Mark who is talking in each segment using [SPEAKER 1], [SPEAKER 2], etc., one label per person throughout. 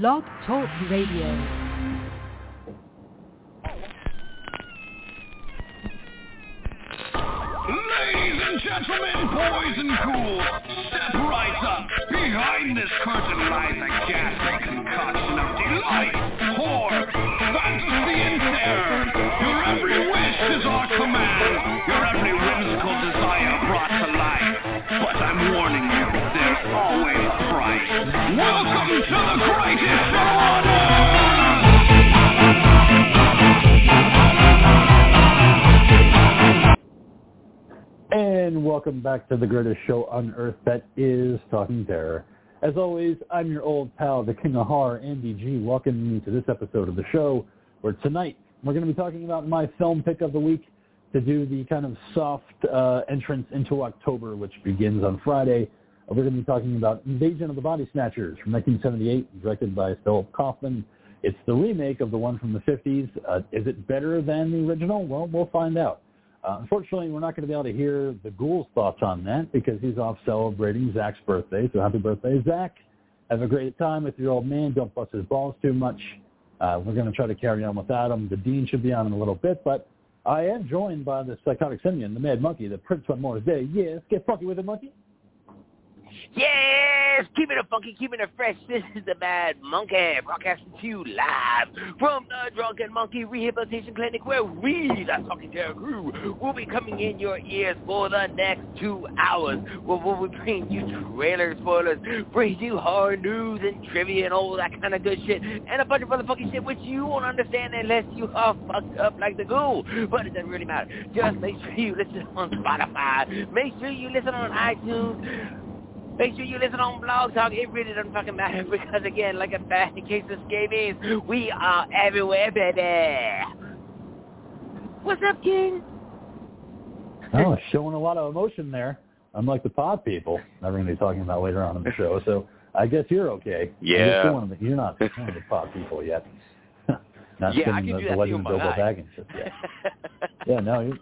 [SPEAKER 1] Blog Talk Radio.
[SPEAKER 2] Ladies and gentlemen, boys and ghouls, step right up. Behind this curtain lies a ghastly concoction of delight, horror, fantasy, and terror. Your every wish is our command. Your every whimsical desire brought to life. But I'm warning you, there's always a price. Welcome to the greatest show on earth!
[SPEAKER 3] And welcome back to the greatest show on earth that is Talking Terror. As always, I'm your old pal, the King of Horror, Andy G, welcoming you to this episode of the show, where tonight we're going to be talking about my film pick of the week to do the kind of soft uh, entrance into October, which begins on Friday. We're going to be talking about Invasion of the Body Snatchers from 1978, directed by Philip Kaufman. It's the remake of the one from the 50s. Uh, is it better than the original? Well, we'll find out. Uh, unfortunately, we're not going to be able to hear the Ghoul's thoughts on that because he's off celebrating Zach's birthday. So happy birthday, Zach. Have a great time with your old man. Don't bust his balls too much. Uh, we're going to try to carry on without him. The Dean should be on in a little bit, but I am joined by the psychotic simian, the Mad Monkey, the Prince on Moore's Day. Yes, get funky with it, Monkey.
[SPEAKER 4] Yes, keeping it funky, keeping it fresh. This is the Bad Monkey broadcasting to you live from the Drunken Monkey Rehabilitation Clinic, where we, the Talking Terror crew, will be coming in your ears for the next two hours. Where we'll be bringing you trailer spoilers, bringing you horror news and trivia and all that kind of good shit, and a bunch of other fucking shit which you won't understand unless you are fucked up like the ghoul. But it doesn't really matter. Just make sure you listen on Spotify. Make sure you listen on iTunes. Make sure you listen on Blog Talk. It really doesn't fucking matter because, again, like a bad case of scabies, we are everywhere, baby. What's up, King?
[SPEAKER 3] Oh, showing a lot of emotion there, unlike the pod people that we're going to be talking about later on in the show. So I guess you're okay.
[SPEAKER 4] Yeah.
[SPEAKER 3] You're, the, you're not one of the pod people yet. not
[SPEAKER 4] Yeah, I
[SPEAKER 3] spinning
[SPEAKER 4] can
[SPEAKER 3] the,
[SPEAKER 4] do
[SPEAKER 3] the
[SPEAKER 4] that
[SPEAKER 3] legend
[SPEAKER 4] too
[SPEAKER 3] of
[SPEAKER 4] on
[SPEAKER 3] Bilbo Baggins just yet. yeah, no, you're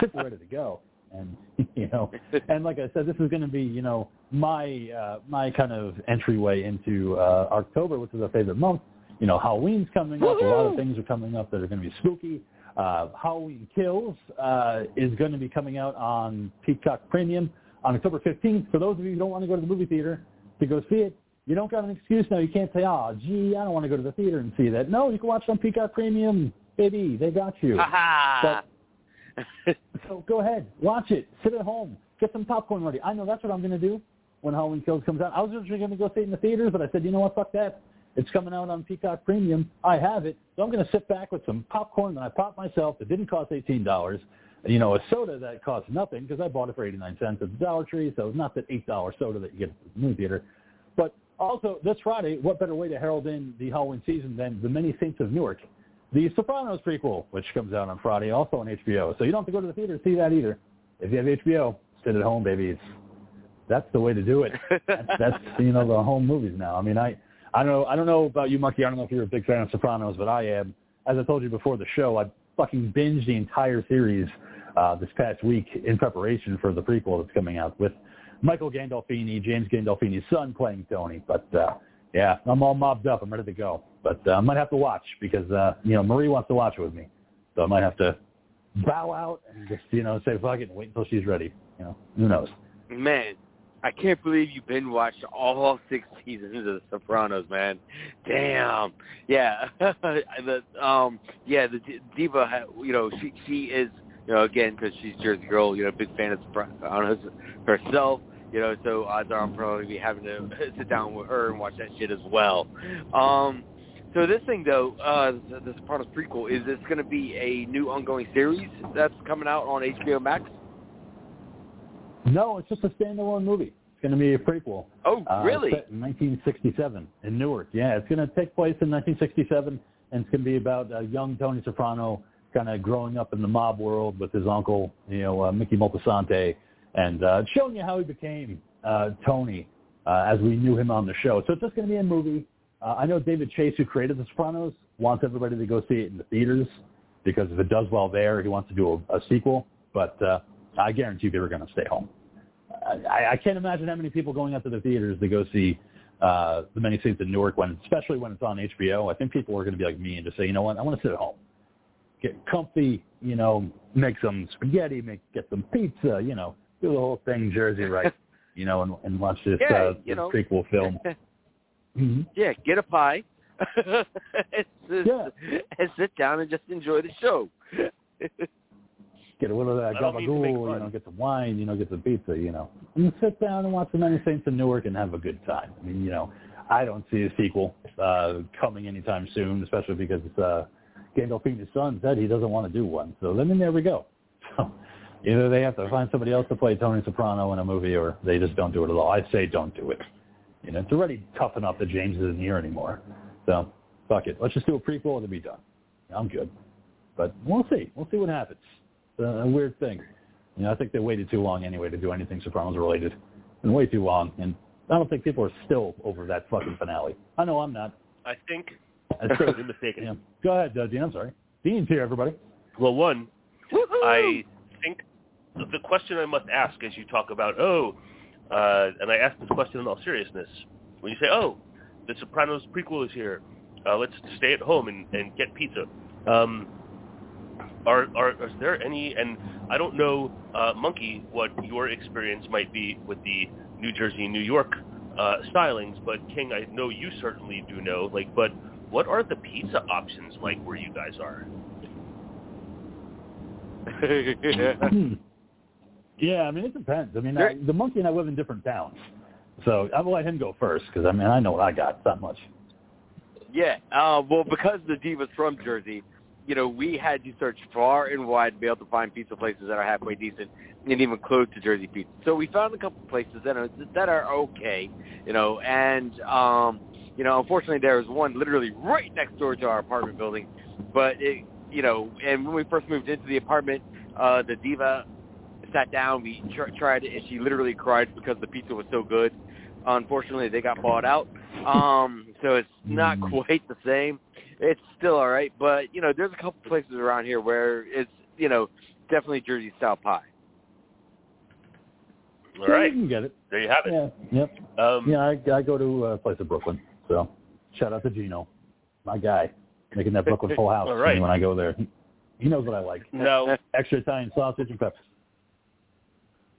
[SPEAKER 3] super ready to go. And you know, and like I said, this is going to be you know my uh, my kind of entryway into uh, October, which is our favorite month. You know, Halloween's coming up. A lot of things are coming up that are going to be spooky. Uh, Halloween Kills uh, is going to be coming out on Peacock Premium on October 15th. For those of you who don't want to go to the movie theater to go see it, you don't got an excuse now. You can't say, oh, gee, I don't want to go to the theater and see that. No, you can watch it on Peacock Premium. Baby, they got you.
[SPEAKER 4] Ha
[SPEAKER 3] So go ahead, watch it. Sit at home. Get some popcorn ready. I know that's what I'm going to do when Halloween Kills comes out. I was originally going to go see it in the theaters, but I said, you know what, fuck that. It's coming out on Peacock Premium. I have it. So I'm going to sit back with some popcorn that I popped myself that didn't cost $18. You know, a soda that cost nothing because I bought it for 89 cents at the Dollar Tree. So it's not that $8 soda that you get at the movie theater. But also, this Friday, what better way to herald in the Halloween season than The Many Saints of Newark, the Sopranos prequel, which comes out on Friday, also on HBO. So you don't have to go to the theater to see that either. If you have HBO, sit at home, baby. It's, that's the way to do it. That's, that's you know the home movies now. I mean, I I don't know I don't know about you, Monkey. I don't know if you're a big fan of Sopranos, but I am. As I told you before the show, I fucking binged the entire series uh, this past week in preparation for the prequel that's coming out with Michael Gandolfini, James Gandolfini's son, playing Tony. But uh, yeah, I'm all mobbed up. I'm ready to go. But uh, I might have to watch because uh, you know Marie wants to watch it with me, so I might have to bow out and just you know say fuck it and wait until she's ready. You know, who knows?
[SPEAKER 4] Man, I can't believe you've been watched all six seasons of The Sopranos, man. Damn. Yeah. the um yeah, the diva you know, she she is you know again cuz she's Jersey girl, you know, big fan of Sopranos herself. You know, so odds are I'm probably be having to sit down with her and watch that shit as well. Um, so this thing though, uh, the, the Sopranos prequel, is this going to be a new ongoing series that's coming out on HBO Max?
[SPEAKER 3] No, it's just a standalone movie. It's going to be a prequel.
[SPEAKER 4] Oh,
[SPEAKER 3] Uh,
[SPEAKER 4] really?
[SPEAKER 3] Set in 1967 in Newark. Yeah, it's going to take place in 1967, and it's going to be about a young Tony Soprano kind of growing up in the mob world with his uncle, you know, uh, Mickey Moltisanti, and uh, showing you how he became uh, Tony uh, as we knew him on the show. So it's just going to be a movie. Uh, I know David Chase, who created The Sopranos, wants everybody to go see it in the theaters because if it does well there, he wants to do a, a sequel. But uh, I guarantee you they were going to stay home. I, I can't imagine how many people going out to the theaters to go see uh, the many saints in Newark, when especially when it's on HBO, I think people are going to be like me and just say, you know what, I want to sit at home, get comfy, you know, make some spaghetti, make get some pizza, you know, do the whole thing Jersey right, you know, and, and watch this,
[SPEAKER 5] Yeah,
[SPEAKER 3] uh, this
[SPEAKER 5] know.
[SPEAKER 3] prequel film. hmm
[SPEAKER 5] yeah, get a pie. and, just-
[SPEAKER 3] Yeah.
[SPEAKER 5] and sit down and just enjoy the show.
[SPEAKER 3] Get a little of that
[SPEAKER 6] I don't mean to make
[SPEAKER 3] gabagool, you know, get some wine, you know, get some pizza, you know, and sit down and watch the Many Saints in Newark and have a good time. I mean, you know, I don't see a sequel uh, coming anytime soon, especially because uh, Gandolfini's son said he doesn't want to do one. So then, there we go. So either they have to find somebody else to play Tony Soprano in a movie, or they just don't do it at all. I say don't do it. You know, it's already tough enough that James isn't here anymore. So fuck it. Let's just do a prequel and it'll be done. I'm good. But we'll see. We'll see what happens. It's a weird thing. You know, I think they waited too long anyway to do anything Sopranos related. And way too long. And I don't think people are still over that fucking finale. I know I'm not.
[SPEAKER 6] I think
[SPEAKER 3] That's true.
[SPEAKER 6] you're mistaken.
[SPEAKER 3] yeah. Go ahead, uh, Dean. I'm sorry. Dean's here, everybody.
[SPEAKER 6] Well, one, I think the question I must ask as you talk about, oh, uh, and I ask this question in all seriousness, when you say, oh, the Sopranos prequel is here, uh, let's stay at home and, and get pizza. Um, are, are is there any? And I don't know, uh, Monkey, what your experience might be with the New Jersey, and New York uh, stylings, but King, I know you certainly do know. Like, but what are the pizza options like where you guys are?
[SPEAKER 3] Yeah, I mean, it depends. I mean, I, the monkey and I live in different towns. So I'm going to let him go first because, I mean, I know what I got. It's not much.
[SPEAKER 5] Yeah, uh, well, because the diva's from Jersey, you know, we had to search far and wide to be able to find pizza places that are halfway decent and even close to Jersey pizza. So we found a couple places that are that are okay, you know, and um, you know, unfortunately, there was one literally right next door to our apartment building, but it, you know, and when we first moved into the apartment, uh, the diva sat down, we tr- tried it, and she literally cried because the pizza was so good. Unfortunately, they got bought out, um, so it's not
[SPEAKER 3] Mm.
[SPEAKER 5] quite the same. It's still all right, but you know, there's a couple places around here where it's you know definitely Jersey style pie.
[SPEAKER 6] All
[SPEAKER 3] Yeah,
[SPEAKER 6] right,
[SPEAKER 3] You can get it.
[SPEAKER 6] there you have it.
[SPEAKER 3] Yeah. Yep.
[SPEAKER 6] Um,
[SPEAKER 3] Yeah, I, I go to a place in Brooklyn. So shout out to Gino, my guy, making that Brooklyn full house
[SPEAKER 6] All right.
[SPEAKER 3] when I go there. He, he knows what I like.
[SPEAKER 6] Now,
[SPEAKER 3] Extra Italian sausage and peppers.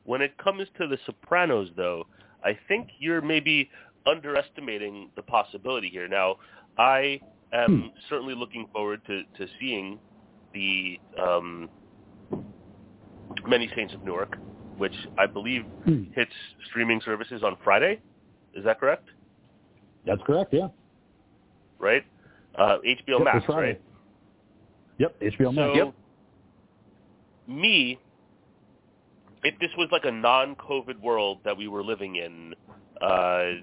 [SPEAKER 6] When it comes to The Sopranos, though, I think you're maybe underestimating the possibility here. Now, I am certainly looking forward to, to seeing the um, Many Saints of Newark, which I believe
[SPEAKER 3] Hmm.
[SPEAKER 6] hits streaming services on Friday. Is that correct?
[SPEAKER 3] That's correct, yeah.
[SPEAKER 6] Right? Uh, HBO
[SPEAKER 3] Yep,
[SPEAKER 6] Max, right?
[SPEAKER 3] Yep, HBO Max.
[SPEAKER 6] So, me, if this was like a non-COVID world that we were living in, uh,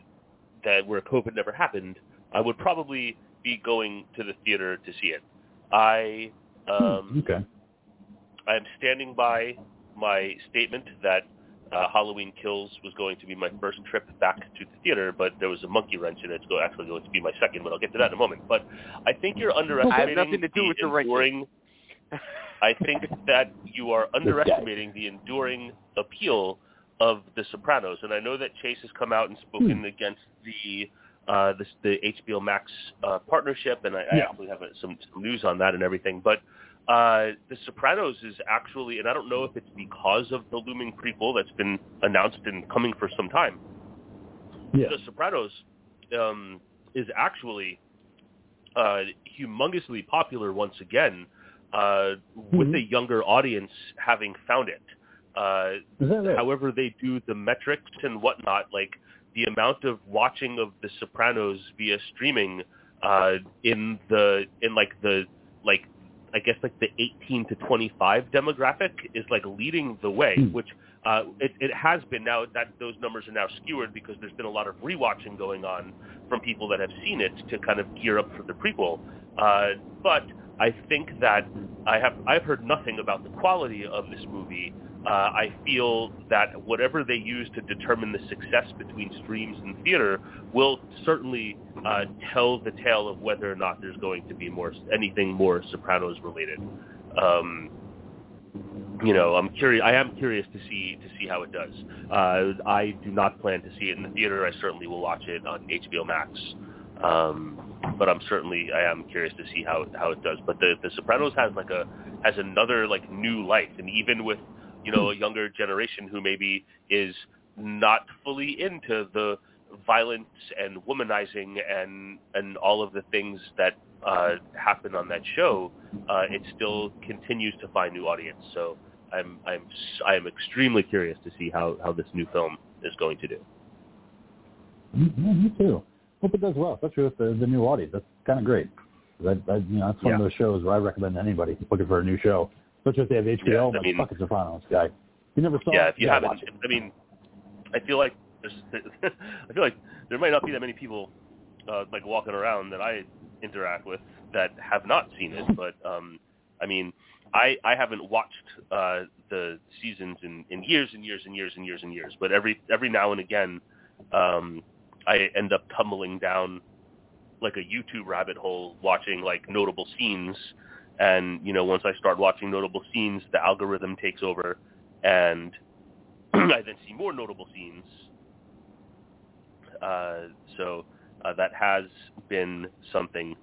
[SPEAKER 6] that where COVID never happened, I would probably be going to the theater to see it. I um,
[SPEAKER 3] Hmm, okay.
[SPEAKER 6] I am standing by my statement that uh, Halloween Kills was going to be my first trip back to the theater, but there was a monkey wrench in it. It's actually going to be my second, but I'll get to that in a moment. But I think you're underestimating
[SPEAKER 5] nothing to do
[SPEAKER 6] the
[SPEAKER 5] with the wrenches.
[SPEAKER 6] enduring. I think that you are underestimating the enduring appeal of The Sopranos, and I know that Chase has come out and spoken against the uh, the, the HBO Max uh, partnership, and I, I actually have uh, some, some news on that and everything. But uh, The Sopranos is actually, and I don't know if it's because of the looming prequel that's been announced and coming for some time.
[SPEAKER 3] Yeah.
[SPEAKER 6] The Sopranos um, is actually uh, humongously popular once again, uh, with
[SPEAKER 3] Mhm.
[SPEAKER 6] a younger audience having found it. Uh,
[SPEAKER 3] that
[SPEAKER 6] however they do the metrics and whatnot, like the amount of watching of The Sopranos via streaming uh, in the in like the like I guess like the 18 to 25 demographic is like leading the way,
[SPEAKER 3] Hmm.
[SPEAKER 6] which uh, it, it has been now that those numbers are now skewered because there's been a lot of rewatching going on from people that have seen it to kind of gear up for the prequel. Uh, but I think that I have I've heard nothing about the quality of this movie. Uh, I feel that whatever they use to determine the success between streams and theater will certainly uh, tell the tale of whether or not there's going to be more anything more Sopranos related. Um, you know, I'm curious. I am curious to see to see how it does. Uh, I do not plan to see it in the theater. I certainly will watch it on HBO Max. Um, but I'm certainly I am curious to see how how it does. But the the Sopranos has like a has another like new life, and even with you know a younger generation who maybe is not fully into the violence and womanizing and and all of the things that uh, happen on that show, uh, it still continues to find new audience. So I'm I'm I am extremely curious to see how how this new film is going to do.
[SPEAKER 3] Yeah, me too. Hope it does well, especially with the, the new audience. That's kind of great. That, that, you know, that's one
[SPEAKER 6] Yeah.
[SPEAKER 3] of those shows where I recommend to anybody looking for a new show, especially if they have HBO.
[SPEAKER 6] Yeah, I
[SPEAKER 3] like,
[SPEAKER 6] mean-
[SPEAKER 3] fuck, it's Sopranos guy. You never saw
[SPEAKER 6] yeah,
[SPEAKER 3] it?
[SPEAKER 6] if you
[SPEAKER 3] Yeah,
[SPEAKER 6] haven't,
[SPEAKER 3] it.
[SPEAKER 6] I mean, I feel like there's, I feel like there might not be that many people uh, like walking around that I interact with that have not seen it. But um, I mean, I I haven't watched uh, the seasons in, in years and years and years and years and years. But every every now and again, um, I end up tumbling down like a YouTube rabbit hole watching like notable scenes. And you know, once I start watching notable scenes, the algorithm takes over, and I then see more notable scenes. Uh, so uh, that has been something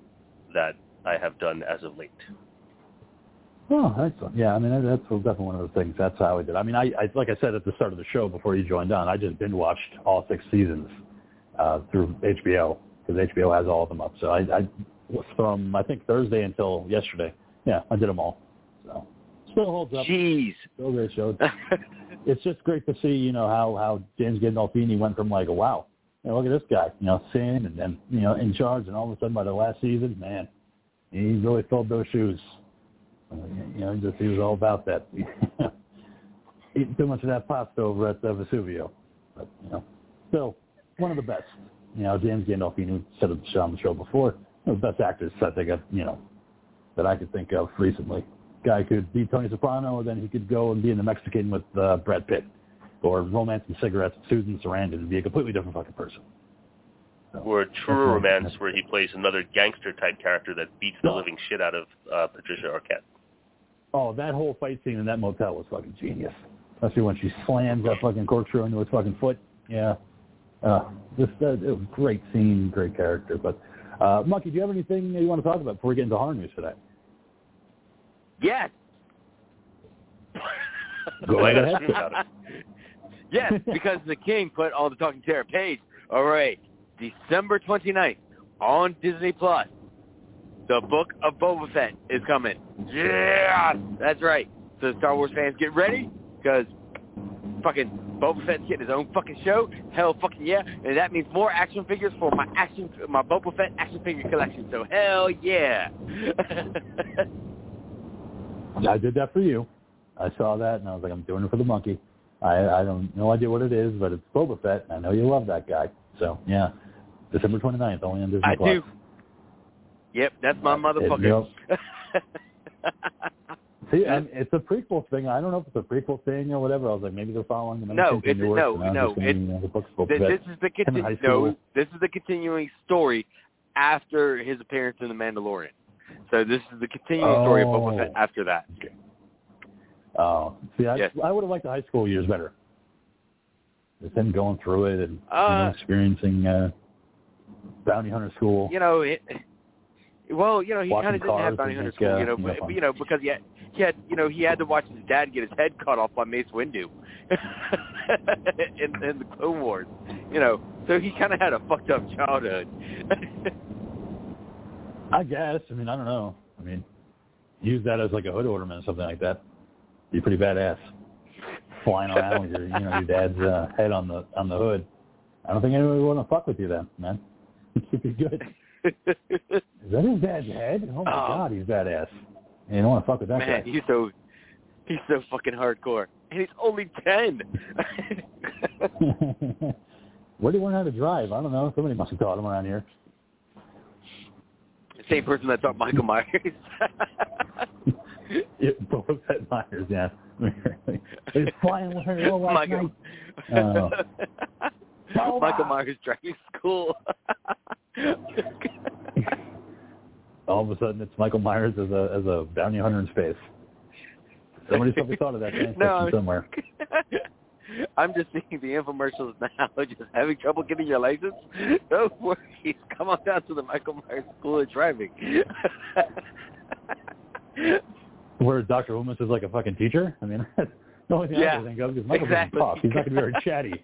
[SPEAKER 6] that I have done as of late.
[SPEAKER 3] Oh, excellent. Yeah, I mean, that's definitely one of the things. That's how I did. I mean, I, I like I said at the start of the show before you joined on, I just binge watched all six seasons uh, through HBO because HBO has all of them up. So I, I was from I think Thursday until yesterday. Yeah, I did them all. So still holds up.
[SPEAKER 4] Jeez.
[SPEAKER 3] Still great show. It's just great to see, you know, how how James Gandolfini went from like, wow, you know, look at this guy, you know, sin and then you know in charge, and all of a sudden by the last season, man, he really filled those shoes. Uh, you know, just he was all about that. Eating too much of that pasta over at uh, Vesuvio, but you know, still one of the best. You know, James Gandolfini said it on the show before, one of the best actors I think of, you know, that I could think of recently. Guy could be Tony Soprano, or then he could go and be in the Mexican with uh, Brad Pitt, or Romance and Cigarettes with Susan Sarandon, and be a completely different fucking person. So,
[SPEAKER 6] Or True Romance, where he plays another gangster type character that beats the living shit out of uh, Patricia Arquette.
[SPEAKER 3] Oh, that whole fight scene in that motel was fucking genius. Especially when she slams that fucking corkscrew into his fucking foot. Yeah. Uh, this uh, it was a great scene, great character. But uh, Monkey, do you have anything you want to talk about before we get into horror news today?
[SPEAKER 4] Yes.
[SPEAKER 3] Go right ahead.
[SPEAKER 6] about it.
[SPEAKER 4] Yes, because the king put all the Talking Terror page. All right, December 29th on Disney Plus. The Book of Boba Fett is coming. Yes, that's right. So Star Wars fans, get ready because fucking Boba Fett's getting his own fucking show. Hell, fucking yeah, and that means more action figures for my action, my Boba Fett action figure collection. So hell yeah.
[SPEAKER 3] I did that for you. I saw that and I was like, I'm doing it for the monkey. I I don't no idea what it is, but it's Boba Fett. I know you love that guy. So yeah, December 29th, only on Disney
[SPEAKER 4] I
[SPEAKER 3] Plus.
[SPEAKER 4] do. Yep, that's my motherfucker.
[SPEAKER 3] See, I mean, it's a prequel thing. I don't know if it's a prequel thing or whatever. I was like, maybe they're following the
[SPEAKER 4] No, it's- no, no, it-
[SPEAKER 3] you know, the book's
[SPEAKER 4] Th- this is the
[SPEAKER 3] Him
[SPEAKER 4] conti- no, this is the continuing story after his appearance in The Mandalorian. So this is the continuing story of Boba Fett
[SPEAKER 3] Oh.
[SPEAKER 4] after that.
[SPEAKER 3] Oh, see, I,
[SPEAKER 4] Yes.
[SPEAKER 3] I would have liked the high school years better. Just him going through it and you know,
[SPEAKER 4] Uh,
[SPEAKER 3] experiencing uh, bounty hunter school.
[SPEAKER 4] You know, it, well, you know, he kind of didn't have Bounty Hunter School,
[SPEAKER 3] uh,
[SPEAKER 4] you know, but, you know, because he had, he had, you know, he had to watch his dad get his head cut off by Mace Windu in, in the Clone Wars, you know, so he kind of had a fucked up childhood.
[SPEAKER 3] I guess. I mean, I don't know. I mean, use that as like a hood ornament or something like that. Be pretty badass. Flying around with your, you know, your dad's uh, head on the on the hood. I don't think anybody would want to fuck with you then, man. You'd be good. Is that his dad's head? Oh my
[SPEAKER 4] Oh.
[SPEAKER 3] god, he's badass. You don't want to fuck with that
[SPEAKER 4] Man,
[SPEAKER 3] guy.
[SPEAKER 4] he's so he's so fucking hardcore, and he's only ten.
[SPEAKER 3] Where do you learn how to drive? I don't know. Somebody must have taught him around here.
[SPEAKER 4] Same person that taught Michael Myers.
[SPEAKER 3] Yeah, Boba Fett Myers, yeah. He's flying with her all last
[SPEAKER 4] Michael.
[SPEAKER 3] night. Oh.
[SPEAKER 4] Michael Myers driving school.
[SPEAKER 3] All of a sudden, it's Michael Myers as a as a bounty hunter in space. Somebody probably thought of that
[SPEAKER 4] No,
[SPEAKER 3] somewhere.
[SPEAKER 4] I'm just seeing the infomercials now. Just having trouble getting your license? Don't worry. Come on down to the Michael Myers School of Driving.
[SPEAKER 3] Where Dr. Loomis is like a fucking teacher. I mean, that's the only thing
[SPEAKER 4] Yeah,
[SPEAKER 3] I can think of is Michael
[SPEAKER 4] exactly.
[SPEAKER 3] talk. He's not going to be very chatty.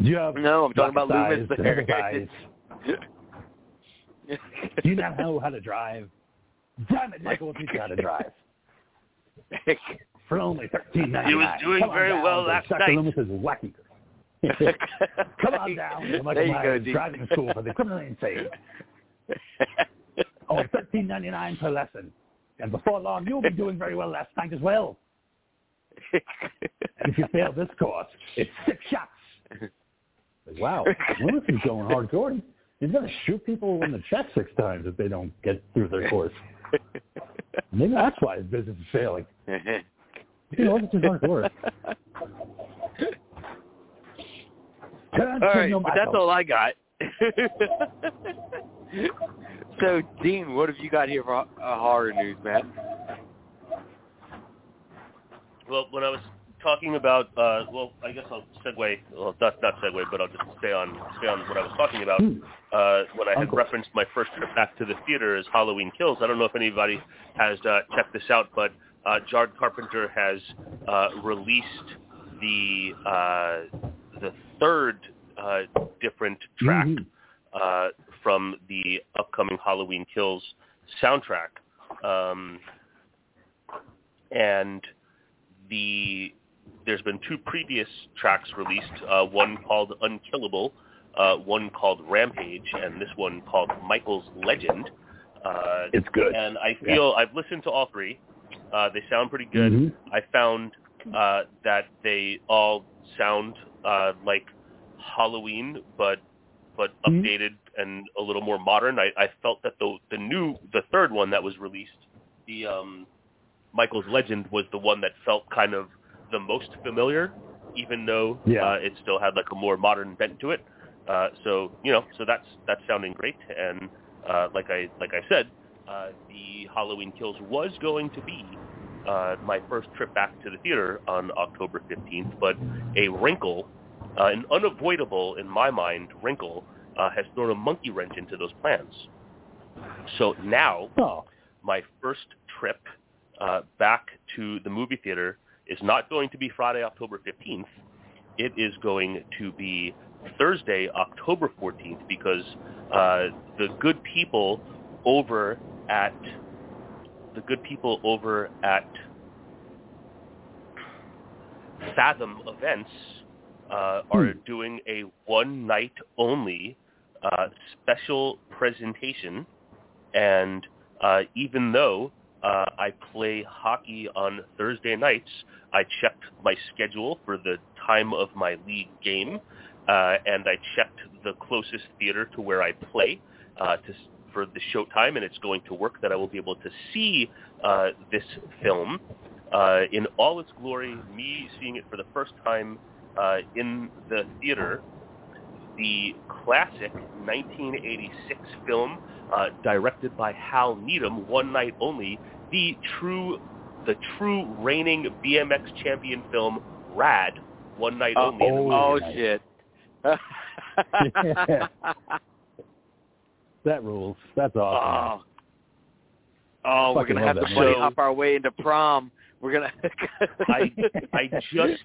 [SPEAKER 3] Do you have
[SPEAKER 4] no, I'm talking about Loomis there.
[SPEAKER 3] Do you not know how to drive? Damn it, Michael will teach you how to drive. For only thirteen ninety nine.
[SPEAKER 6] He was doing very well last
[SPEAKER 3] Dr.
[SPEAKER 6] night.
[SPEAKER 3] Loomis is wacky. Come on down to Michael
[SPEAKER 4] you go,
[SPEAKER 3] Myers driving school for the criminally insane. Only thirteen ninety nine per lesson. And before long you'll be doing very well last night as well. And if you fail this course, it's six shots. Wow, Loomis is going hardcore. He's going to shoot people in the chest six times if they don't get through their course. Maybe that's why his business is failing. You know, it's just hardcore. Turn
[SPEAKER 4] all
[SPEAKER 3] to
[SPEAKER 4] right,
[SPEAKER 3] your
[SPEAKER 4] but that's
[SPEAKER 3] Michael.
[SPEAKER 4] all I got. so, Dean, what have you got here for uh, horror news, man?
[SPEAKER 6] Well, when I was talking about, uh, well, I guess I'll segue. Well, not not segue, but I'll just stay on stay on what I was talking about. Uh, when I had
[SPEAKER 3] Uncle.
[SPEAKER 6] referenced my first trip back to the theater as Halloween Kills. I don't know if anybody has uh, checked this out, but uh, Jared Carpenter has uh, released the uh, the third uh, different track
[SPEAKER 3] Mhm.
[SPEAKER 6] uh, from the upcoming Halloween Kills soundtrack. Um, and the there's been two previous tracks released, uh, one called Unkillable, uh, one called Rampage, and this one called Michael's Legend. Uh,
[SPEAKER 3] It's good.
[SPEAKER 6] and I feel I've listened to all three. Uh, they sound pretty good.
[SPEAKER 3] Mhm.
[SPEAKER 6] I found uh, that they all sound uh, like Halloween, but but
[SPEAKER 3] Mhm.
[SPEAKER 6] updated and a little more modern. I, I felt that the the new the third one that was released, the um, Michael's Legend was the one that felt kind of the most familiar, even though
[SPEAKER 3] Yeah.
[SPEAKER 6] uh, it still had like a more modern bent to it. Uh, so you know, so that's that's sounding great. And uh, like I like I said, uh, the Halloween Kills was going to be uh, my first trip back to the theater on October 15th, but a wrinkle, uh, an unavoidable in my mind wrinkle, uh, has thrown a monkey wrench into those plans. So now
[SPEAKER 3] Oh,
[SPEAKER 6] my first trip uh, back to the movie theater is not going to be Friday, October 15th. It is going to be Thursday, October 14th, because uh, the good people over at the good people over at Fathom Events uh, are
[SPEAKER 3] Hmm.
[SPEAKER 6] doing a one night only uh, special presentation and uh, even though uh, I play hockey on Thursday nights, I checked my schedule for the time of my league game, uh, and I checked the closest theater to where I play uh, to, for the showtime, and it's going to work that I will be able to see uh, this film uh, in all its glory, me seeing it for the first time uh, in the theater the classic 1986 film uh, directed by Hal Needham, One Night Only, the true, the true reigning BMX champion film, Rad, One Night
[SPEAKER 4] oh,
[SPEAKER 6] Only. in the
[SPEAKER 4] oh, shit.
[SPEAKER 3] Yeah. that rules. That's awesome.
[SPEAKER 4] oh, oh we're gonna have to
[SPEAKER 6] movie.
[SPEAKER 4] hop our way into prom. We're gonna.
[SPEAKER 6] I I just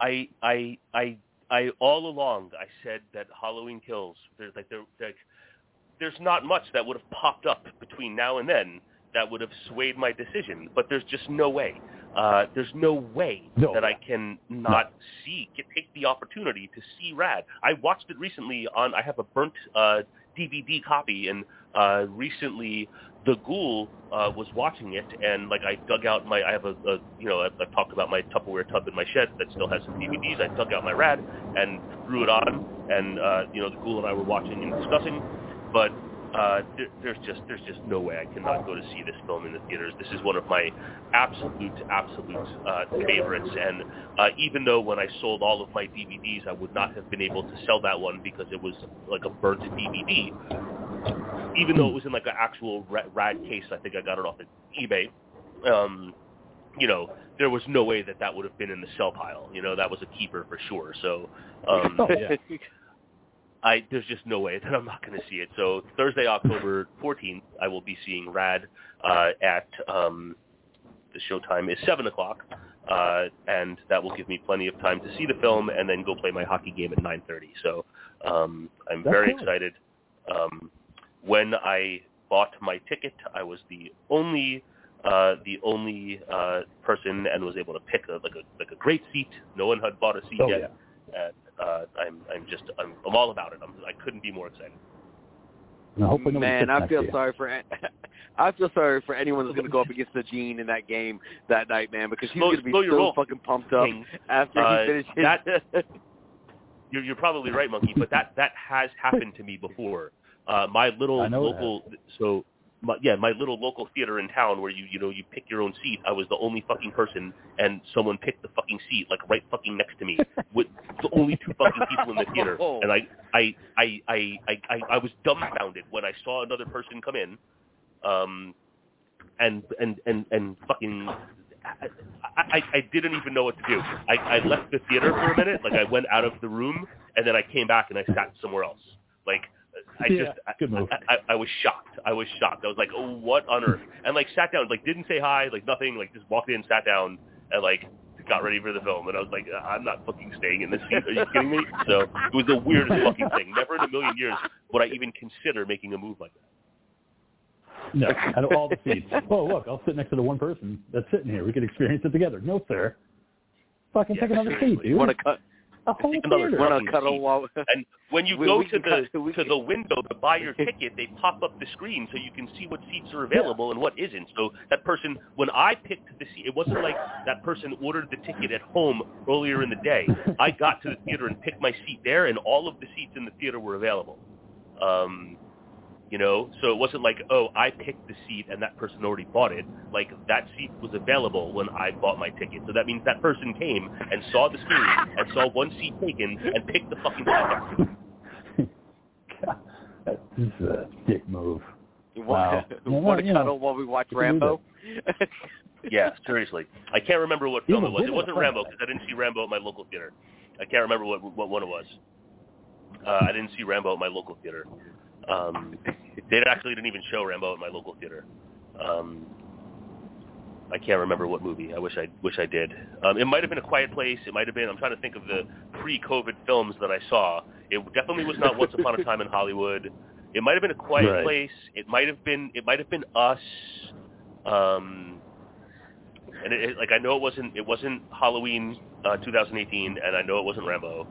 [SPEAKER 6] I I I I all along I said that Halloween Kills. There's like there like there's not much that would have popped up between now and then that would have swayed my decision. But there's just no way. Uh, there's no way
[SPEAKER 3] No.
[SPEAKER 6] that I can not see get, take the opportunity to see Rad. I watched it recently on. I have a burnt uh, DVD copy, and uh, recently the Ghoul uh, was watching it, and like I dug out my, I have a, a you know, I've, I've talked about my Tupperware tub in my shed that still has some DVDs. I dug out my Rad and threw it on, and uh, you know, the Ghoul and I were watching and discussing, but uh, there, there's just there's just no way I cannot go to see this film in the theaters. This is one of my absolute absolute uh, favorites, and uh, even though when I sold all of my DVDs, I would not have been able to sell that one because it was like a burnt DVD. even though it was in like an actual ra- rad case, I think I got it off of eBay. Um, you know, there was no way that that would have been in the sell pile. You know, that was a keeper for sure. So, um,
[SPEAKER 3] Oh, yeah.
[SPEAKER 6] I there's just no way that I'm not going to see it. So Thursday, October 14th, I will be seeing Rad uh, at um, the showtime is seven o'clock, uh, and that will give me plenty of time to see the film and then go play my hockey game at 9:30. So um, I'm
[SPEAKER 3] That's
[SPEAKER 6] very
[SPEAKER 3] cool.
[SPEAKER 6] excited. Um, when I bought my ticket, I was the only uh, the only uh, person and was able to pick a, like a like a great seat. No one had bought a seat
[SPEAKER 3] Oh,
[SPEAKER 6] yet.
[SPEAKER 3] yeah.
[SPEAKER 6] And, uh, I'm I'm just I'm, I'm all about it. I'm, I couldn't be more excited.
[SPEAKER 3] And hopefully nobody
[SPEAKER 4] Man, I feel sorry for I feel sorry for anyone that's going to go up against the Dean in that game that night, man, because he's going to be so
[SPEAKER 6] roll,
[SPEAKER 4] fucking pumped up after
[SPEAKER 6] Uh,
[SPEAKER 4] he finishes.
[SPEAKER 6] that- You're, you're probably right, Monkey, but that that has happened to me before. Uh, my little
[SPEAKER 3] I know it
[SPEAKER 6] local, so my, yeah, my little local theater in town where you you know you pick your own seat. I was the only fucking person, and someone picked the fucking seat like right fucking next to me with the only two fucking people in the theater, and I I I I I I, I was dumbfounded when I saw another person come in, um, and and and and fucking. I, I, I didn't even know what to do. I, I left the theater for a minute, like I went out of the room, and then I came back and I sat somewhere else. Like I
[SPEAKER 3] Yeah,
[SPEAKER 6] just, I,
[SPEAKER 3] good move.
[SPEAKER 6] I, I, I was shocked. I was shocked. I was like, oh, what on earth? And like sat down, like didn't say hi, like nothing, like just walked in, sat down, and like got ready for the film. And I was like, I'm not fucking staying in this seat. Are you kidding me? So it was the weirdest fucking thing. Never in a million years would I even consider making a move like that.
[SPEAKER 3] No, out of all the seats. Oh, look, I'll sit next to the one person that's sitting here. We could experience it together. No, sir. Fucking
[SPEAKER 6] Yeah,
[SPEAKER 3] take another seat,
[SPEAKER 6] seriously.
[SPEAKER 3] dude.
[SPEAKER 4] want to cut?
[SPEAKER 3] A whole
[SPEAKER 6] Take another
[SPEAKER 3] theater.
[SPEAKER 4] Want
[SPEAKER 6] fucking
[SPEAKER 4] to cuddle
[SPEAKER 6] seat.
[SPEAKER 4] while?
[SPEAKER 6] And when you
[SPEAKER 4] We-
[SPEAKER 6] go
[SPEAKER 4] we
[SPEAKER 6] to the
[SPEAKER 4] cut-
[SPEAKER 6] to
[SPEAKER 4] can-
[SPEAKER 6] the window to buy your ticket, they pop up the screen so you can see what seats are available and what isn't. So that person, when I picked the seat, it wasn't like that person ordered the ticket at home earlier in the day. I got to the theater and picked my seat there, and all of the seats in the theater were available. Um, you know, so it wasn't like, oh, I picked the seat and that person already bought it. Like that seat was available when I bought my ticket. So that means that person came and saw the screen and saw one seat taken and picked the fucking seat next.
[SPEAKER 3] God, that is a dick move.
[SPEAKER 4] Want,
[SPEAKER 3] Well,
[SPEAKER 4] want to
[SPEAKER 3] you know,
[SPEAKER 4] cuddle while we watch
[SPEAKER 3] you can do
[SPEAKER 4] Rambo?
[SPEAKER 6] Yeah, seriously. I can't remember what film it was. It wasn't Rambo because I didn't see Rambo at my local theater. I can't remember what what one it was. Uh, I didn't see Rambo at my local theater. Um, they actually didn't even show Rambo at my local theater. Um, I can't remember what movie. I wish I wish I did. Um, it might have been A Quiet Place. It might have been. I'm trying to think of the pre-COVID films that I saw. It definitely was not Once Upon a Time in Hollywood. It might have been A Quiet
[SPEAKER 3] Right.
[SPEAKER 6] Place. It might have been. It might have been Us. Um, and it, it, like I know it wasn't. It wasn't Halloween uh, 2018, and I know it wasn't Rambo.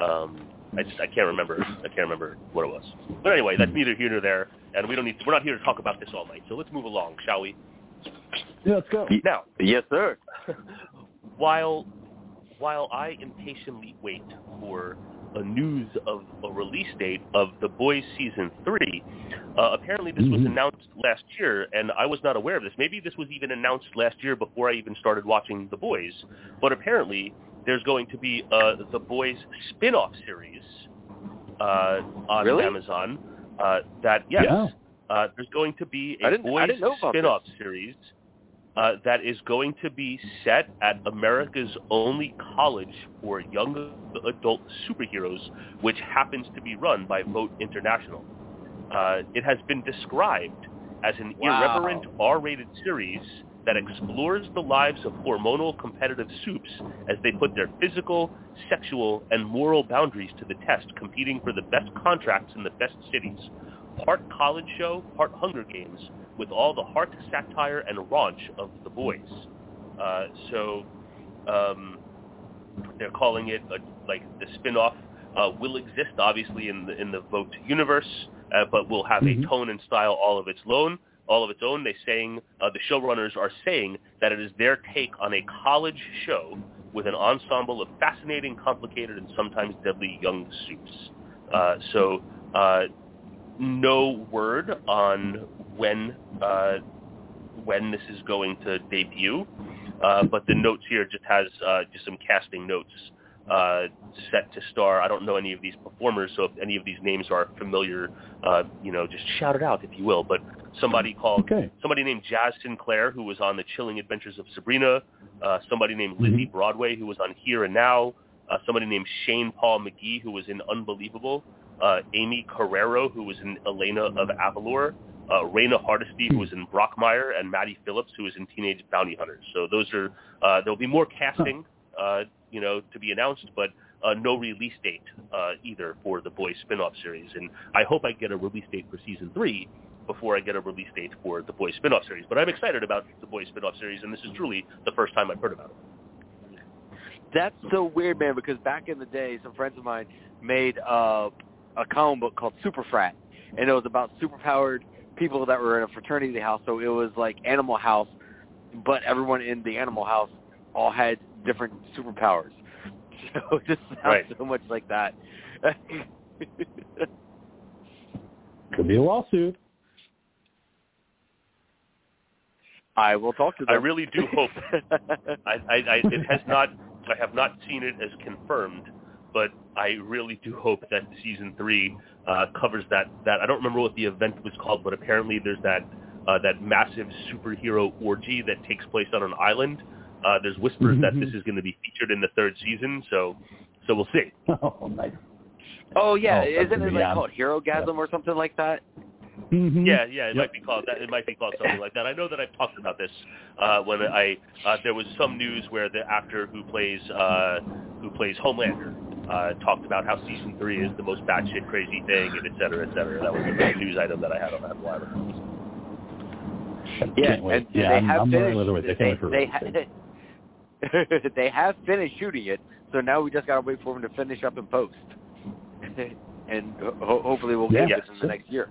[SPEAKER 6] Um, I just I can't remember. I can't remember what it was. But anyway, that's neither here nor there, and we don't need. To, We're not here to talk about this all night. So let's move along, shall we?
[SPEAKER 3] Yeah, let's go.
[SPEAKER 6] Now,
[SPEAKER 4] Yes, sir.
[SPEAKER 6] while while I impatiently wait for a news of a release date of The Boys season three, uh, apparently this was
[SPEAKER 3] Mhm.
[SPEAKER 6] announced last year, and I was not aware of this. Maybe this was even announced last year before I even started watching The Boys. But apparently, there's going to be a The Boys spin-off series uh, on
[SPEAKER 4] Really?
[SPEAKER 6] Amazon. Uh, that yes,
[SPEAKER 3] Yeah.
[SPEAKER 6] uh, there's going to be a Boys
[SPEAKER 4] didn't know about
[SPEAKER 6] spin-off series uh, that is going to be set at America's only college for young adult superheroes, which happens to be run by Vought International. Uh, it has been described as an
[SPEAKER 4] Wow.
[SPEAKER 6] irreverent R-rated series that explores the lives of hormonal competitive supes as they put their physical, sexual, and moral boundaries to the test, competing for the best contracts in the best cities. Part college show, part Hunger Games, with all the heart, satire, and raunch of the boys. Uh, so um, they're calling it a, like the spin-off uh, will exist, obviously in the in the Vought universe, uh, but will have
[SPEAKER 3] Mhm.
[SPEAKER 6] a tone and style all of its own. All of its own. They saying uh, the showrunners are saying that it is their take on a college show with an ensemble of fascinating, complicated, and sometimes deadly young supes. Uh, so uh, no word on when uh, when this is going to debut, uh, but the notes here just has uh, just some casting notes. uh, set to star. I don't know any of these performers, so if any of these names are familiar, uh, you know, just shout it out if you will. But somebody called
[SPEAKER 3] Okay.
[SPEAKER 6] somebody named Jaz Sinclair, who was on The Chilling Adventures of Sabrina. Uh, somebody named Lizze Broadway, who was on Here and Now. Uh, somebody named Shane Paul McGhie, who was in Unbelievable. Uh, Aimee Carrero, who was in Elena of Avalor. Uh, Reina Hardesty, who was in Brockmire, and Maddie Phillips, who was in Teenage Bounty Hunters. So those are uh, there'll be more casting, uh, you know, to be announced, but uh, no release date uh, either for the Boys spin-off series. And I hope I get a release date for season three before I get a release date for the Boys spin-off series. But I'm excited about the Boys spin-off series, and this is truly the first time I've heard about it.
[SPEAKER 4] That's so weird, man. Because back in the day, some friends of mine made uh, a comic book called Super Frat, and it was about superpowered people that were in a fraternity house. So it was like Animal House, but everyone in the Animal House all had different superpowers. So it just sounds
[SPEAKER 6] Right.
[SPEAKER 4] so much like that.
[SPEAKER 3] Could be a lawsuit.
[SPEAKER 4] I will talk to them.
[SPEAKER 6] I really do hope. I, I, I, it has not. I have not seen it as confirmed, but I really do hope that season three uh, covers that. That I don't remember what the event was called, but apparently there's that uh, that massive superhero orgy that takes place on an island. Uh, there's whispers that this is going to be featured in the third season, so so we'll see.
[SPEAKER 3] Oh, nice.
[SPEAKER 4] oh yeah,
[SPEAKER 3] Oh,
[SPEAKER 4] isn't it like
[SPEAKER 3] beyond-
[SPEAKER 4] called Herogasm or something like that?
[SPEAKER 3] Mhm.
[SPEAKER 6] Yeah, yeah, it
[SPEAKER 3] Yep.
[SPEAKER 6] might be called that. It might be called something like that. I know that I've talked about this uh, when I uh, there was some news where the actor who plays uh, who plays Homelander uh, talked about how season three is the most batshit crazy thing, and et cetera, et cetera. That was the big news item that I had on that wire.
[SPEAKER 4] Yeah,
[SPEAKER 3] Can't
[SPEAKER 4] and, and
[SPEAKER 3] yeah,
[SPEAKER 4] they
[SPEAKER 3] I'm,
[SPEAKER 4] have
[SPEAKER 3] I'm
[SPEAKER 4] finished.
[SPEAKER 3] really with
[SPEAKER 4] they,
[SPEAKER 3] can't wait
[SPEAKER 4] they, ha- they have finished shooting it, so now we just gotta wait for them to finish up in post, and ho- hopefully we'll get
[SPEAKER 3] Yeah.
[SPEAKER 4] this in the next year.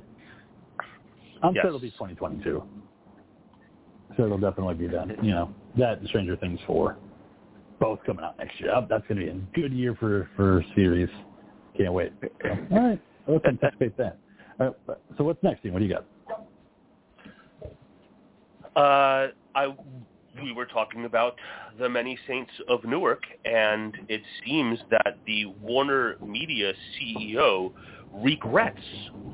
[SPEAKER 3] I'm
[SPEAKER 6] Yes.
[SPEAKER 3] sure it'll be 2022. So it'll definitely be that. You know, that and Stranger Things 4, both coming out next year. That's going to be a good year for for series. Can't wait. So, all right, let's anticipate that. All right, so what's next, Dean? What do you got?
[SPEAKER 6] Uh, I we were talking about the Many Saints of Newark, and it seems that the Warner Media CEO regrets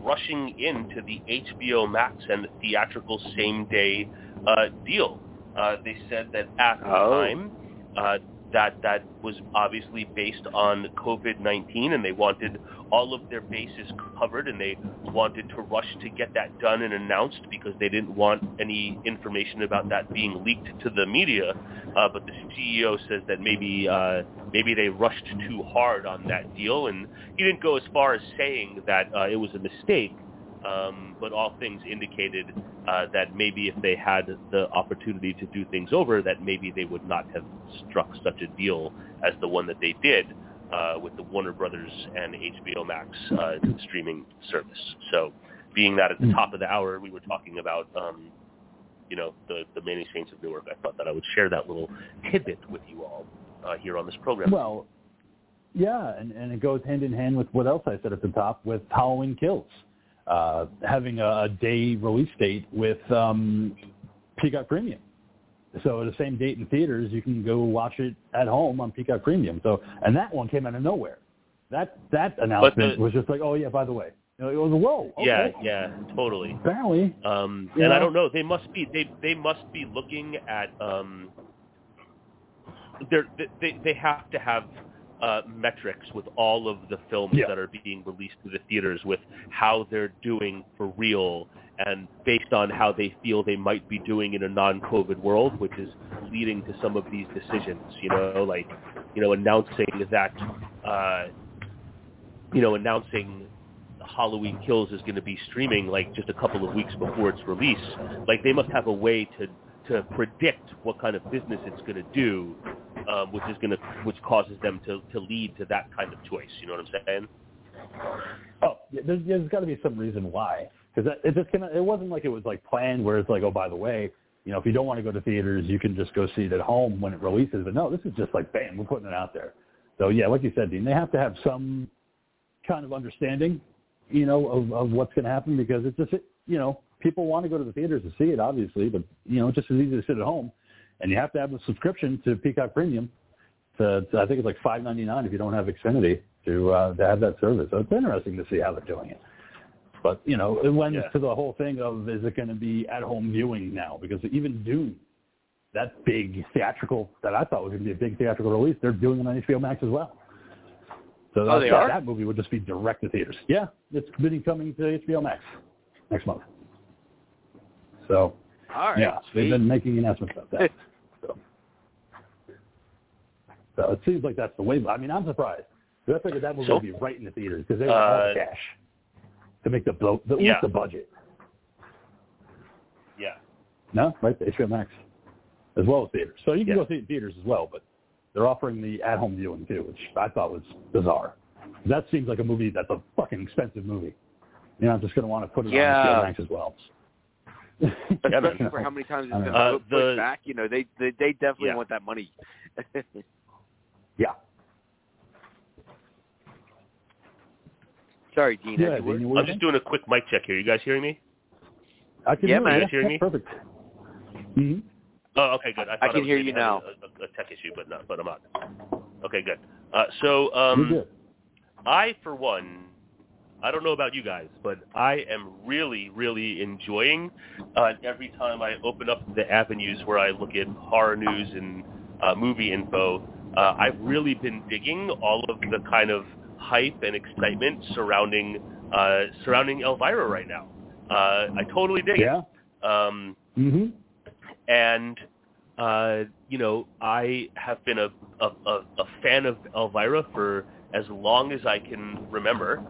[SPEAKER 6] rushing into the HBO Max and theatrical same day uh, deal. Uh, they said that at the
[SPEAKER 4] Oh.
[SPEAKER 6] time uh, that that was obviously based on COVID-19, and they wanted all of their bases covered, and they wanted to rush to get that done and announced because they didn't want any information about that being leaked to the media. Uh, but the CEO says that maybe uh, maybe they rushed too hard on that deal, and he didn't go as far as saying that uh, it was a mistake. Um, but all things indicated uh, that maybe if they had the opportunity to do things over, that maybe they would not have struck such a deal as the one that they did uh, with the Warner Brothers and HBO Max uh, streaming service. So, being that at the top of the hour we were talking about, um, you know, the the Many Saints of Newark, I thought that I would share that little tidbit with you all uh, here on this program.
[SPEAKER 3] Well, yeah, and, and it goes hand in hand with what else I said at the top with Halloween Kills. Uh, having a, a day release date with um, Peacock Premium. So at the same date in theaters, you can go watch it at home on Peacock Premium. So and that one came out of nowhere. That that announcement was just like, oh yeah, by the way, you know, it was a whoa. Okay.
[SPEAKER 6] Yeah, yeah, totally.
[SPEAKER 3] Apparently,
[SPEAKER 6] Um, and I don't know. They must be they they must be looking at um, they're, they they have to have uh, metrics with all of the films
[SPEAKER 3] Yeah.
[SPEAKER 6] that are being released to the theaters with how they're doing for real and based on how they feel they might be doing in a non-COVID world, which is leading to some of these decisions. You know, like you know announcing that uh, you know announcing Halloween Kills is going to be streaming like just a couple of weeks before its release. Like they must have a way to to predict what kind of business it's going to do, um, which is to which causes them to to lead to that kind of choice. You know what I'm saying?
[SPEAKER 3] Oh, yeah, there's, there's got to be some reason why. Because it just kind of, it wasn't like it was like planned where it's like, oh, by the way, you know, if you don't want to go to theaters, you can just go see it at home when it releases. But no, this is just like, bam, we're putting it out there. So yeah, like you said, Dean, they have to have some kind of understanding, you know, of, of what's going to happen because it's just, you know, people want to go to the theaters to see it, obviously, but you know, it's just as easy to sit at home, and you have to have a subscription to Peacock Premium. To, to, I think it's like five ninety nine if you don't have Xfinity to uh, to have that service. So it's interesting to see how they're doing it. But you know, it went
[SPEAKER 6] Yeah.
[SPEAKER 3] to the whole thing of is it going to be at home viewing now? Because even Dune, that big theatrical that I thought was going to be a big theatrical release, they're doing it on HBO Max as well. So
[SPEAKER 4] Oh,
[SPEAKER 3] that,
[SPEAKER 4] they
[SPEAKER 3] that, that movie would just be direct to theaters. Yeah, it's coming to HBO Max next month. So
[SPEAKER 4] All right.
[SPEAKER 3] yeah, they've been making announcements about that. so. so it seems like that's the way. I mean, I'm surprised. I figured that movie
[SPEAKER 6] So-
[SPEAKER 3] would be right in the theaters because they have all
[SPEAKER 6] Uh,
[SPEAKER 3] cash to make the, the, the,
[SPEAKER 6] Yeah.
[SPEAKER 3] least the budget.
[SPEAKER 6] Yeah.
[SPEAKER 3] No, right? The HBO Max, as well as theaters. So you can
[SPEAKER 6] Yeah.
[SPEAKER 3] go see it in theaters as well, but they're offering the at-home viewing too, which I thought was bizarre. That seems like a movie that's a fucking expensive movie. You know, I'm just going to want to put it
[SPEAKER 4] Yeah.
[SPEAKER 3] on HBO Max as well.
[SPEAKER 4] Especially for how many times it's
[SPEAKER 3] I
[SPEAKER 4] been
[SPEAKER 3] don't
[SPEAKER 4] pushed
[SPEAKER 6] Uh, the-
[SPEAKER 4] back. You know, they they, they definitely
[SPEAKER 6] Yeah.
[SPEAKER 4] want that money.
[SPEAKER 3] Yeah.
[SPEAKER 4] Sorry, Dean.
[SPEAKER 3] Yeah,
[SPEAKER 4] had you word?
[SPEAKER 3] Dean,
[SPEAKER 6] I'm just doing a quick mic check here. You guys hearing me?
[SPEAKER 3] I can
[SPEAKER 4] Yeah,
[SPEAKER 3] hear
[SPEAKER 4] man.
[SPEAKER 3] you.
[SPEAKER 6] You guys hearing me?
[SPEAKER 3] Perfect. hmm
[SPEAKER 6] Oh, okay, good. I,
[SPEAKER 4] I can
[SPEAKER 6] was
[SPEAKER 4] hear you now.
[SPEAKER 6] A, a, a tech issue, but not, but I'm not. Okay, good. Uh, so, um,
[SPEAKER 3] good.
[SPEAKER 6] I, for one, I don't know about you guys, but I am really, really enjoying uh, every time I open up the avenues where I look at horror news and uh, movie info. Uh, I've really been digging all of the kind of hype and excitement surrounding uh, surrounding Elvira right now. Uh, I totally dig
[SPEAKER 3] Yeah.
[SPEAKER 6] it. Um,
[SPEAKER 3] hmm
[SPEAKER 6] and uh, you know I have been a, a, a, a fan of Elvira for as long as I can remember,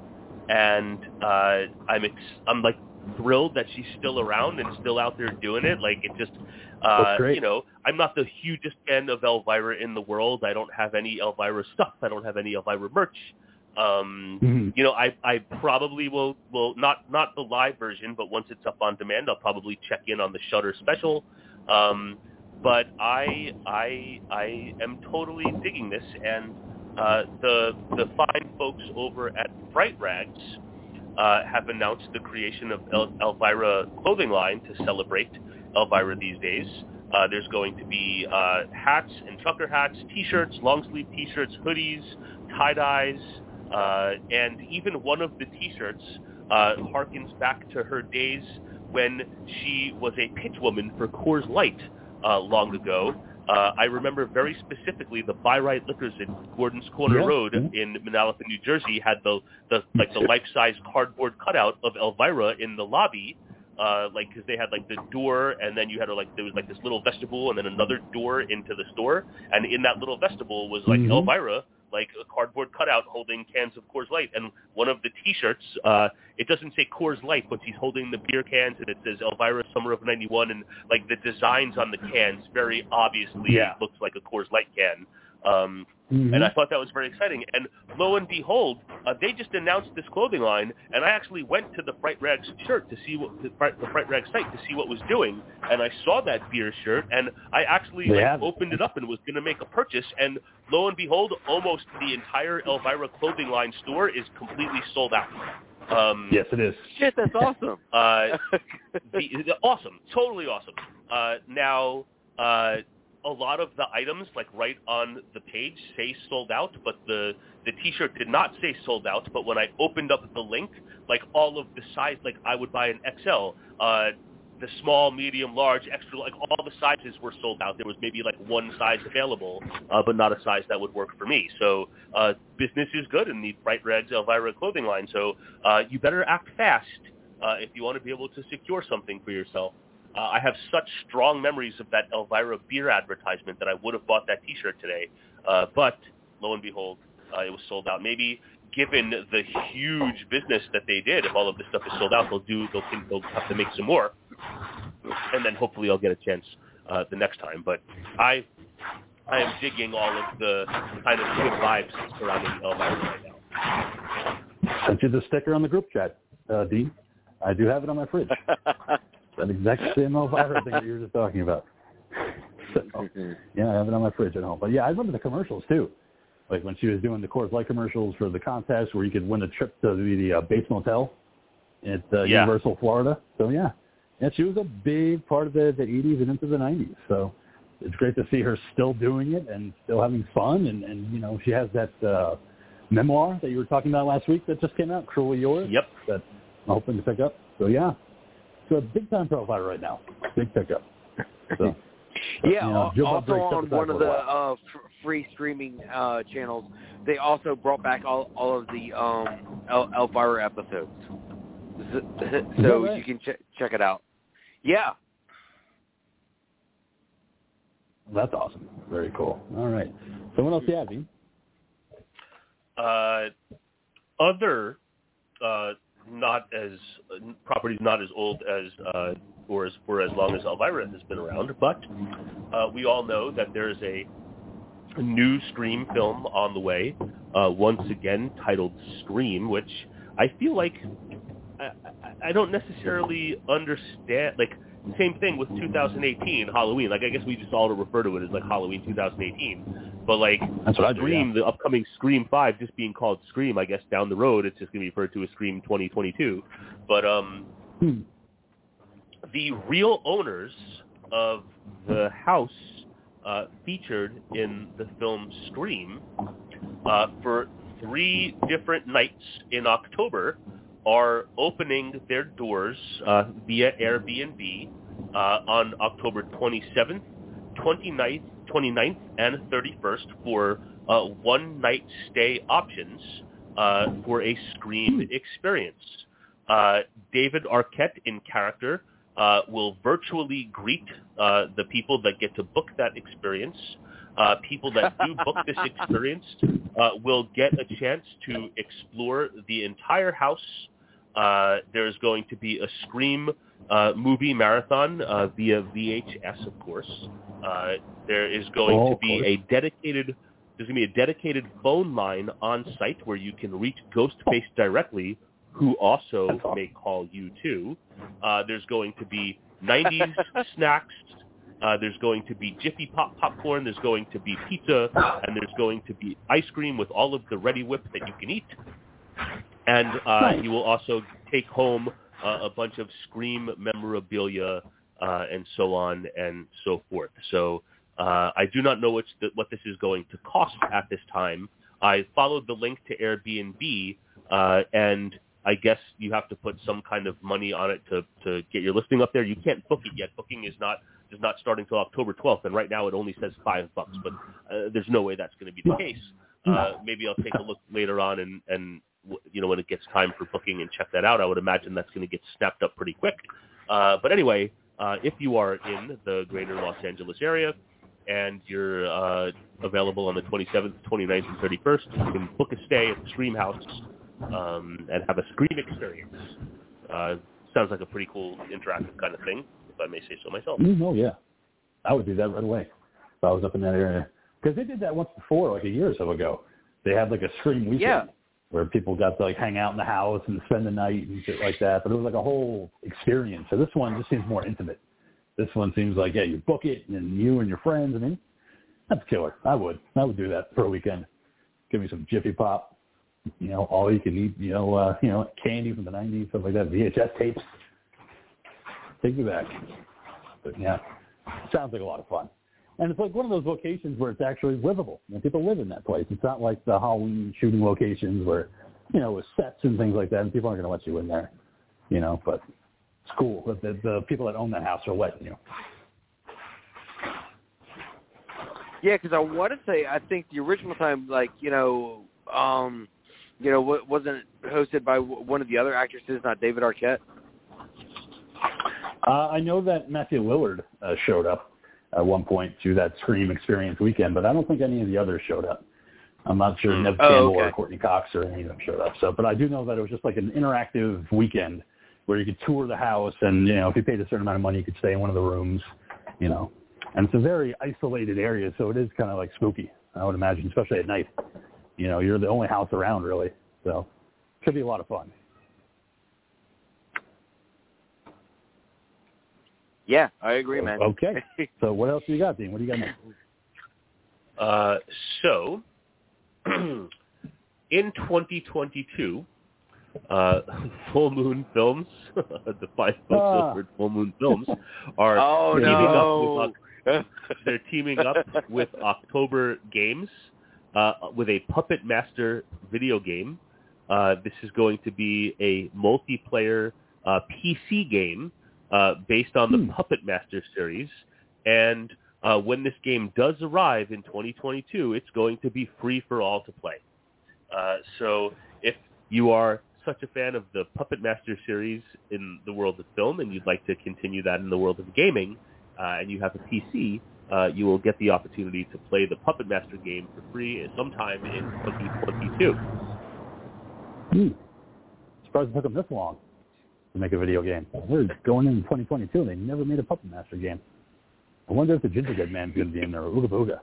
[SPEAKER 6] and uh, I'm ex- I'm like thrilled that she's still around and still out there doing it. Like it just uh, you know I'm not the hugest fan of Elvira in the world. I don't have any Elvira stuff. I don't have any Elvira merch. Um,
[SPEAKER 3] hmm
[SPEAKER 6] you know, I I probably will will not not the live version, but once it's up on demand, I'll probably check in on the Shudder special. Um, but I I I am totally digging this, and uh, the the fine folks over at Fright Rags uh, have announced the creation of El- Elvira clothing line to celebrate Elvira these days. Uh, there's going to be uh, hats and trucker hats, T-shirts, long sleeve T-shirts, hoodies, tie dyes, uh, and even one of the T-shirts harkens back to her days when she was a pitch woman for Coors Light long ago. Uh, I remember very specifically the Buy Rite Liquors in Gordon's Corner
[SPEAKER 3] Yeah,
[SPEAKER 6] Road in Manalapan, New Jersey, had the the like the life-size cardboard cutout of Elvira in the lobby, uh, like because they had like the door, and then you had like there was like this little vestibule, and then another door into the store, and in that little vestibule was like
[SPEAKER 3] Mhm.
[SPEAKER 6] Elvira, like a cardboard cutout holding cans of Coors Light, and one of the T-shirts, uh, it doesn't say Coors Light, but she's holding the beer cans, and it says Elvira Summer of '91, and like the designs on the cans very obviously
[SPEAKER 3] Yeah.
[SPEAKER 6] looks like a Coors Light can. Um,
[SPEAKER 3] Mhm.
[SPEAKER 6] and I thought that was very exciting. And lo and behold, uh, they just announced this clothing line, and I actually went to the Fright Rags shirt to see what the Fright, the Fright Rags site to see what was doing, and I saw that beer shirt, and I actually
[SPEAKER 3] They
[SPEAKER 6] like, opened it up and was going to make a purchase, and lo and behold, almost the entire Elvira clothing line store is completely sold out. Um,
[SPEAKER 3] yes, it is.
[SPEAKER 4] Shit, that's awesome.
[SPEAKER 6] uh, the, the- awesome, totally awesome. Uh, now, uh, a lot of the items, like right on the page, say sold out, but the the T-shirt did not say sold out. But when I opened up the link, like all of the size, like I would buy an XL, uh, the small, medium, large, extra, like all the sizes were sold out. There was maybe like one size available, uh, but not a size that would work for me. So uh, business is good in the Fright Rags Elvira clothing line. So uh, you better act fast uh, if you want to be able to secure something for yourself. Uh, I have such strong memories of that Elvira beer advertisement that I would have bought that T-shirt today, uh, but lo and behold, uh, it was sold out. Maybe given the huge business that they did, if all of this stuff is sold out, they'll do they'll, they'll have to make some more, and then hopefully I'll get a chance uh, the next time. But I I am digging all of the kind of good vibes surrounding Elvira right now.
[SPEAKER 3] Sent you the sticker on the group chat, uh, Dean. I do have it on my fridge. that exact same Elvira thing that you were just talking about. So, yeah, I have it on my fridge at home. But yeah, I remember the commercials too. Like when she was doing the Coors Light commercials for the contest where you could win a trip to the, the uh, Bates Motel at uh,
[SPEAKER 6] Yeah.
[SPEAKER 3] Universal, Florida. So yeah, yeah, she was a big part of the, the 80s and into the 90s. So it's great to see her still doing it and still having fun. And, and you know, she has that uh, memoir that you were talking about last week that just came out, Cruelly Yours.
[SPEAKER 6] Yep.
[SPEAKER 3] That I'm hoping to pick up. So yeah, so a big time profile right now. Big pickup. So.
[SPEAKER 4] Yeah,
[SPEAKER 3] you know,
[SPEAKER 4] al-
[SPEAKER 3] Joe Bob
[SPEAKER 4] also on one of the uh, free streaming uh, channels, they also brought back all all of the um, El- Elvira episodes, so
[SPEAKER 3] that right?
[SPEAKER 4] you can ch- check it out. Yeah,
[SPEAKER 3] That's awesome. Very cool. All right. someone else do you have,
[SPEAKER 6] Uh, other uh, not as properties not as old as uh, or as for as long as Elvira has been around, but uh, we all know that there is a new Scream film on the way. Uh, once again, titled Scream, which I feel like I, I, I don't necessarily understand. Like same thing with 2018 Halloween. Like I guess we just all refer to it as like Halloween 2018. But like
[SPEAKER 3] That's what I do.
[SPEAKER 6] Scream, the upcoming Scream 5 just being called Scream, I guess down the road it's just going to be referred to as Scream 2022. But um
[SPEAKER 3] Hmm.
[SPEAKER 6] the real owners of the house uh, featured in the film Scream uh, for three different nights in October are opening their doors uh, via Airbnb uh, on October 27th, 29th, 29th, and 31st for uh, one-night stay options uh, for a Scream experience. Uh, David Arquette in character uh, will virtually greet uh, the people that get to book that experience. Uh, people that do book this experience uh, will get a chance to explore the entire house. Uh, there's going to be a Scream uh, movie marathon uh, via VHS, of course. Uh, there is going
[SPEAKER 3] Oh,
[SPEAKER 6] to be a dedicated there's going to be a dedicated phone line on site where you can reach Ghostface directly, who also
[SPEAKER 3] awesome.
[SPEAKER 6] may call you too. Uh, there's going to be 90s snacks. Uh, there's going to be Jiffy Pop popcorn. There's going to be pizza, and there's going to be ice cream with all of the Reddi-wip that you can eat. And uh,
[SPEAKER 3] Nice.
[SPEAKER 6] you will also take home uh, a bunch of Scream memorabilia uh, and so on and so forth. So uh, I do not know which the, what this is going to cost at this time. I followed the link to Airbnb, uh, and I guess you have to put some kind of money on it to, to get your listing up there. You can't book it yet. Booking is not is not starting until October 12th, and right now it only says five bucks. But uh, there's no way that's going to be the case. Uh, maybe I'll take a look later on, and and you know when it gets time for booking and check that out. I would imagine that's going to get snapped up pretty quick. Uh, but anyway, uh, if you are in the greater Los Angeles area and you're uh, available on the 27th, 29th, and 31st, you can book a stay at the Scream House um, and have a Scream experience. Uh, sounds like a pretty cool interactive kind of thing, if I may say so myself.
[SPEAKER 3] Mm, oh yeah, I would do that right away if I was up in that area. Because they did that once before, like a year or so ago. They had like a Scream weekend
[SPEAKER 4] Yeah.
[SPEAKER 3] Where people got to like hang out in the house and spend the night and shit like that. But it was like a whole experience. So this one just seems more intimate. This one seems like yeah, you book it and you and your friends. I mean, that's killer. I would. I would do that for a weekend. Give me some Jiffy Pop. You know, all you can eat. You know, uh, you know, candy from the '90s, stuff like that. VHS tapes. Take me back. But yeah, sounds like a lot of fun. And it's like one of those locations where it's actually livable. Know, people live in that place. It's not like the Halloween shooting locations where, you know, with sets and things like that, and people aren't going to let you in there. You know, but it's cool that the, the people that own that house are letting you.
[SPEAKER 4] Yeah, because I want to say I think the original time, like you know, um, you know, wa- wasn't hosted by w- one of the other actresses, not David Arquette.
[SPEAKER 3] Uh, I know that Matthew Lillard uh, showed up at one point to that Scream Experience weekend, but I don't think any of the others showed up. I'm not sure hmm. Nev
[SPEAKER 4] Oh,
[SPEAKER 3] Campbell
[SPEAKER 4] okay.
[SPEAKER 3] or Courteney Cox or any of them showed up. So, but I do know that it was just like an interactive weekend where you could tour the house, and you know, if you paid a certain amount of money, you could stay in one of the rooms. You know, and it's a very isolated area, so it is kind of like spooky. I would imagine, especially at night. You know, you're the only house around really, so should be a lot of fun.
[SPEAKER 4] Yeah, I agree, man.
[SPEAKER 3] Okay. So what else do you got, Dean? What do you got next?
[SPEAKER 6] Uh, so, in 2022, uh, Full Moon Films, the five
[SPEAKER 3] Ah.
[SPEAKER 6] silvered Full Moon Films, are
[SPEAKER 4] Oh,
[SPEAKER 6] teaming
[SPEAKER 4] no.
[SPEAKER 6] up with they're teaming up with October Games uh, with a Puppet Master video game. Uh, this is going to be a multiplayer uh, PC game uh, based on the
[SPEAKER 3] Hmm.
[SPEAKER 6] Puppet Master series. And uh, when this game does arrive in 2022, it's going to be free for all to play. Uh, so if you are such a fan of the Puppet Master series in the world of film and you'd like to continue that in the world of gaming, uh, and you have a PC, uh, you will get the opportunity to play the Puppet Master game for free sometime in 2022.
[SPEAKER 3] Hmm. Surprised it took them this long to make a video game. We're going in 2022 they never made a Puppet Master game. I wonder if the Gingerbread Man's going to be in there. Ooga Booga.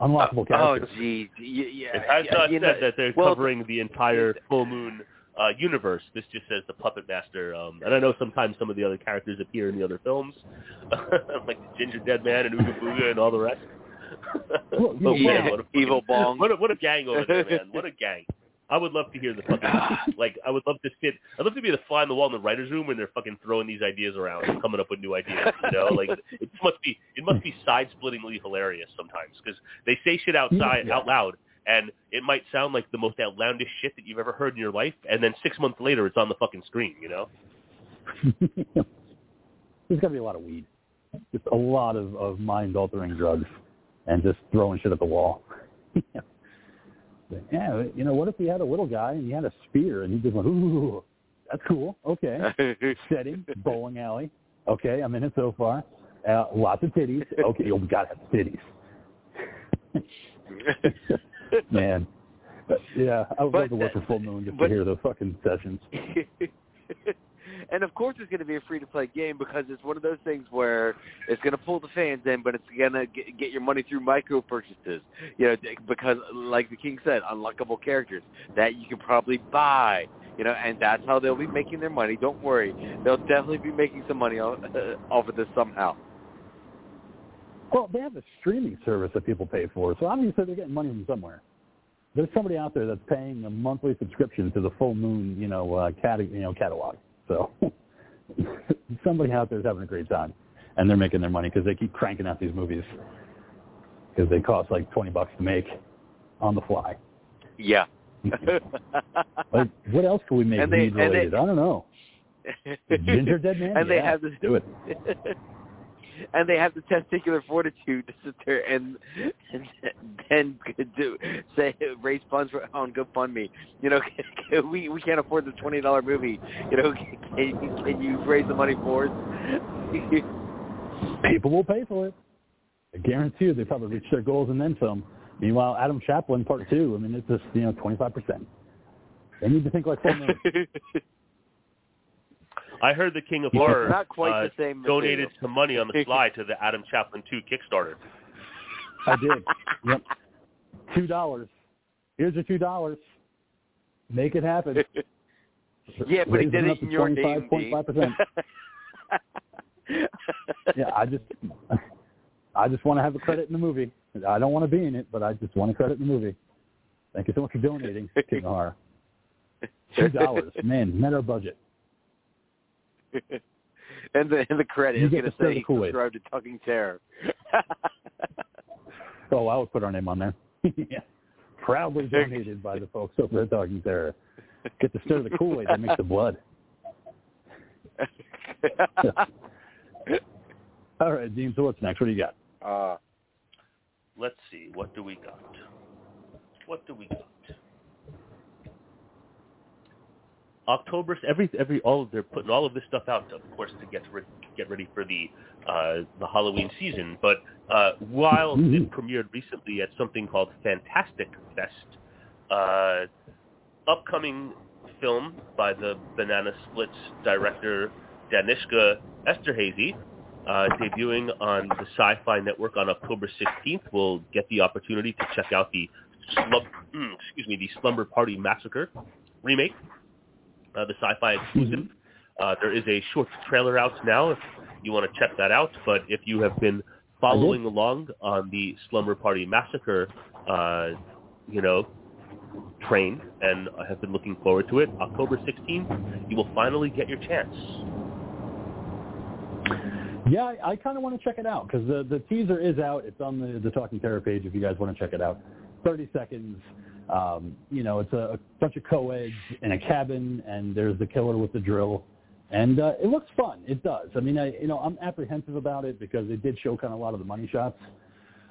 [SPEAKER 3] Unlockable characters.
[SPEAKER 4] Oh,
[SPEAKER 3] characters.
[SPEAKER 4] geez. Y- yeah.
[SPEAKER 6] It has
[SPEAKER 4] yeah,
[SPEAKER 6] not
[SPEAKER 4] you
[SPEAKER 6] said
[SPEAKER 4] know,
[SPEAKER 6] that they're
[SPEAKER 4] well,
[SPEAKER 6] covering the entire Full Moon uh, universe. This just says the Puppet Master. Um, and I know sometimes some of the other characters appear in the other films, like the Gingerdead Man and Ooga Booga and all the rest.
[SPEAKER 3] Well,
[SPEAKER 6] Oh,
[SPEAKER 3] yeah.
[SPEAKER 6] man, what a fucking-
[SPEAKER 4] Evil Bong.
[SPEAKER 6] What a, what a gang over there, man. What a gang. I would love to hear the fucking like. I would love to sit. I'd love to be the fly on the wall in the writers' room when they're fucking throwing these ideas around and coming up with new ideas. You know, like it must be it must be side-splittingly hilarious sometimes because they say shit outside
[SPEAKER 3] Yeah.
[SPEAKER 6] out loud and it might sound like the most outlandish shit that you've ever heard in your life, and then six months later it's on the fucking screen. You know.
[SPEAKER 3] There's got to be a lot of weed. Just a lot of, of mind-altering drugs and just throwing shit at the wall. yeah, you know, what if he had a little guy and he had a spear and he just went, ooh, that's cool. Okay. Setting, bowling alley. Okay, I'm in it so far. Uh, lots of titties. Okay, oh, we got to have titties. Man. But, yeah, I would
[SPEAKER 4] But
[SPEAKER 3] love to work for Full Moon just
[SPEAKER 4] but-
[SPEAKER 3] to hear those fucking sessions.
[SPEAKER 4] and of course, it's going to be a free-to-play game because it's one of those things where it's going to pull the fans in, but it's going to get, get your money through micro purchases. You know, because like the king said, unlockable characters that you can probably buy. You know, and that's how they'll be making their money. Don't worry, they'll definitely be making some money off, off of this somehow.
[SPEAKER 3] Well, they have a streaming service that people pay for, so obviously they're getting money from somewhere. There's somebody out there that's paying a monthly subscription to the Full Moon, you know, uh, cat, you know, catalog. So somebody out there is having a great time, and they're making their money because they keep cranking out these movies because they cost like twenty bucks to make on the fly.
[SPEAKER 4] Yeah.
[SPEAKER 3] Like, what else can we make
[SPEAKER 4] And they-
[SPEAKER 3] weed
[SPEAKER 4] they-
[SPEAKER 3] related? I don't know. Ginger Dead Man.
[SPEAKER 4] and they have this
[SPEAKER 3] do it.
[SPEAKER 4] And they have the testicular fortitude to sit there and and then do say raise funds for, oh, on GoFundMe. You know, we we can't afford the twenty dollar movie. You know, can, can you raise the money for us?
[SPEAKER 3] people will pay for it. I guarantee you they probably reach their goals and then some. Meanwhile, Adam Chaplin Part Two. I mean, it's just you know twenty five percent. They need to think like Full.
[SPEAKER 6] I heard the King of
[SPEAKER 3] It's
[SPEAKER 6] Horror
[SPEAKER 4] not quite
[SPEAKER 6] uh,
[SPEAKER 4] the same
[SPEAKER 6] donated
[SPEAKER 4] material.
[SPEAKER 6] some money on the fly to the Adam Chaplin 2 Kickstarter.
[SPEAKER 3] I did. Yep. Two dollars. Here's your two dollars. Make it happen.
[SPEAKER 4] yeah, but he did
[SPEAKER 3] it
[SPEAKER 4] it
[SPEAKER 3] up to
[SPEAKER 4] in your name,
[SPEAKER 3] 25.5%. Yeah, I just, I just want to have a credit in the movie. I don't want to be in it, but I just want a credit in the movie. Thank you so much for donating, King of Horror. Two dollars, man, met our budget.
[SPEAKER 4] And the and the credit
[SPEAKER 3] You
[SPEAKER 4] is going to
[SPEAKER 3] to
[SPEAKER 4] say
[SPEAKER 3] he Kool-Aid.
[SPEAKER 4] subscribe to Talking Terror.
[SPEAKER 3] Oh, I would put our name on there. yeah. Proudly donated by the folks over at Talking Terror. Get to stir the Kool-Aid that makes the blood. All right, Dean, so what's next? What do you got?
[SPEAKER 4] uh,
[SPEAKER 6] Let's see. What do we got? What do we got? October every every all they're putting all of this stuff out of course to get re- get ready for the uh, the Halloween season. But uh, while
[SPEAKER 3] Mhm.
[SPEAKER 6] it premiered recently at something called Fantastic Fest, uh, upcoming film by the Banana Splits director Danishka Esterhazy, uh, debuting on the Syfy Network on October 16th. We'll get the opportunity to check out the slum- mm, excuse me the Slumber Party Massacre remake, uh, the Syfy exclusive. Uh, there is a short trailer out now if you want to check that out. But if you have been following along on the Slumber Party Massacre, uh, you know, train and have been looking forward to it, October 16th, you will finally get your chance.
[SPEAKER 3] Yeah, I, I kind of want to check it out because the the teaser is out. It's on the the Talking Terror page if you guys want to check it out. Thirty seconds. Um, you know, it's a, a bunch of co-eds in a cabin, and there's the killer with the drill, and uh, it looks fun. It does. I mean, I you know I'm apprehensive about it because it did show kind of a lot of the money shots,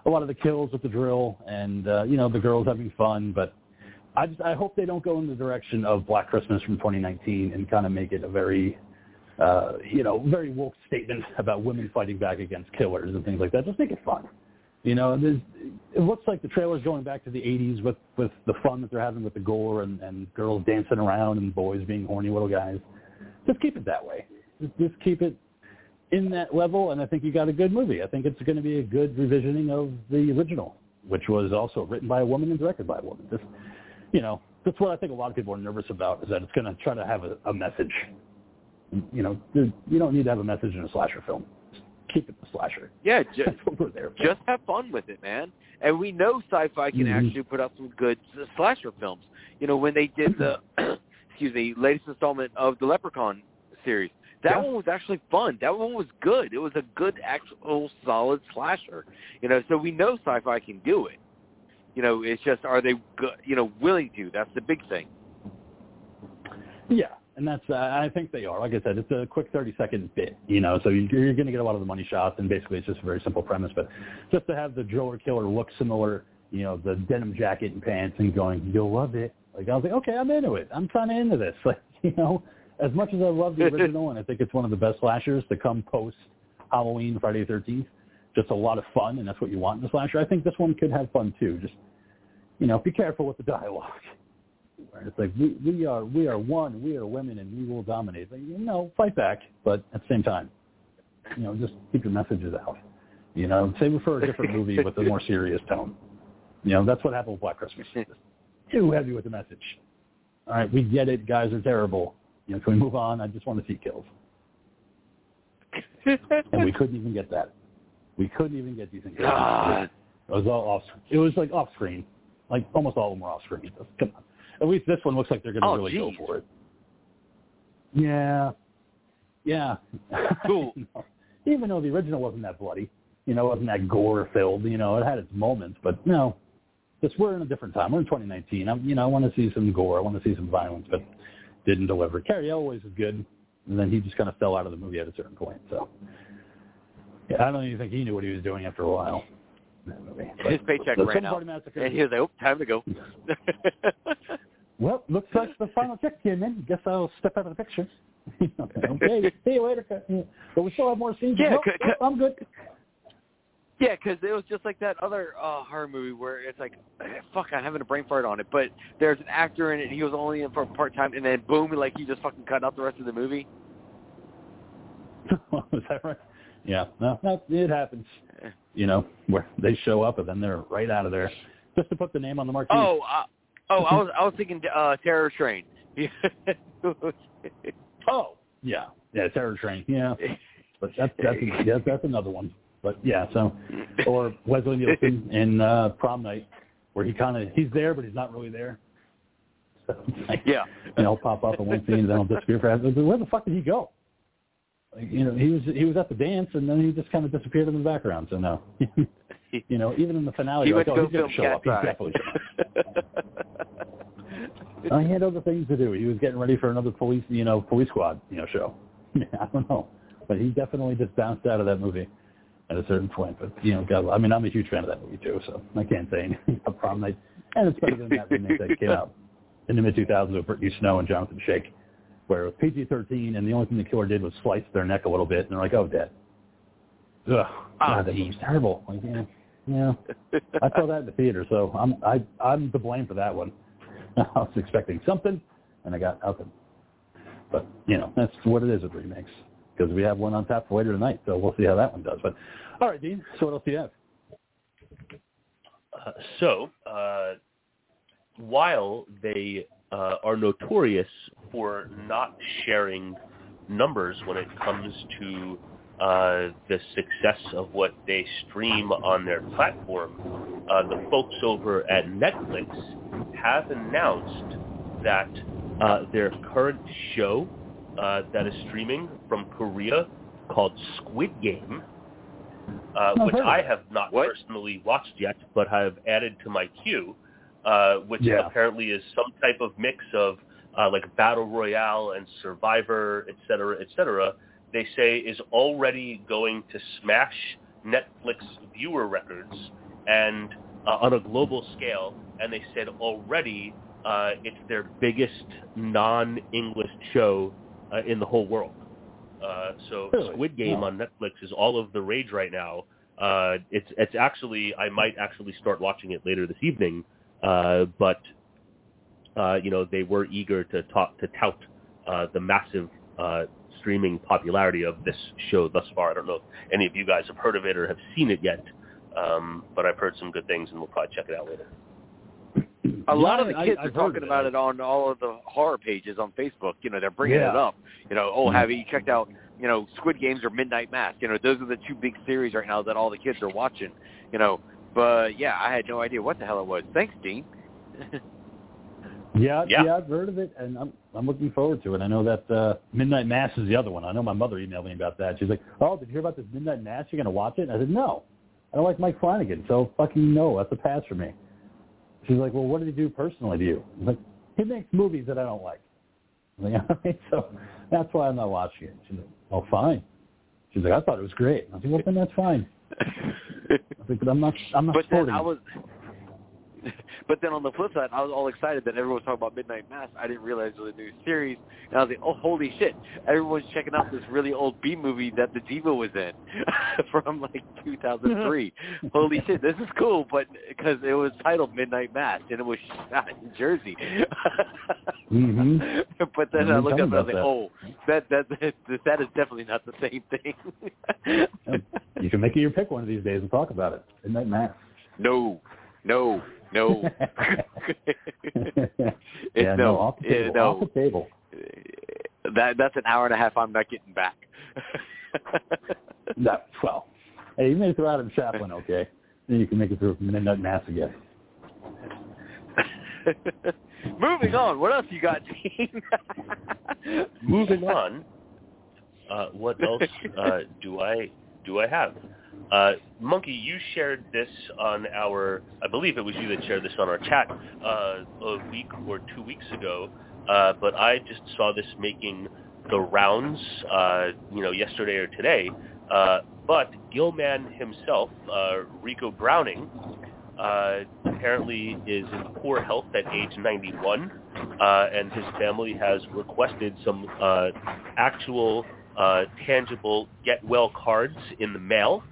[SPEAKER 3] a lot of the kills with the drill, and uh, you know the girls having fun, but. I just I hope they don't go in the direction of Black Christmas from 2019 and kind of make it a very uh, you know, very woke statement about women fighting back against killers and things like that. Just make it fun. You know, it looks like the trailer's going back to the 80s with, with the fun that they're having with the gore and, and girls dancing around and boys being horny little guys. Just keep it that way. Just, just keep it in that level, and I think you got a good movie. I think it's going to be a good revisioning of the original, which was also written by a woman and directed by a woman. Just, you know, that's what I think a lot of people are nervous about is that it's going to try to have a, a message you know, you don't need to have a message in a slasher film. Keep it the slasher.
[SPEAKER 4] Yeah, just, just have fun with it, man. And we know Syfy can
[SPEAKER 3] Mhm.
[SPEAKER 4] actually put out some good slasher films. You know, when they did the, excuse me, latest installment of the Leprechaun series, that
[SPEAKER 3] Yeah.
[SPEAKER 4] one was actually fun. That one was good. It was a good, actual, solid slasher. You know, so we know Syfy can do it. You know, it's just are they, go- you know, willing to? That's the big thing.
[SPEAKER 3] Yeah, and that's uh, I think they are. Like I said, it's a quick thirty second bit, you know. So you- you're going to get a lot of the money shots, and basically it's just a very simple premise. But just to have the driller killer look similar, you know, the denim jacket and pants, and going, you'll love it. Like I was like, okay, I'm into it. I'm kind of into this. Like you know, as much as I love the original, and I think it's one of the best slashers to come post Halloween, Friday the Thirteenth. Just a lot of fun, and that's what you want in a slasher. I think this one could have fun too. Just you know, be careful with the dialogue. Right? It's like we, we are we are one, we are women, and we will dominate. Like, you know, fight back, but at the same time, you know, just keep your messages out. You know, say for a different movie with a more serious tone. You know, that's what happened with Black Christmas. Too heavy with the message. All right, we get it. Guys are terrible. You know, can we move on? I just want to see kills, and we couldn't even get that. We couldn't even get decent kills.
[SPEAKER 4] God.
[SPEAKER 3] It was all off. It was like off screen. Like almost all of them were off screen. Come on. At least this one looks like they're going to
[SPEAKER 4] Oh,
[SPEAKER 3] really
[SPEAKER 4] geez.
[SPEAKER 3] go for it. Yeah. Yeah.
[SPEAKER 4] Cool.
[SPEAKER 3] Even though the original wasn't that bloody, you know, wasn't that gore filled. You know, it had its moments, but no. Just we're in a different time. We're in 2019. I, you know, I want to see some gore. I want to see some violence, but didn't deliver. Cary Elwes is good, and then he just kind of fell out of the movie at a certain point. So, yeah, I don't even think he knew what he was doing after a while. movie.
[SPEAKER 4] His paycheck
[SPEAKER 3] the
[SPEAKER 4] ran out, and he was like, "Oh, time to go."
[SPEAKER 3] Well, looks like the final check came in. Guess I'll step out of the picture. okay, see you later. But we still have more scenes.
[SPEAKER 4] Yeah,
[SPEAKER 3] Nope, nope, I'm good.
[SPEAKER 4] Yeah, because it was just like that other uh, horror movie where it's like, fuck, I'm having a brain fart on it. But there's an actor in it, and he was only in for part time, and then boom, like he just fucking cut out the rest of the movie.
[SPEAKER 3] Is that right? Yeah, no, no, it happens. You know, where they show up and then they're right out of there, just to put the name on the marquee.
[SPEAKER 4] Oh, uh, oh, I was I was thinking uh, Terror Train.
[SPEAKER 3] oh, yeah, yeah, Terror Train. Yeah, but that's that's yeah, that's another one. But yeah, so or Leslie Nielsen in uh, Prom Night, where he kind of he's there but he's not really there. So, like,
[SPEAKER 4] yeah,
[SPEAKER 3] you know, I'll pop up in one scene and then he'll disappear for where the fuck did he go? Like, you know, he was he was at the dance and then he just kind of disappeared in the background. So no, you know, even in the finale,
[SPEAKER 4] he
[SPEAKER 3] like, oh, he's
[SPEAKER 4] film
[SPEAKER 3] gonna show up. He's definitely showing up. He had other things to do. He was getting ready for another police, you know, police squad, you know, show. I don't know, but he definitely just bounced out of that movie at a certain point. But you know, God, I mean, I'm a huge fan of that movie too, so I can't say anything about Prom Night. And it's better than that remake that came out in the mid 2000s with Brittany Snow and Johnathon Schaech, where it was PG-13, and the only thing the killer did was slice their neck a little bit, and they're like, "Oh, dead." Ugh, God, that movie's terrible. Like, yeah, yeah. I saw that in the theater, so I'm I I'm to blame for that one. I was expecting something, and I got nothing. But you know, that's what it is with remakes because we have one on tap for later tonight, so we'll see how that one does. But all right, Dean. So what else do you have?
[SPEAKER 6] Uh, so, uh, while they uh, are notorious for not sharing numbers when it comes to uh, the success of what they stream on their platform, uh, the folks over at Netflix have announced that uh, their current show uh, that is streaming from Korea called Squid Game, uh, which? I have not
[SPEAKER 4] What?
[SPEAKER 6] personally watched yet, but have added to my queue, uh, which
[SPEAKER 3] Yeah.
[SPEAKER 6] apparently is some type of mix of uh, like battle royale and Survivor, et cetera, et cetera. They say is already going to smash Netflix viewer records and uh, on a global scale, and they said already uh, it's their biggest non-English show uh, in the whole world. Uh, so
[SPEAKER 3] Really?
[SPEAKER 6] Squid Game
[SPEAKER 3] Oh.
[SPEAKER 6] on Netflix is all of the rage right now. Uh, it's it's actually I might actually start watching it later this evening, uh, but uh, you know they were eager to talk to tout uh, the massive uh, streaming popularity of this show thus far. I don't know if any of you guys have heard of it or have seen it yet, um, but I've heard some good things, and we'll probably check it out later.
[SPEAKER 4] A lot of the kids
[SPEAKER 3] I've
[SPEAKER 4] are talking
[SPEAKER 3] heard
[SPEAKER 4] about
[SPEAKER 3] it.
[SPEAKER 4] it on all of the horror pages on Facebook. You know, they're bringing
[SPEAKER 3] Yeah.
[SPEAKER 4] it up. You know, oh,
[SPEAKER 3] Mhm.
[SPEAKER 4] have you checked out, you know, Squid Games or Midnight Mass? You know, those are the two big series right now that all the kids are watching. You know, but yeah, I had no idea what the hell it was. Thanks, Dean.
[SPEAKER 3] Yeah,
[SPEAKER 6] Yeah.
[SPEAKER 3] yeah, I've heard of it, and I'm I'm looking forward to it. I know that uh, Midnight Mass is the other one. I know my mother emailed me about that. She's like, "Oh, did you hear about this Midnight Mass? You're gonna watch it?" And I said, "No, I don't like Mike Flanagan, so fucking no. That's a pass for me." She's like, "Well, what did he do personally to you?" I'm like, "He makes movies that I don't like." I'm like, All right, so that's why I'm not watching it. She's like, "Oh, fine." She's like, "I thought it was great." I was like, "Well, then that's fine." I was like, "But I'm not. I'm not
[SPEAKER 4] but then I
[SPEAKER 3] it."
[SPEAKER 4] But then on the flip side, I was all excited that everyone was talking about Midnight Mass. I didn't realize it was a new series, and I was like, "Oh, holy shit! Everyone's checking out this really old B movie that the Diva was in from like 2003. holy shit, this is cool!" But because it was titled Midnight Mass and it was shot in Jersey.
[SPEAKER 3] Mhm.
[SPEAKER 4] But then I looked up and I was like,
[SPEAKER 3] about
[SPEAKER 4] "Oh, that that that, that is definitely not the same thing."
[SPEAKER 3] You can make it your pick one of these days and talk about it. Midnight Mass.
[SPEAKER 4] No, no, no.
[SPEAKER 3] yeah, no, off the
[SPEAKER 4] yeah,
[SPEAKER 3] table.
[SPEAKER 4] no.
[SPEAKER 3] Off the table.
[SPEAKER 4] That that's an hour and a half I'm not getting back.
[SPEAKER 3] No, well, hey, you made it through Adam Chaplin, okay? Then you can make it through Midnight Mass again.
[SPEAKER 4] Moving on. What else you got, Dean?
[SPEAKER 6] Moving on, uh, what else uh, do I do I have? Uh, Monkey, you shared this on our, I believe it was you that shared this on our chat uh, a week or two weeks ago, uh, but I just saw this making the rounds, uh, you know, yesterday or today. Uh, but Gill Man himself, uh, Ricou Browning, uh, apparently is in poor health at age 91, uh, and his family has requested some uh, actual uh, tangible get well cards in the mail.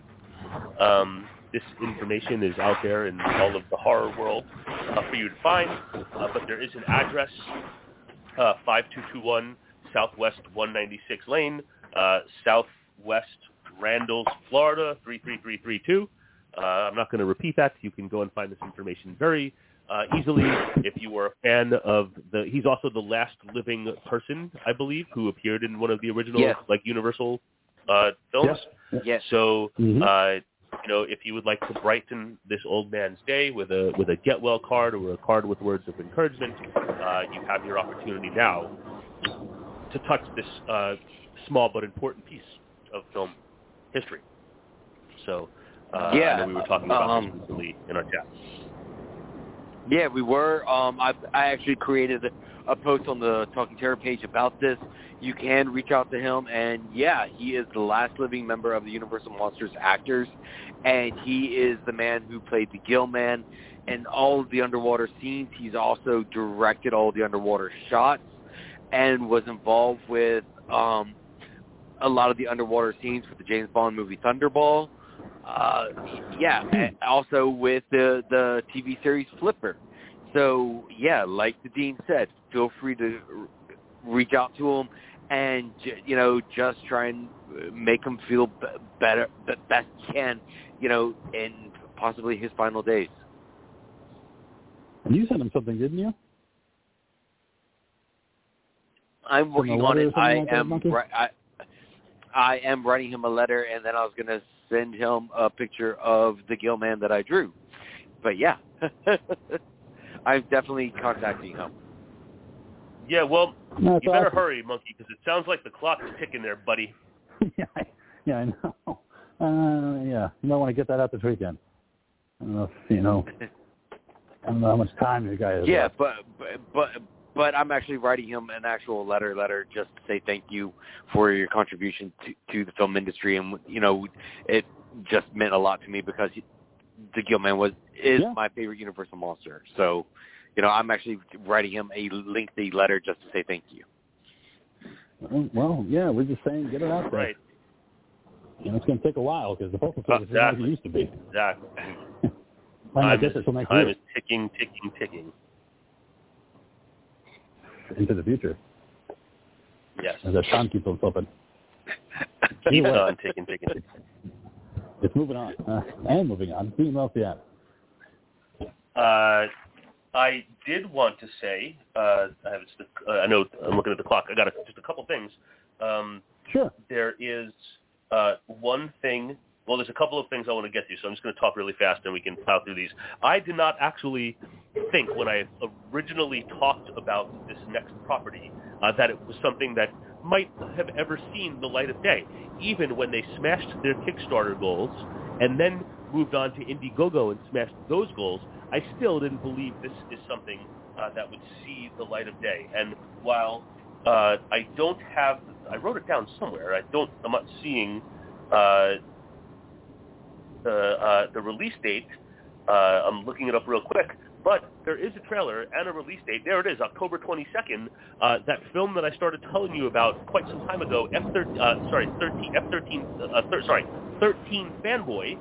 [SPEAKER 6] Um, this information is out there in all of the horror world uh, for you to find, uh, but there is an address, uh, 5221 Southwest 196 Lane, uh, Southwest Ranches, Florida 33332. Uh, I'm not going to repeat that. You can go and find this information very uh, easily if you are a fan of the. He's also the last living person, I believe, who appeared in one of the original
[SPEAKER 4] Yes.
[SPEAKER 6] like Universal uh, films.
[SPEAKER 3] Yes.
[SPEAKER 4] yes.
[SPEAKER 6] So,
[SPEAKER 3] Mhm.
[SPEAKER 6] uh, you know, if you would like to brighten this old man's day with a with a get well card or a card with words of encouragement, uh, you have your opportunity now to touch this uh, small but important piece of film history. So, uh,
[SPEAKER 4] Yeah,
[SPEAKER 6] I know we were talking about
[SPEAKER 4] um,
[SPEAKER 6] this recently in our chat.
[SPEAKER 4] Yeah, we were. Um, I, I actually created a, post on the Talking Terror page about this. You can reach out to him, and yeah, he is the last living member of the Universal Monsters actors, and he is the man who played the Gill Man in all of the underwater scenes. He's also directed all the underwater shots, and was involved with um, a lot of the underwater scenes for the James Bond movie Thunderball. Uh, yeah, and also with the the TV series Flipper. So yeah, like the dean said, feel free to r- reach out to him and j- you know just try and make him feel b- better, the best you can, you know, in possibly his final days.
[SPEAKER 3] And you sent him something, didn't you?
[SPEAKER 4] I'm working on it i
[SPEAKER 3] like
[SPEAKER 4] am ri- I, I am writing him a letter, and then I was going to send him a picture of the Gill man that I drew. But yeah, I'm definitely contacting him.
[SPEAKER 6] Yeah, well,
[SPEAKER 3] No, it's
[SPEAKER 6] you better
[SPEAKER 3] awesome.
[SPEAKER 6] hurry, Monkey, because it sounds like the clock's ticking there, buddy.
[SPEAKER 3] yeah, I, yeah, I know. Uh, yeah, you might want to get that out this weekend. I don't know if, you know, I don't know how much time your guy has.
[SPEAKER 4] Yeah,
[SPEAKER 3] left.
[SPEAKER 4] but but but but I'm actually writing him an actual letter letter just to say thank you for your contribution to to the film industry, and you know, it just meant a lot to me because he, the Gill Man was is
[SPEAKER 3] Yeah.
[SPEAKER 4] my favorite Universal monster. So, you know, I'm actually writing him a lengthy letter just to say thank you.
[SPEAKER 3] Well, yeah, we're just saying get it out there.
[SPEAKER 6] Right.
[SPEAKER 3] You know, it's going to take a while because the postal service is not it used to be.
[SPEAKER 6] Exactly.
[SPEAKER 3] Might not
[SPEAKER 6] Time,
[SPEAKER 3] get
[SPEAKER 6] is,
[SPEAKER 3] there till next
[SPEAKER 6] time
[SPEAKER 3] year
[SPEAKER 6] is ticking, ticking, ticking.
[SPEAKER 3] into the future
[SPEAKER 6] Yes.
[SPEAKER 3] as that time keeps on flipping.
[SPEAKER 6] Keep on ticking, ticking, ticking.
[SPEAKER 3] It's moving on uh, and moving on. Who else do you have?
[SPEAKER 6] Uh, I did want to say, uh, I have uh, I know I'm looking at the clock. I got a, just a couple things. Um,
[SPEAKER 3] Sure.
[SPEAKER 6] there is uh, one thing. Well, there's a couple of things I want to get to, so I'm just going to talk really fast and we can plow through these. I did not actually think when I originally talked about this next property uh, that it was something that might have ever seen the light of day. Even when they smashed their Kickstarter goals and then moved on to Indiegogo and smashed those goals, I still didn't believe this is something uh, that would see the light of day. And while uh, I don't have, I wrote it down somewhere. I don't, I'm not seeing uh, the uh, the release date. Uh, I'm looking it up real quick, but there is a trailer and a release date. There it is, October 22nd. Uh, that film that I started telling you about quite some time ago, F13, uh, sorry, 13, F13, uh, thir- sorry, 13 Fanboy,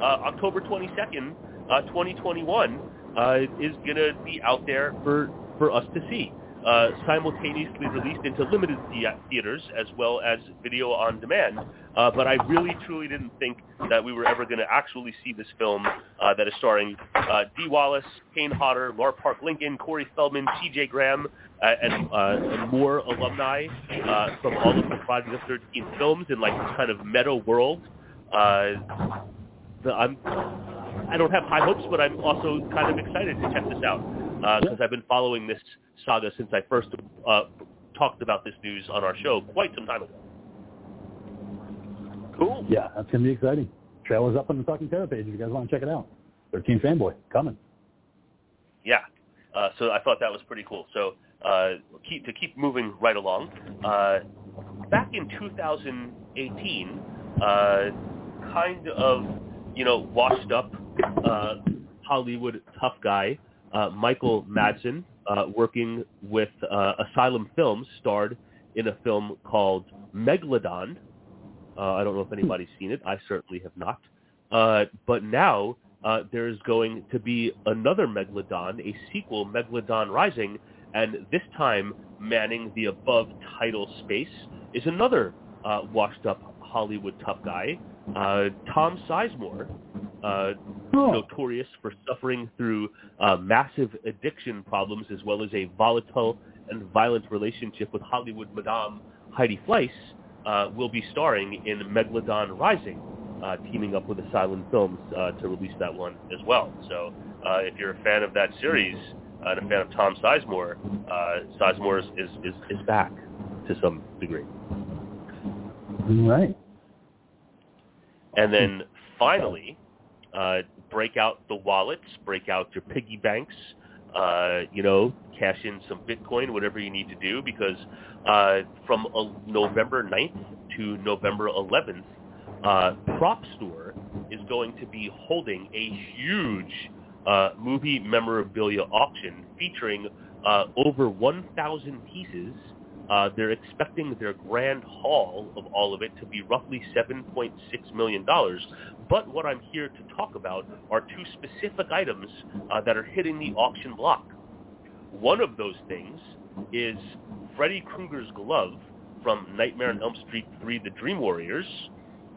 [SPEAKER 6] uh, October 22nd, uh, 2021, uh, is gonna be out there for for us to see. Uh, simultaneously released into limited thea- theaters as well as video on demand. Uh, but I really truly didn't think that we were ever going to actually see this film uh, that is starring uh, Dee Wallace, Kane Hodder, Lar Park Lincoln, Corey Feldman, C.J. Graham, uh, and, uh, and more alumni uh, from all of the Friday the 13th films in like this kind of meta world. Uh, the, I'm, I don't have high hopes, but I'm also kind of excited to check this out because I've been following this saga since I first uh, talked about this news on our show quite some time ago.
[SPEAKER 4] Cool.
[SPEAKER 3] Yeah, that's going to be exciting. Trailer's up on the Talking Terror page if you guys want to check it out. 13 Fanboy, coming.
[SPEAKER 6] Yeah. Uh, so I thought that was pretty cool. So uh, keep, to keep moving right along, uh, back in 2018, uh, kind of, you know, washed up uh, Hollywood tough guy, uh, Michael Madsen, uh, working with uh, Asylum Films, starred in a film called Megalodon. Uh, I don't know if anybody's seen it. I certainly have not. Uh, but now uh, there's going to be another Megalodon, a sequel, Megalodon Rising, and this time manning the above title space is another uh, washed-up Hollywood tough guy, uh, Tom Sizemore, uh,
[SPEAKER 3] Oh.
[SPEAKER 6] notorious for suffering through uh, massive addiction problems as well as a volatile and violent relationship with Hollywood Madame Heidi Fleiss, uh, will be starring in Megalodon Rising, uh, teaming up with Asylum Films uh, to release that one as well. So uh, if you're a fan of that series and a fan of Tom Sizemore, uh, Sizemore is, is, is back to some degree.
[SPEAKER 3] Right.
[SPEAKER 6] And then finally, uh, break out the wallets, break out your piggy banks, uh, you know, cash in some Bitcoin, whatever you need to do, because uh, from November 9th to November 11th, uh, Prop Store is going to be holding a huge uh, movie memorabilia auction featuring uh, over 1,000 pieces. Uh, they're expecting their grand haul of all of it to be roughly $7.6 million. But what I'm here to talk about are two specific items uh, that are hitting the auction block. One of those things is Freddy Krueger's glove from Nightmare on Elm Street 3: The Dream Warriors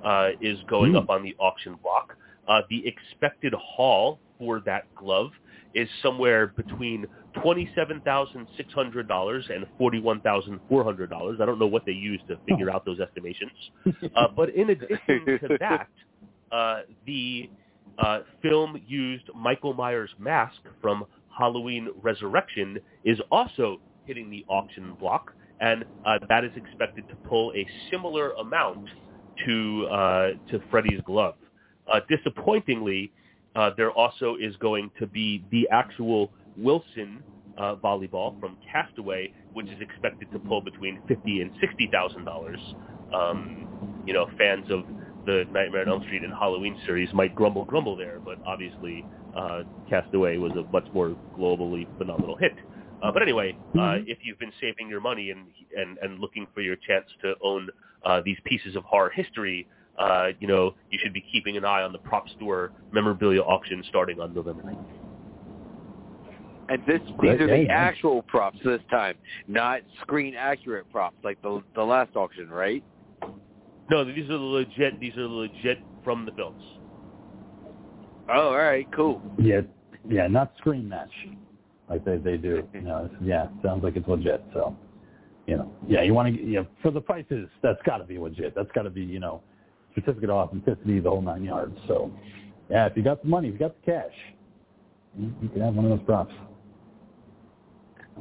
[SPEAKER 6] uh, is going
[SPEAKER 3] Hmm.
[SPEAKER 6] up on the auction block. Uh, the expected haul for that glove is somewhere between twenty-seven thousand six hundred dollars and forty-one thousand four hundred dollars. I don't know what they use to figure out those estimations. Uh, but in addition to that, uh, the uh, film used Michael Myers' mask from Halloween Resurrection is also hitting the auction block, and uh, that is expected to pull a similar amount to uh, to Freddy's glove. Uh, disappointingly, uh, there also is going to be the actual Wilson uh, volleyball from Castaway, which is expected to pull between fifty and sixty thousand dollars. Um, you know, fans of the Nightmare on Elm Street and Halloween series might grumble, grumble there, but obviously uh, Castaway was a much more globally phenomenal hit. Uh, but anyway, uh,
[SPEAKER 3] Mhm.
[SPEAKER 6] if you've been saving your money and and, and looking for your chance to own uh, these pieces of horror history, uh, you know, you should be keeping an eye on the prop store memorabilia auction starting on November 9th.
[SPEAKER 4] And this
[SPEAKER 3] Great
[SPEAKER 4] these are
[SPEAKER 3] game,
[SPEAKER 4] the
[SPEAKER 3] man.
[SPEAKER 4] actual props this time, not screen accurate props like the the last auction, right?
[SPEAKER 6] No, these are the legit. These are the legit from the films.
[SPEAKER 4] Oh, all right, cool.
[SPEAKER 3] Yeah, yeah, not screen match like they they do. You know, yeah, sounds like it's legit. So, you know, yeah, you want to, yeah, for the prices, that's got to be legit. That's got to be, you know, certificate of authenticity, the whole nine yards. So, yeah, if you got the money, if you got the cash, you, you can have one of those props.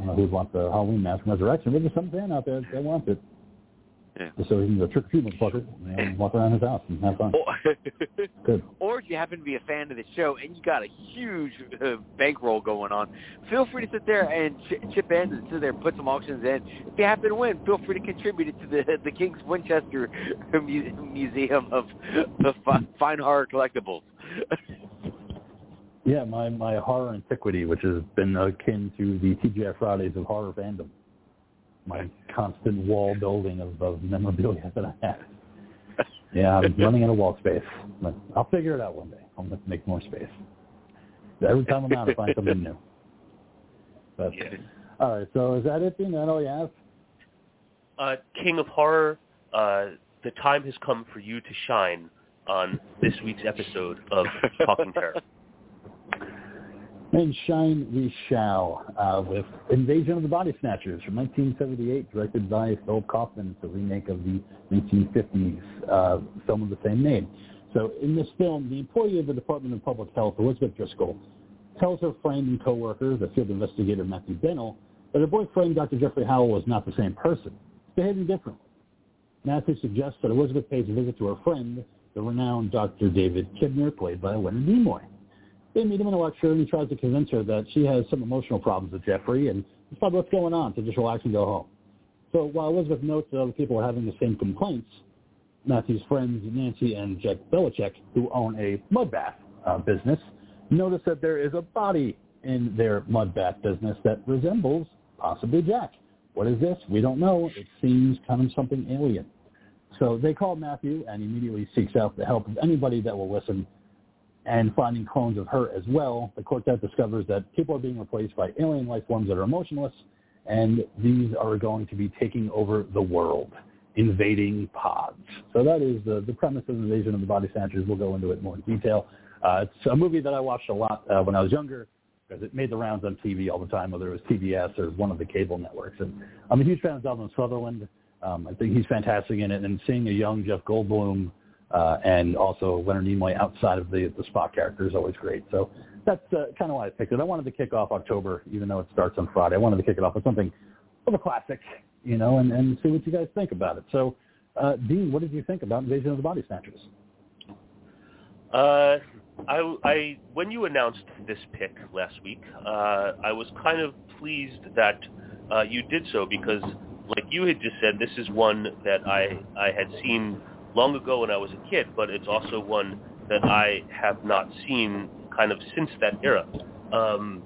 [SPEAKER 3] Know who'd want the Halloween mask from Resurrection, but there's some fan out there that wants it.
[SPEAKER 4] Yeah.
[SPEAKER 3] So he can go trick or treat motherfucker, you and walk around his house and have fun.
[SPEAKER 4] Or,
[SPEAKER 3] Good.
[SPEAKER 4] or if you happen to be a fan of the show and you got a huge uh, bankroll going on, feel free to sit there and ch- chip in and sit there and put some auctions in. If you happen to win, feel free to contribute it to the the King's Winchester Museum of, of Fine Horror Collectibles.
[SPEAKER 3] Yeah, my, my horror antiquity, which has been akin to the TGI Fridays of horror fandom. My constant wall building of, of memorabilia that I have. Yeah, I'm running out of wall space. But I'll figure it out one day. I'm going to make more space. Every time I'm out, I find something new. But,
[SPEAKER 6] Yeah.
[SPEAKER 3] All right, so is that it? Is that all you have?
[SPEAKER 6] Uh, King of Horror, uh, the time has come for you to shine on this week's episode of Talking Terror.
[SPEAKER 3] And shine we shall uh, with Invasion of the Body Snatchers from 1978, directed by Philip Kaufman. It's a remake of the 1950s uh, film of the same name. So in this film, the employee of the Department of Public Health, Elizabeth Driscoll, tells her friend and coworker, the field investigator Matthew Bennell, that her boyfriend, Dr. Jeffrey Howell, was not the same person, behaving differently. Matthew suggests that Elizabeth pays a visit to her friend, the renowned Dr. David Kibner, played by Leonard Nimoy. They meet him in a lecture, and he tries to convince her that she has some emotional problems with Jeffrey, and it's probably what's going on, so just relax and go home. So while Elizabeth notes that other people are having the same complaints, Matthew's friends Nancy and Jack Bellicec, who own a mud bath uh, business, notice that there is a body in their mud bath business that resembles possibly Jack. What is this? We don't know. It seems kind of something alien. So they call Matthew and immediately seeks out the help of anybody that will listen. And finding clones of her as well, the quartet discovers that people are being replaced by alien life forms that are emotionless, and these are going to be taking over the world, invading pods. So that is the, the premise of Invasion of the Body Snatchers. We'll go into it more in detail. Uh, it's a movie that I watched a lot uh, when I was younger because it made the rounds on TV all the time, whether it was TBS or one of the cable networks. And I'm a huge fan of Donald Sutherland. Um, I think he's fantastic in it. And seeing a young Jeff Goldblum uh, and also Leonard Nimoy outside of the the Spock character is always great. So that's uh, kind of why I picked it. I wanted to kick off October, even though it starts on Friday. I wanted to kick it off with something of a classic, you know, and, and see what you guys think about it. So, uh, Dean, what did you think about Invasion of the Body Snatchers?
[SPEAKER 6] Uh, I, I, when you announced this pick last week, uh, I was kind of pleased that uh, you did so because, like you had just said, this is one that I, I had seen long ago when I was a kid, but it's also one that I have not seen kind of since that era. Um,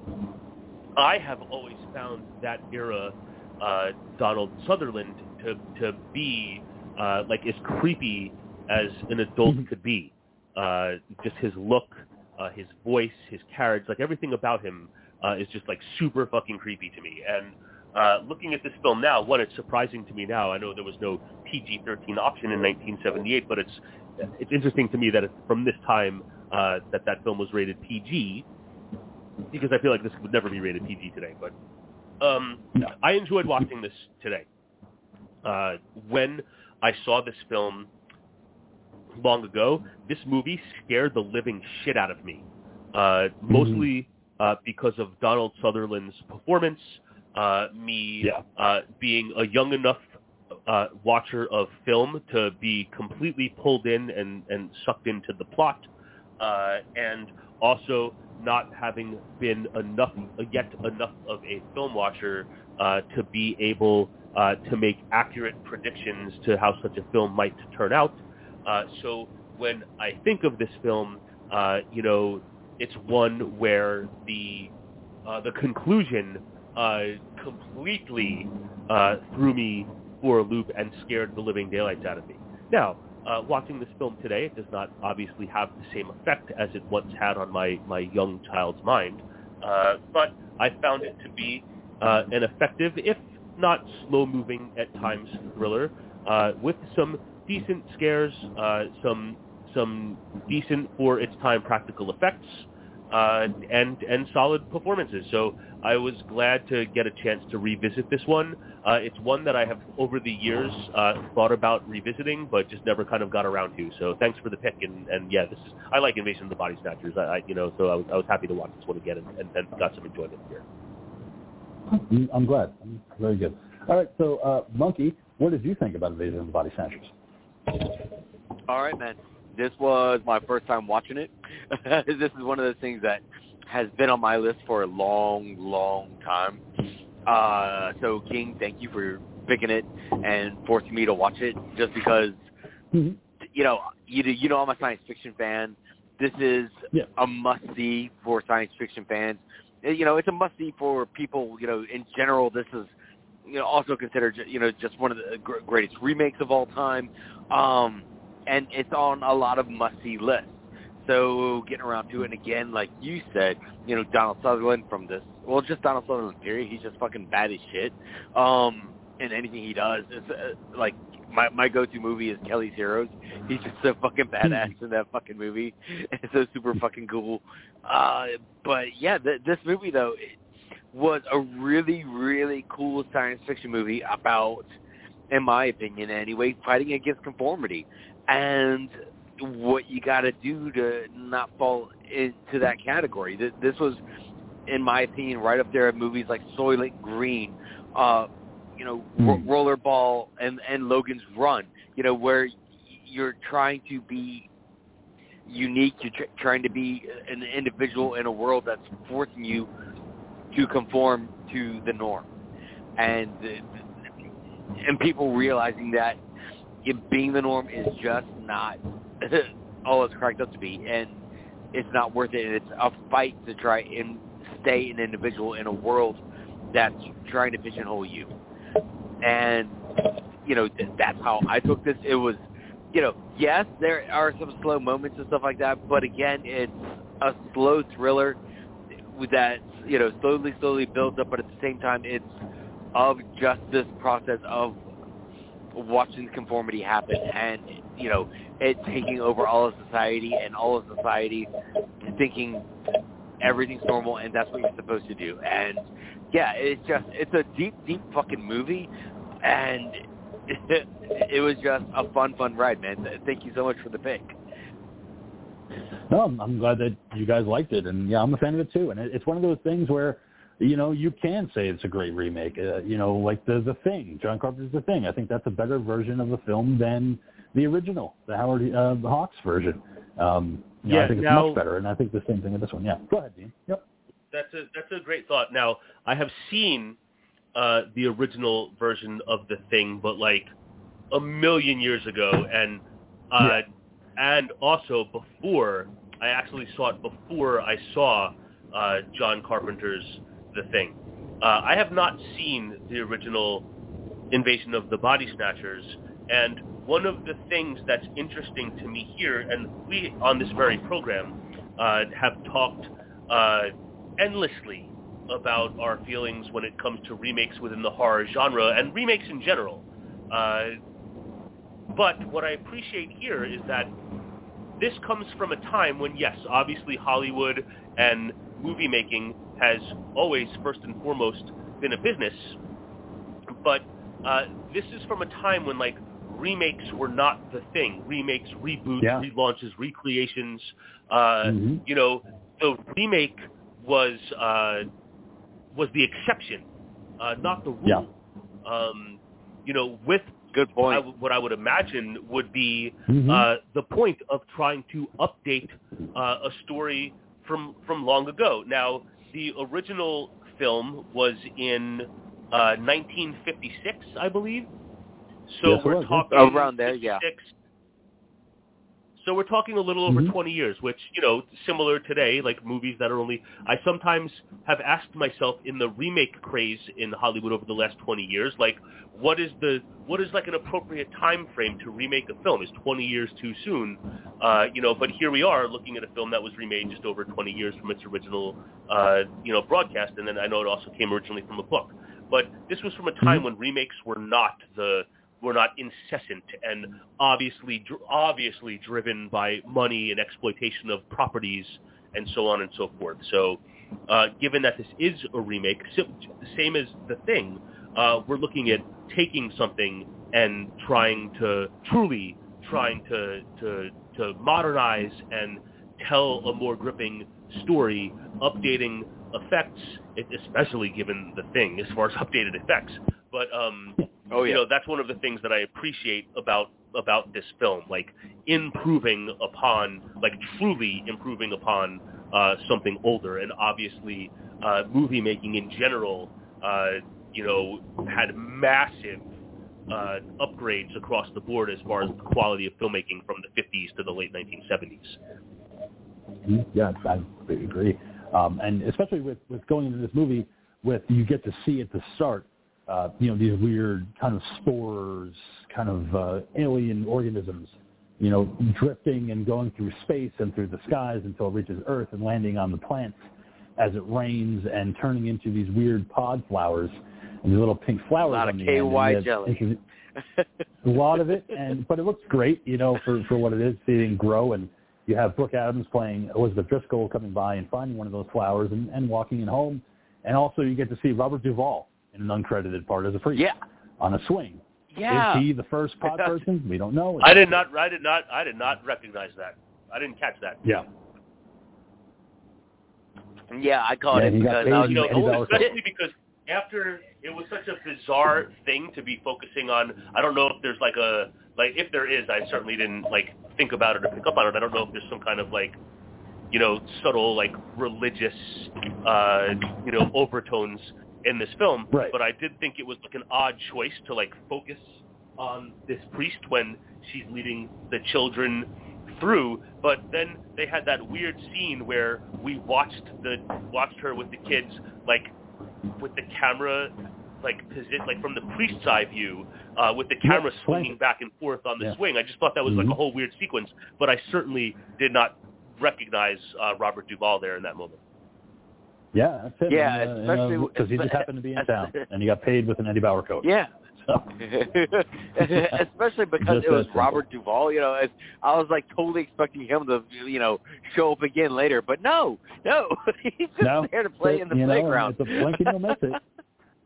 [SPEAKER 6] I have always found that era uh, Donald Sutherland to to be uh, like as creepy as an adult could be. Uh, just his look, uh, his voice, his carriage, like everything about him uh, is just like super fucking creepy to me. And uh, looking at this film now, one, it's surprising to me now. I know there was no PG-13 option in 1978, but it's it's interesting to me that it's from this time uh, that that film was rated PG, because I feel like this would never be rated PG today. But um,
[SPEAKER 3] No.
[SPEAKER 6] I enjoyed watching this today. Uh, when I saw this film long ago, this movie scared the living shit out of me. Uh, mostly uh, because of Donald Sutherland's performance, uh, me
[SPEAKER 3] Yeah.
[SPEAKER 6] uh, being a young enough uh, watcher of film to be completely pulled in and, and sucked into the plot, uh, and also not having been enough yet enough of a film watcher uh, to be able uh, to make accurate predictions to how such a film might turn out. Uh, so when I think of this film, uh, you know, it's one where the uh, the conclusion uh, completely uh, threw me for a loop and scared the living daylights out of me. Now, uh, watching this film today, it does not obviously have the same effect as it once had on my, my young child's mind, uh, but I found it to be uh, an effective, if not slow-moving at times, thriller uh, with some decent scares, uh, some some decent for its time practical effects, uh, and and solid performances. So I was glad to get a chance to revisit this one. Uh, it's one that I have over the years uh, thought about revisiting, but just never kind of got around to. So thanks for the pick, and, and yeah, this is I like Invasion of the Body Snatchers. I, I you know so I was, I was happy to watch this one again and, and, and got some enjoyment here.
[SPEAKER 3] I'm glad. Very good. All right, so uh, Monkey, what did you think about Invasion of the Body Snatchers?
[SPEAKER 4] All right, man. This was my first time watching it. this is one of those things that has been on my list for a long, long time. Uh, so, King, thank you for picking it and forcing me to watch it just because,
[SPEAKER 3] mm-hmm.
[SPEAKER 4] you know, you, you know I'm a science fiction fan. This is
[SPEAKER 3] yeah.
[SPEAKER 4] a must-see for science fiction fans. You know, it's a must-see for people, you know, in general, this is, you know, also considered, you know, just one of the greatest remakes of all time. Um, and it's on a lot of must-see lists. So getting around to it, and again, like you said, you know, Donald Sutherland from this, well, just Donald Sutherland period. He's just fucking bad as shit. Um, and anything he does, is uh, like my my go-to movie is Kelly's Heroes. He's just so fucking badass in that fucking movie. It's so super fucking cool. Uh, but yeah, th- this movie though it was a really really cool science fiction movie about, in my opinion anyway, fighting against conformity and what you got to do to not fall into that category. This was, in my opinion, right up there at movies like Soylent Green, uh, you know, mm. Rollerball, and and Logan's Run. You know, where you're trying to be unique. You're tr- trying to be an individual in a world that's forcing you to conform to the norm, and and people realizing that being the norm is just not all it's cracked up to be, and it's not worth it. And it's a fight to try and stay an individual in a world that's trying to pigeonhole you. And you know th- that's how I took this. It was, you know, yes, there are some slow moments and stuff like that, but again, it's a slow thriller that you know slowly, slowly builds up, but at the same time, it's of just this process of watching conformity happen and you know it taking over all of society and all of society thinking everything's normal and that's what you're supposed to do. And yeah it's just it's a deep deep fucking movie and it, it was just a fun fun ride man. Thank you so much for the pick.
[SPEAKER 3] No I'm, glad that you guys liked it and yeah I'm a fan of it too. And it, it's one of those things where you know, you can say it's a great remake. Uh, you know, like the the Thing, John Carpenter's The Thing. I think that's a better version of the film than the original, the Howard uh, the Hawks version. Um, you know,
[SPEAKER 6] yeah,
[SPEAKER 3] I think it's
[SPEAKER 6] now,
[SPEAKER 3] much better, and I think the same thing with this one. Yeah, go ahead, Dean. Yep.
[SPEAKER 6] That's a that's a great thought. Now, I have seen uh, the original version of the Thing, but like a million years ago, and uh,
[SPEAKER 3] yeah.
[SPEAKER 6] and also before I actually saw it before I saw uh, John Carpenter's the thing. Uh, I have not seen the original Invasion of the Body Snatchers, and one of the things that's interesting to me here, and we on this very program uh, have talked uh, endlessly about our feelings when it comes to remakes within the horror genre and remakes in general. Uh, but what I appreciate here is that this comes from a time when, yes, obviously Hollywood and movie making has always first and foremost been a business, but uh, this is from a time when like remakes were not the thing. Remakes, reboots,
[SPEAKER 3] yeah.
[SPEAKER 6] relaunches, recreations. Uh,
[SPEAKER 3] mm-hmm.
[SPEAKER 6] You know, the remake was uh, was the exception, uh, not the rule.
[SPEAKER 3] Yeah.
[SPEAKER 6] Um, you know, with
[SPEAKER 4] Good
[SPEAKER 6] I,
[SPEAKER 4] point.
[SPEAKER 6] w- what I would imagine would be
[SPEAKER 3] Mhm.
[SPEAKER 6] uh, the point of trying to update uh, a story from from long ago. Now, the original film was in uh, 1956, I believe. So
[SPEAKER 3] Yes,
[SPEAKER 6] we're talking
[SPEAKER 4] Around there, yeah.
[SPEAKER 6] 56. So we're talking a little over
[SPEAKER 3] Mhm.
[SPEAKER 6] 20 years, which you know, similar today, like movies that are only. I sometimes have asked myself in the remake craze in Hollywood over the last 20 years, like, what is the what is like an appropriate time frame to remake a film? Is 20 years too soon? Uh, you know, but here we are looking at a film that was remade just over 20 years from its original, uh, you know, broadcast, and then I know it also came originally from a book. But this was from a time
[SPEAKER 3] Mhm.
[SPEAKER 6] when remakes were not the were not incessant and obviously obviously driven by money and exploitation of properties and so on and so forth. So, uh, given that this is a remake, same as the thing, uh, we're looking at taking something and trying to truly trying to to to modernize and tell a more gripping story, updating effects, especially given the thing as far as updated effects. But um,
[SPEAKER 4] Oh yeah.
[SPEAKER 6] you know that's one of the things that I appreciate about about this film, like improving upon, like truly improving upon uh, something older, and obviously uh, movie making in general, uh, you know, had massive uh, upgrades across the board as far as the quality of filmmaking from the 50s to the late 1970s.
[SPEAKER 3] Mhm. Yeah, I I agree. Um, and especially with, with going into this movie, with you get to see at the start, uh, you know, these weird kind of spores, kind of uh, alien organisms, you know, drifting and going through space and through the skies until it reaches Earth and landing on the plants as it rains and turning into these weird pod flowers and these little pink flowers A
[SPEAKER 4] lot
[SPEAKER 3] on
[SPEAKER 4] of
[SPEAKER 3] the end.
[SPEAKER 4] KY
[SPEAKER 3] have-
[SPEAKER 4] jelly.
[SPEAKER 3] a lot of it, and but it looks great, you know, for for what it is, seeing grow. And you have Brooke Adams playing Elizabeth Driscoll coming by and finding one of those flowers and, and walking it home, and also you get to see Robert Duvall in an uncredited part as a priest
[SPEAKER 4] yeah.
[SPEAKER 3] on a swing.
[SPEAKER 4] Yeah.
[SPEAKER 3] Is he the first pod person? We don't know.
[SPEAKER 6] I did not, I did not, I did not recognize that. I didn't catch that.
[SPEAKER 3] Yeah,
[SPEAKER 4] Yeah, I caught
[SPEAKER 3] Yeah,
[SPEAKER 4] it
[SPEAKER 3] he got
[SPEAKER 4] because I was
[SPEAKER 6] You know,
[SPEAKER 3] Eddie Bauer
[SPEAKER 6] especially because after it was such a bizarre thing to be focusing on. I don't know if there's like a like if there is, I certainly didn't like think about it or pick up on it. I don't know if there's some kind of like you know subtle like religious uh, you know overtones in this film.
[SPEAKER 3] Right.
[SPEAKER 6] But I did think it was like an odd choice to like focus on this priest when she's leading the children through. But then they had that weird scene where we watched the watched her with the kids like with the camera like posi- like from the priest's eye view uh, with the
[SPEAKER 3] Yeah,
[SPEAKER 6] camera swinging
[SPEAKER 3] slanted.
[SPEAKER 6] back and forth on the
[SPEAKER 3] Yeah.
[SPEAKER 6] swing. I just thought that was like
[SPEAKER 3] Mhm.
[SPEAKER 6] a whole weird sequence, but I certainly did not recognize uh, Robert Duvall there in that moment.
[SPEAKER 3] Yeah, that's it.
[SPEAKER 4] Yeah,
[SPEAKER 3] And, uh,
[SPEAKER 4] especially
[SPEAKER 3] because he just happened to be in town and he got paid with an Eddie Bauer coat.
[SPEAKER 4] Yeah.
[SPEAKER 3] So,
[SPEAKER 4] Especially because
[SPEAKER 3] Just
[SPEAKER 4] it was. Robert Duvall, you know, it's, I was like totally expecting him to, you know, show up again later, but no, no, he's just
[SPEAKER 3] no,
[SPEAKER 4] there to play in the
[SPEAKER 3] you know,
[SPEAKER 4] playground.
[SPEAKER 3] It's a blink and you'll miss it.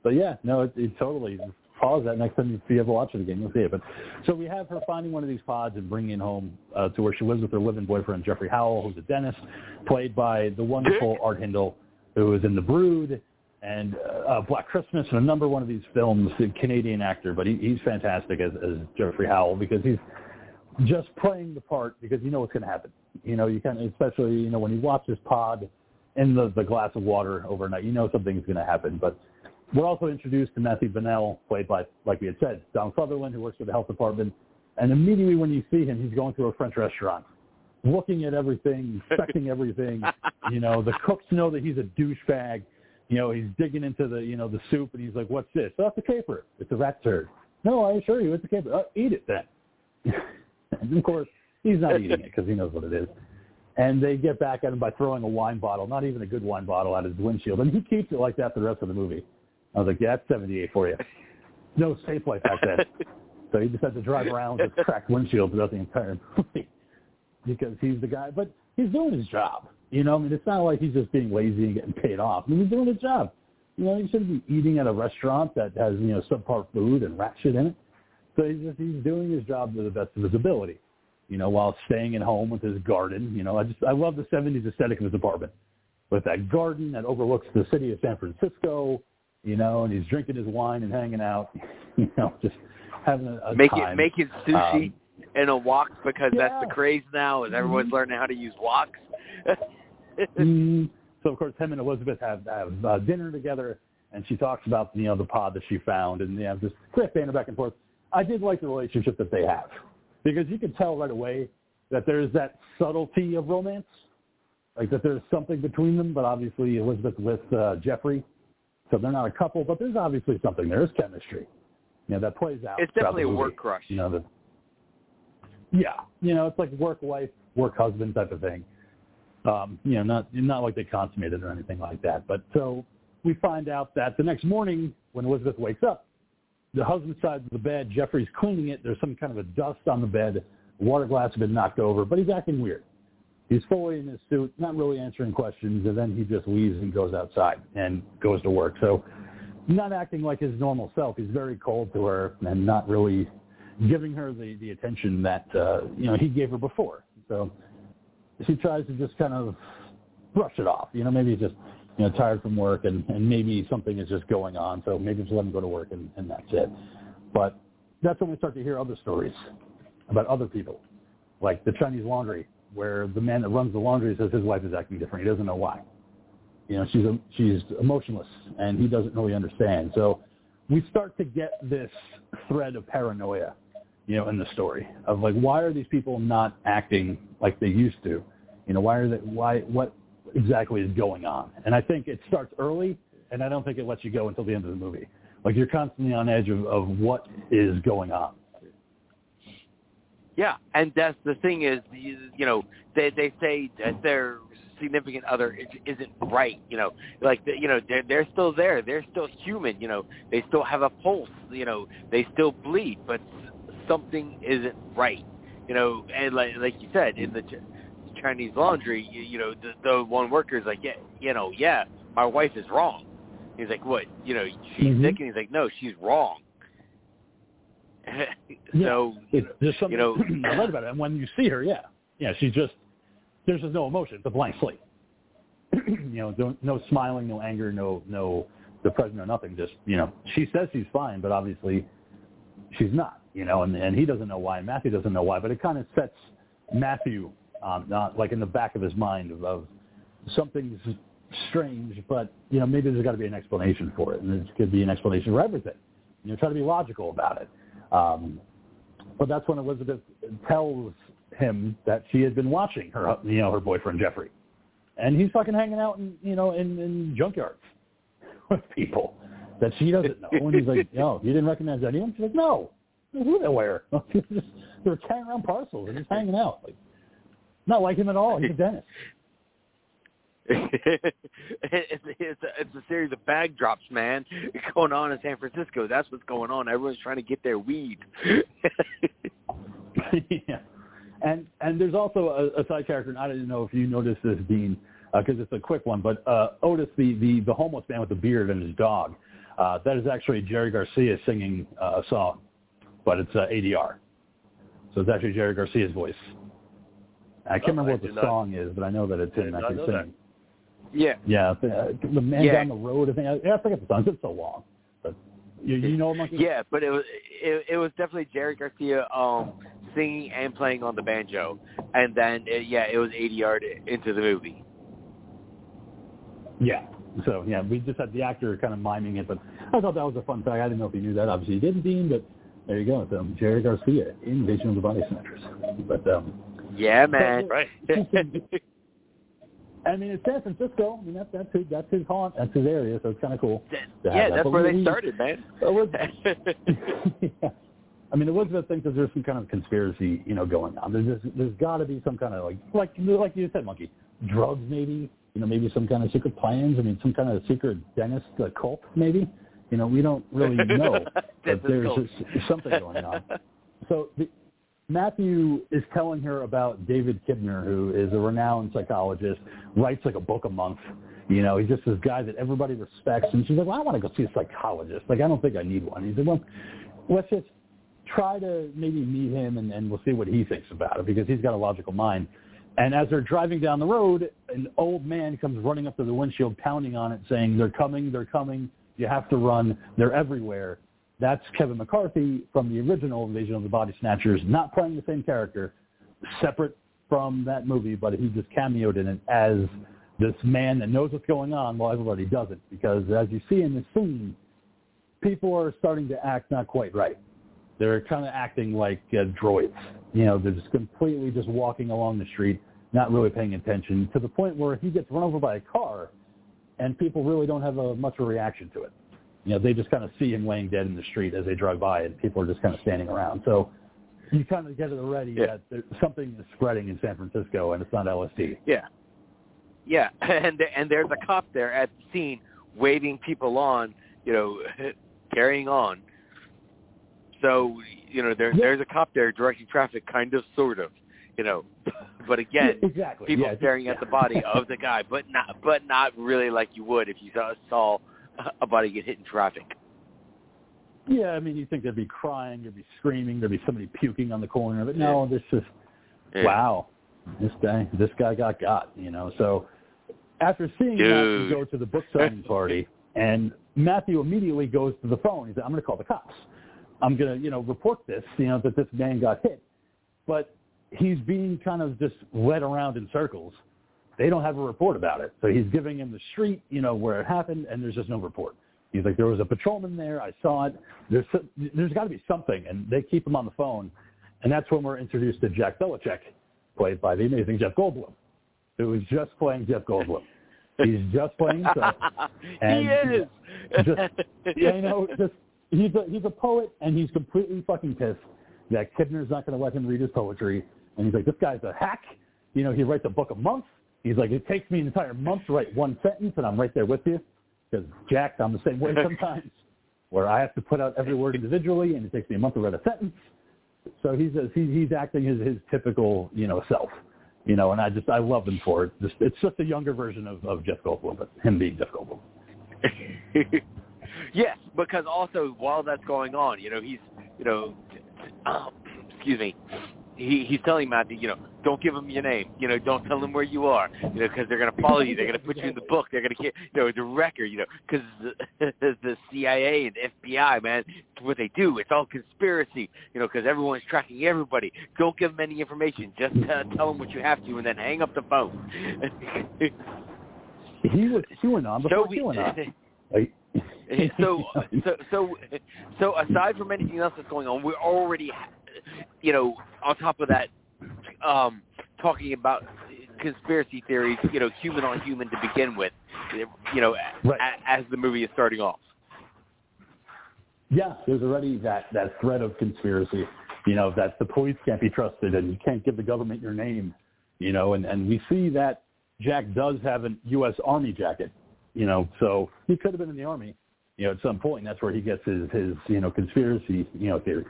[SPEAKER 3] But yeah, no, it, it totally pause that next time you see ever watch it again, you'll see it. But so we have her finding one of these pods and bringing it home uh, to where she lives with her living boyfriend Jeffrey Howell, who's a dentist, played by the wonderful Art Hindle, who was in The Brood and uh, Black Christmas and a number one of these films. A Canadian actor, but he, he's fantastic as, as Jeffrey Howell because he's just playing the part because you know what's going to happen. You know, you kind of, especially you know when you watch this pod in the the glass of water overnight, you know something's going to happen. But we're also introduced to Matthew Bennell, played by, like we had said, Don Sutherland, who works for the health department. And immediately when you see him, he's going through a French restaurant, looking at everything, inspecting everything. You know, the cooks know that he's a douchebag. You know, he's digging into the, you know, the soup, and he's like, "What's this? Oh, it's a caper. It's a rat turd." No, I assure you, it's a caper. Oh, eat it then. and of course, he's not eating it because he knows what it is. And they get back at him by throwing a wine bottle, not even a good wine bottle, at his windshield, and he keeps it like that for the rest of the movie. I was like, "Yeah, that's 78 for you." No safe life back then. So he just had to drive around with cracked windshield throughout the entire movie because he's the guy. But he's doing his job. You know, I mean, it's not like he's just being lazy and getting paid off. I mean, he's doing his job. You know, he shouldn't be eating at a restaurant that has you know subpar food and rat shit in it. So he's just he's doing his job to the best of his ability. You know, while staying at home with his garden. You know, I just I love the '70s aesthetic of his apartment with that garden that overlooks the city of San Francisco you know, and he's drinking his wine and hanging out, you know, just having a, a
[SPEAKER 4] making
[SPEAKER 3] time.
[SPEAKER 4] making sushi
[SPEAKER 3] Um,
[SPEAKER 4] in a wok because that's the craze now is everyone's
[SPEAKER 3] Mhm.
[SPEAKER 4] learning how to use woks.
[SPEAKER 3] Mhm. So of course, him and Elizabeth have have uh, dinner together, and she talks about you know the pod that she found, and they have this quick banter back and forth. I did like the relationship that they have because you can tell right away that there's that subtlety of romance, like that there's something between them. But obviously, Elizabeth with uh, Jeffrey, so they're not a couple, but there's obviously something. There is chemistry, you know, that plays out.
[SPEAKER 4] It's definitely a work crush.
[SPEAKER 3] You know, the yeah, you know, it's like work wife, work husband type of thing. Um, you know, not not like they consummated or anything like that. But so we find out that the next morning when Elizabeth wakes up, the husband's side of the bed, Jeffrey's cleaning it. There's some kind of a dust on the bed. Water glass has been knocked over, but he's acting weird. He's fully in his suit, not really answering questions, and then he just leaves and goes outside and goes to work. So not acting like his normal self. He's very cold to her and not really giving her the, the attention that uh, you know he gave her before. So she tries to just kind of brush it off. You know, maybe he's just you know tired from work and, and maybe something is just going on. So maybe just let him go to work and, and that's it. But that's when we start to hear other stories about other people, like the Chinese laundry, where the man that runs the laundry says his wife is acting different. He doesn't know why. You know, she's a, she's emotionless and he doesn't really understand. So we start to get this thread of paranoia you know, in the story of like, why are these people not acting like they used to? You know, why are they, why, what exactly is going on? And I think it starts early and I don't think it lets you go until the end of the movie. Like you're constantly on edge of, of what is going on.
[SPEAKER 4] Yeah, and that's the thing is, you, you know, they they say that their significant other is, isn't right. You know, like you know they're they're still there. They're still human. You know, they still have a pulse. You know, they still bleed, but something isn't right. You know, and like like you said in the Ch- Chinese laundry, you, you know, the, the one worker is like, yeah, you know, yeah, my wife is wrong. He's like, what? You know, she's
[SPEAKER 3] Mhm.
[SPEAKER 4] sick, and he's like, no, she's wrong. so
[SPEAKER 3] It's just something
[SPEAKER 4] you know-
[SPEAKER 3] I read about it. And when you see her, yeah, yeah, she's just there's just no emotion. It's a blank slate. you know, no, no smiling, no anger, no no depression, or nothing. Just you know, she says she's fine, but obviously she's not. You know, and and he doesn't know why. And Matthew doesn't know why, but it kind of sets Matthew um, not like in the back of his mind of, of something's strange, but you know maybe there's got to be an explanation for it, and there could be an explanation for everything. You know, try to be logical about it. Um, but that's when Elizabeth tells him that she had been watching her, you know, her boyfriend Jeffrey, and he's fucking hanging out in, you know, in, in junkyards with people that she doesn't know. And he's like, "No, you didn't recognize anyone?" She's like, "No, who they were? they were carrying around parcels and just hanging out. Like, not like him at all. He's a dentist."
[SPEAKER 4] it's, it's, a, it's a series of bag drops, man, going on in San Francisco. That's what's going on. Everyone's trying to get their weed.
[SPEAKER 3] yeah. And and there's also a, a side character, and I didn't know if you noticed this, Dean, because it's a quick one. But uh, Otis, the, the the homeless man with the beard and his dog, uh, that is actually Jerry Garcia singing uh, a song, but it's uh, ADR. So it's actually Jerry Garcia's voice. I can't
[SPEAKER 6] Oh,
[SPEAKER 3] remember
[SPEAKER 6] I
[SPEAKER 3] what the
[SPEAKER 6] did not-
[SPEAKER 3] song is, but I know that it's
[SPEAKER 6] I
[SPEAKER 3] him actually
[SPEAKER 6] know that.
[SPEAKER 3] singing.
[SPEAKER 4] yeah.
[SPEAKER 3] Yeah, the, the man
[SPEAKER 4] Yeah.
[SPEAKER 3] down the road. I think I, I forget the song. It's so long, but you, you know, Monkey.
[SPEAKER 4] Yeah, but it was it, it was definitely Jerry Garcia um singing and playing on the banjo, and then it, yeah, it was ADR into the movie.
[SPEAKER 3] Yeah. So yeah, we just had the actor kind of miming it, but I thought that was a fun fact. I didn't know if you knew that. Obviously, you didn't, Dean, but there you go. It's um, Jerry Garcia, Invasion of the Body Snatchers. But um,
[SPEAKER 4] Yeah, man.
[SPEAKER 6] Right.
[SPEAKER 3] I mean, it's San Francisco. I mean, that's that's his, that's his haunt, that's his area, so it's kind of cool.
[SPEAKER 4] yeah,
[SPEAKER 3] that.
[SPEAKER 4] that's
[SPEAKER 3] But
[SPEAKER 4] where
[SPEAKER 3] we-
[SPEAKER 4] they started, man.
[SPEAKER 3] Elizabeth, yeah. I mean, Elizabeth thinks that there's some kind of conspiracy, you know, going on. There's just, there's got to be some kind of like like like you said, monkey, drugs maybe. You know, maybe some kind of secret plans. I mean, some kind of secret dentist uh, cult, maybe. You know, we don't really know, but there's just something going on. So the, Matthew is telling her about David Kibner, who is a renowned psychologist, writes like a book a month. You know, he's just this guy that everybody respects. And she's like, well, I want to go see a psychologist. Like, I don't think I need one. He said, well, let's just try to maybe meet him and, and we'll see what he thinks about it because he's got a logical mind. And as they're driving down the road, an old man comes running up to the windshield, pounding on it, saying, they're coming, they're coming, You have to run. They're everywhere. That's Kevin McCarthy from the original Invasion of the Body Snatchers, not playing the same character, separate from that movie, but he just cameoed in it as this man that knows what's going on while everybody doesn't. Because as you see in the scene, people are starting to act not quite right. They're kind of acting like uh, droids. You know, they're just completely just walking along the street, not really paying attention, to the point where he gets run over by a car, and people really don't have a, much of a reaction to it. You know, they just kind of see him laying dead in the street as they drive by, and people are just kind of standing around. So you kind of get it already
[SPEAKER 4] Yeah.
[SPEAKER 3] that there's something is spreading in San Francisco, and it's not LSD.
[SPEAKER 4] Yeah, yeah, and and there's a cop there at the scene waving people on, you know, carrying on. So you know, there
[SPEAKER 3] Yeah.
[SPEAKER 4] there's a cop there directing traffic, kind of, sort of, you know. But again,
[SPEAKER 3] Yeah, exactly.
[SPEAKER 4] people
[SPEAKER 3] yeah,
[SPEAKER 4] staring at the body of the guy, but not but not really like you would if you saw, saw a body get hit in traffic.
[SPEAKER 3] Yeah, I mean, you think there'd be crying, there'd be screaming, there'd be somebody puking on the corner, but no, this just
[SPEAKER 4] Yeah.
[SPEAKER 3] wow, this guy, this guy got got, you know. So after seeing that,
[SPEAKER 4] Dude.
[SPEAKER 3] go to the book signing party, and Matthew immediately goes to the phone. He said, "I'm going to call the cops. I'm going to, you know, report this, you know, that this man got hit." But he's being kind of just led around in circles. They don't have a report about it, so he's giving him the street, you know, where it happened, and there's just no report. He's like, there was a patrolman there. I saw it. There's there's got to be something, and they keep him on the phone, and that's when we're introduced to Jack Bellicec, played by the amazing Jeff Goldblum, who is just playing Jeff Goldblum. He's just playing himself. And
[SPEAKER 4] he is.
[SPEAKER 3] just you know, just he's a he's a poet, and he's completely fucking pissed that Kibner's not going to let him read his poetry, and he's like, this guy's a hack. You know, he writes a book a month. He's like, it takes me an entire month to write one sentence, and I'm right there with you. Because Jack, I'm the same way sometimes, where I have to put out every word individually, and it takes me a month to write a sentence. So he's he, he's acting his his typical you know self, you know, and I just I love him for it. Just it's just a younger version of of Jeff Goldblum, but him being Jeff Goldblum.
[SPEAKER 4] yes, because also while that's going on, you know, he's, you know, um, excuse me, he he's telling Matt, you know, don't give him your name, you know, don't tell them where you are, you know, because they're gonna follow you, they're gonna put you in the book, they're gonna get, you know, the record, you know, because the, the CIA and the FBI, man, it's what they do. It's all conspiracy, you know, because everyone's tracking everybody. Don't give them any information. Just uh, tell them what you have to, and then hang up the phone.
[SPEAKER 3] He was QAnon
[SPEAKER 4] so
[SPEAKER 3] before
[SPEAKER 4] we,
[SPEAKER 3] QAnon. Like,
[SPEAKER 4] so, so, so, so aside from anything else that's going on, we're already, you know, on top of that, um, talking about conspiracy theories, you know, human on human to begin with, you know,
[SPEAKER 3] Right.
[SPEAKER 4] a, as the movie is starting off.
[SPEAKER 3] Yeah, there's already that that threat of conspiracy. You know that the police can't be trusted, and you can't give the government your name. You know, and and we see that Jack does have a U.S. Army jacket. You know, so he could have been in the army. You know, at some point, that's where he gets his his you know conspiracy you know theories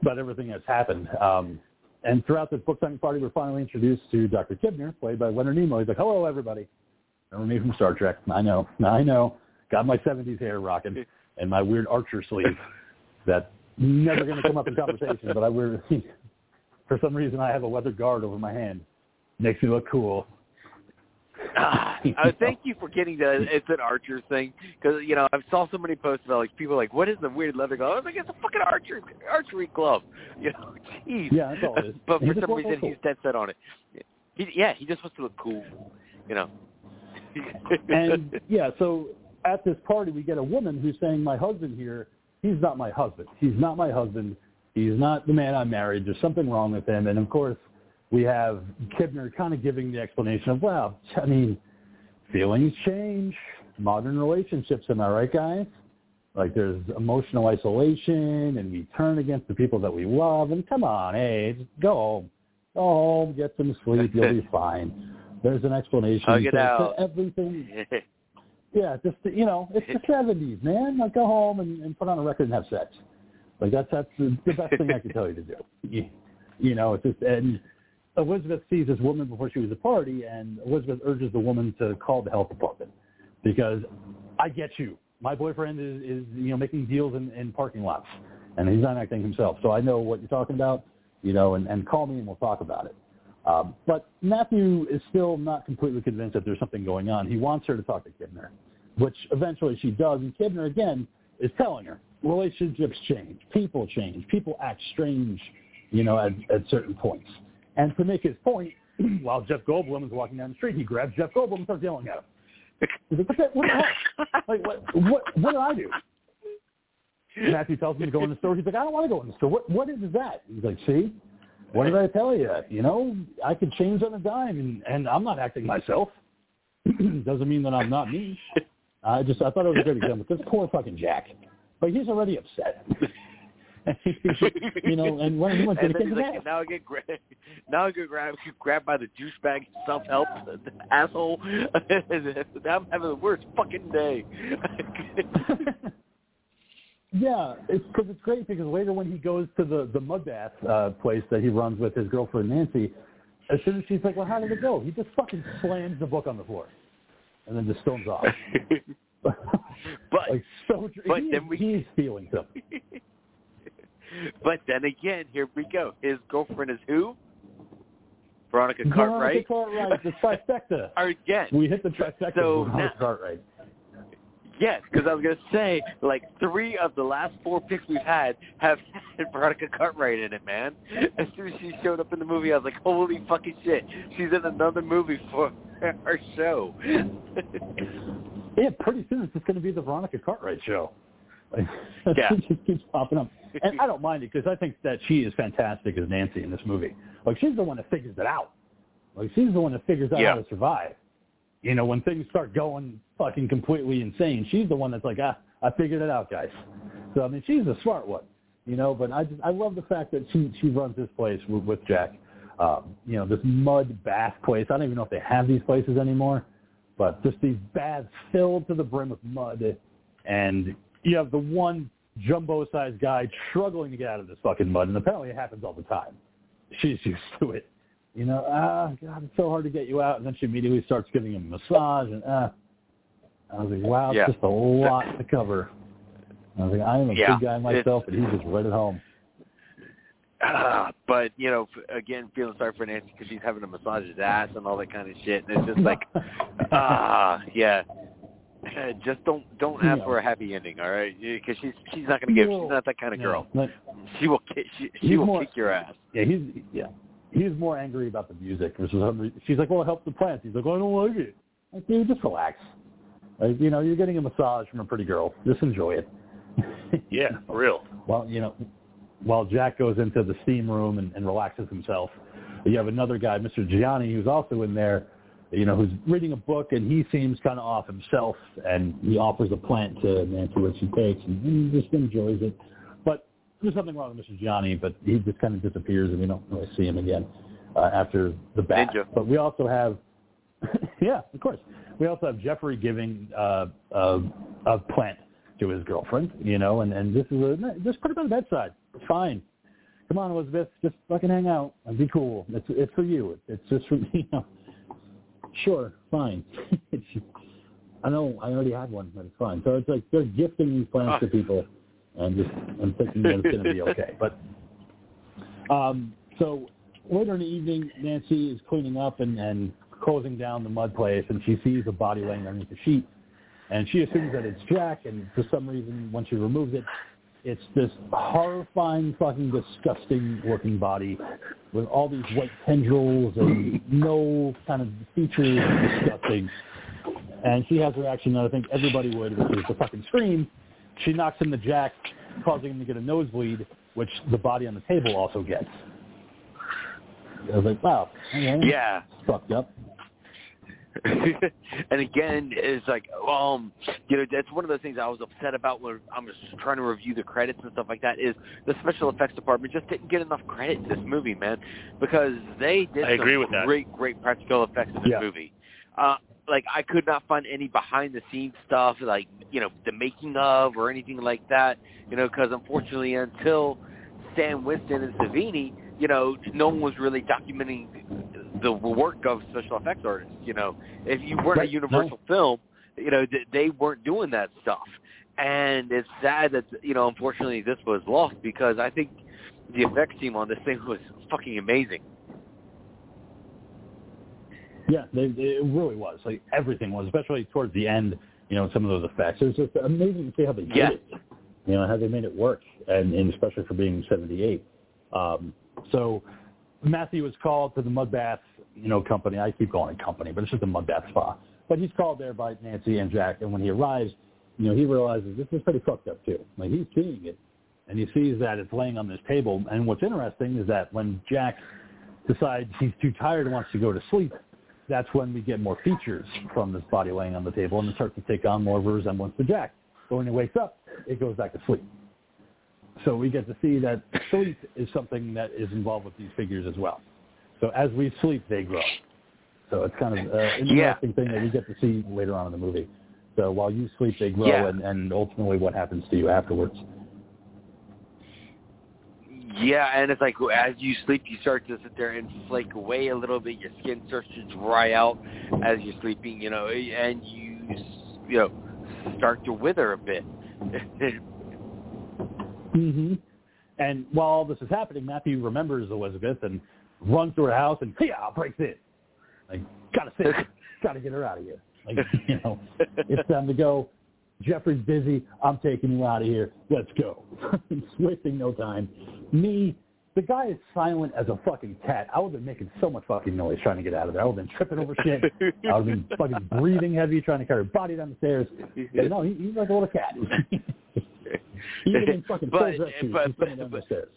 [SPEAKER 3] about everything that's happened. Um, and throughout this book signing party, we're finally introduced to Dr. Kibner, played by Leonard Nimoy. He's like, "Hello, everybody. Remember me from Star Trek? I know, I know. Got my '70s hair rocking and my weird Archer sleeve that never going to come up in conversation, but I wear. For some reason, I have a leather guard over my hand. Makes me look cool.
[SPEAKER 4] Ah, uh, thank you for getting the it's an Archer thing because you know I saw so many posts about like people like what is the weird leather glove? I was like it's a fucking archer archery glove. You know, jeez.
[SPEAKER 3] Yeah, that's all it is.
[SPEAKER 4] but for some reason
[SPEAKER 3] cool.
[SPEAKER 4] he's dead set on it. He, yeah, he just wants to look cool. You know.
[SPEAKER 3] and yeah, so at this party, we get a woman who's saying, "My husband here, he's not my husband. He's not my husband. He's not the man I married. There's something wrong with him." And of course, we have Kibner kind of giving the explanation of, "Well, I mean, feelings change, modern relationships. Am I right, guys? Like there's emotional isolation, and we turn against the people that we love. And come on, hey, just go home, go home, get some sleep. You'll be fine." There's an explanation
[SPEAKER 4] Hug it
[SPEAKER 3] to- to
[SPEAKER 4] out.
[SPEAKER 3] everyththing yeah, just you know, it's the seventies, man. Like go home and, and put on a record and have sex. Like that's that's the, the best thing I can tell you to do. You, you know, it's just and Elizabeth sees this woman before she was the party, and Elizabeth urges the woman to call the health department because I get you. My boyfriend is, is you know making deals in, in parking lots, and he's not acting himself. So I know what you're talking about. You know, and, and call me and we'll talk about it. Um, but Matthew is still not completely convinced that there's something going on. He wants her to talk to Kibner. which eventually she does. And Kibner again is telling her relationships change, people change, people act strange, you know, at, at certain points. And to make his point, while Jeff Goldblum is walking down the street, he grabs Jeff Goldblum and starts yelling at him. He's like, what, the, what the heck? Like, what, what, what did I do? Matthew tells him to go in the store. He's like, I don't want to go in the store. What, what is that? He's like, see, what did I tell you? You know, I can change on a dime, and, and I'm not acting myself. Doesn't mean that I'm not me. I just, I thought it was a good example. This poor fucking Jack. But he's already upset. you know, and when he went to
[SPEAKER 4] and
[SPEAKER 3] the
[SPEAKER 4] then
[SPEAKER 3] kid's
[SPEAKER 4] he's like, now I get grabbed. Now I get grabbed, grabbed by the douchebag self-help asshole. Now I'm having the worst fucking day.
[SPEAKER 3] Yeah, it's because it's great because later when he goes to the the mud bath uh, place that he runs with his girlfriend Nancy, as soon as she's like, "Well, how did it go?" He just fucking slams the book on the floor, and then just storms off.
[SPEAKER 4] but
[SPEAKER 3] like so,
[SPEAKER 4] but
[SPEAKER 3] he,
[SPEAKER 4] then we-
[SPEAKER 3] he's feeling something.
[SPEAKER 4] But then again, here we go. His girlfriend is who? Veronica Cartwright.
[SPEAKER 3] Veronica
[SPEAKER 4] Cartwright.
[SPEAKER 3] The trifecta.
[SPEAKER 4] Again.
[SPEAKER 3] We hit the trifecta.
[SPEAKER 4] So
[SPEAKER 3] Veronica
[SPEAKER 4] now-
[SPEAKER 3] Cartwright.
[SPEAKER 4] Yes, because I was gonna say like three of the last four picks we've had have had Veronica Cartwright in it, man. As soon as she showed up in the movie, I was like, holy fucking shit, she's in another movie for our show.
[SPEAKER 3] Yeah, pretty soon it's just going to be the Veronica Cartwright show. Like,
[SPEAKER 4] Yeah.
[SPEAKER 3] she just keeps popping up, and I don't mind it because I think that she is fantastic as Nancy in this movie. Like she's the one that figures it out. Like she's the one that figures out
[SPEAKER 4] Yeah.
[SPEAKER 3] how to survive. You know, when things start going fucking completely insane, she's the one that's like, ah, I figured it out, guys. So I mean, she's a smart one. You know, but I just I love the fact that she she runs this place with, with Jack. Um, you know, this mud bath place. I don't even know if they have these places anymore but just these baths filled to the brim with mud, and you have the one jumbo-sized guy struggling to get out of this fucking mud, and apparently it happens all the time. She's used to it. You know, ah, God, it's so hard to get you out, and then she immediately starts giving him a massage, and ah. I was like, wow, it's
[SPEAKER 4] Yeah.
[SPEAKER 3] just a lot to cover. I was like, I am a
[SPEAKER 4] Yeah,
[SPEAKER 3] big guy myself, but he's just right at home.
[SPEAKER 4] Ah, but you know, f- again, feeling sorry for Nancy because she's having to massage his ass and all that kind of shit. And it's just like, ah, yeah. Just don't don't ask
[SPEAKER 3] Yeah.
[SPEAKER 4] for a happy ending, all right? Because she's she's not gonna give. She's not that kind of girl.
[SPEAKER 3] Like,
[SPEAKER 4] She will kick. She, she will
[SPEAKER 3] more-
[SPEAKER 4] kick your ass.
[SPEAKER 3] Yeah, he's yeah. He's more angry about the music for some reason. She's like, "Well, it helps the plants." He's like, well, "I don't like it." Like, dude, just relax. Like, you know, you're getting a massage from a pretty girl. Just enjoy it.
[SPEAKER 6] Yeah, for real.
[SPEAKER 3] Well, you know, while Jack goes into the steam room and, and relaxes himself, you have another guy, Mr. Gianni, who's also in there. You know, who's reading a book and he seems kind of off himself, and he offers a plant to Nancy, which she takes, and he just enjoys it. But there's something wrong with Mr. Gianni, but he just kind of disappears, and we don't really see him again uh, after the bath.
[SPEAKER 4] Ninja.
[SPEAKER 3] But we also have, yeah, of course, we also have Jeffrey giving uh, a, a plant to his girlfriend, you know, and and this is a just put it on the bedside. It's fine. Come on, Elizabeth, just fucking hang out and be cool. It's it's for you. It's just for you know. Sure, fine. I know I already had one, but it's fine. So it's like they're gifting these plants to people, and just I'm thinking that it's going to be okay. But um, so later in the evening, Nancy is cleaning up and and closing down the mud place, and she sees a body laying underneath the sheet, and she assumes that it's Jack, and for some reason, when she removes it, it's this horrifying, fucking disgusting looking body with all these white tendrils and no kind of features. Disgusting. And she has a reaction that I think everybody would, which is the fucking scream. She knocks him the jack, causing him to get a nosebleed, which the body on the table also gets. I was like, wow, okay,
[SPEAKER 4] Yeah.
[SPEAKER 3] fucked up.
[SPEAKER 4] and again, it's like, um, you know, that's one of the things I was upset about when I'm just trying to review the credits and stuff like that. Is the special effects department just didn't get enough credit in this movie, man, because they did
[SPEAKER 6] I agree
[SPEAKER 4] some
[SPEAKER 6] with that.
[SPEAKER 4] great, great practical effects in this
[SPEAKER 3] Yeah.
[SPEAKER 4] movie. Uh, like I could not find any behind the scenes stuff, like you know, the making of or anything like that. You know, because unfortunately, until Stan Winston and Savini, you know, no one was really documenting the work of special effects artists. You know, if you weren't
[SPEAKER 3] Right,
[SPEAKER 4] a Universal film, you know, th- they weren't doing that stuff. And it's sad that you know, unfortunately, this was lost because I think the effects team on this thing was fucking amazing.
[SPEAKER 3] Yeah, they, it really was. Like everything was, especially towards the end you know, some of those effects. It was just amazing to see how they did
[SPEAKER 4] Yeah.
[SPEAKER 3] it. You know, how they made it work, and, and especially for being 78. Um, so Matthew was called to the Mud Bath, you know, company. I keep calling it company, but it's just a Mud Bath spa. But he's called there by Nancy and Jack, and when he arrives, you know, he realizes this is pretty fucked up too. Like he's seeing it, and he sees that it's laying on this table. And what's interesting is that when Jack decides he's too tired and wants to go to sleep, that's when we get more features from this body laying on the table, and it starts to take on more of a resemblance to Jack. But when he wakes up, it goes back to sleep. So we get to see that sleep is something that is involved with these figures as well. So as we sleep, they grow. So it's kind of uh, an
[SPEAKER 4] Yeah.
[SPEAKER 3] interesting thing that we get to see later on in the movie. So while you sleep, they grow,
[SPEAKER 4] Yeah.
[SPEAKER 3] and, and ultimately what happens to you afterwards.
[SPEAKER 4] Yeah, and it's like as you sleep, you start to sit there and flake away a little bit. Your skin starts to dry out as you're sleeping, you know, and you, you know, start to wither a bit.
[SPEAKER 3] hmm And while all this is happening, Matthew remembers Elizabeth and runs to her house and yeah, breaks in. Like, gotta sit, gotta get her out of here. Like, you know, it's time to go. Jeffrey's busy. I'm taking you out of here. Let's go. it's wasting no time. Me, the guy is silent as a fucking cat. I would have been making so much fucking noise trying to get out of there. I would have been tripping over shit. I would have been fucking breathing heavy, trying to carry her body down the stairs. But no, he, he's like a little cat. Even in fucking
[SPEAKER 4] But-
[SPEAKER 3] full dress shoes,
[SPEAKER 4] but-
[SPEAKER 3] he's coming down the
[SPEAKER 4] but-
[SPEAKER 3] stairs.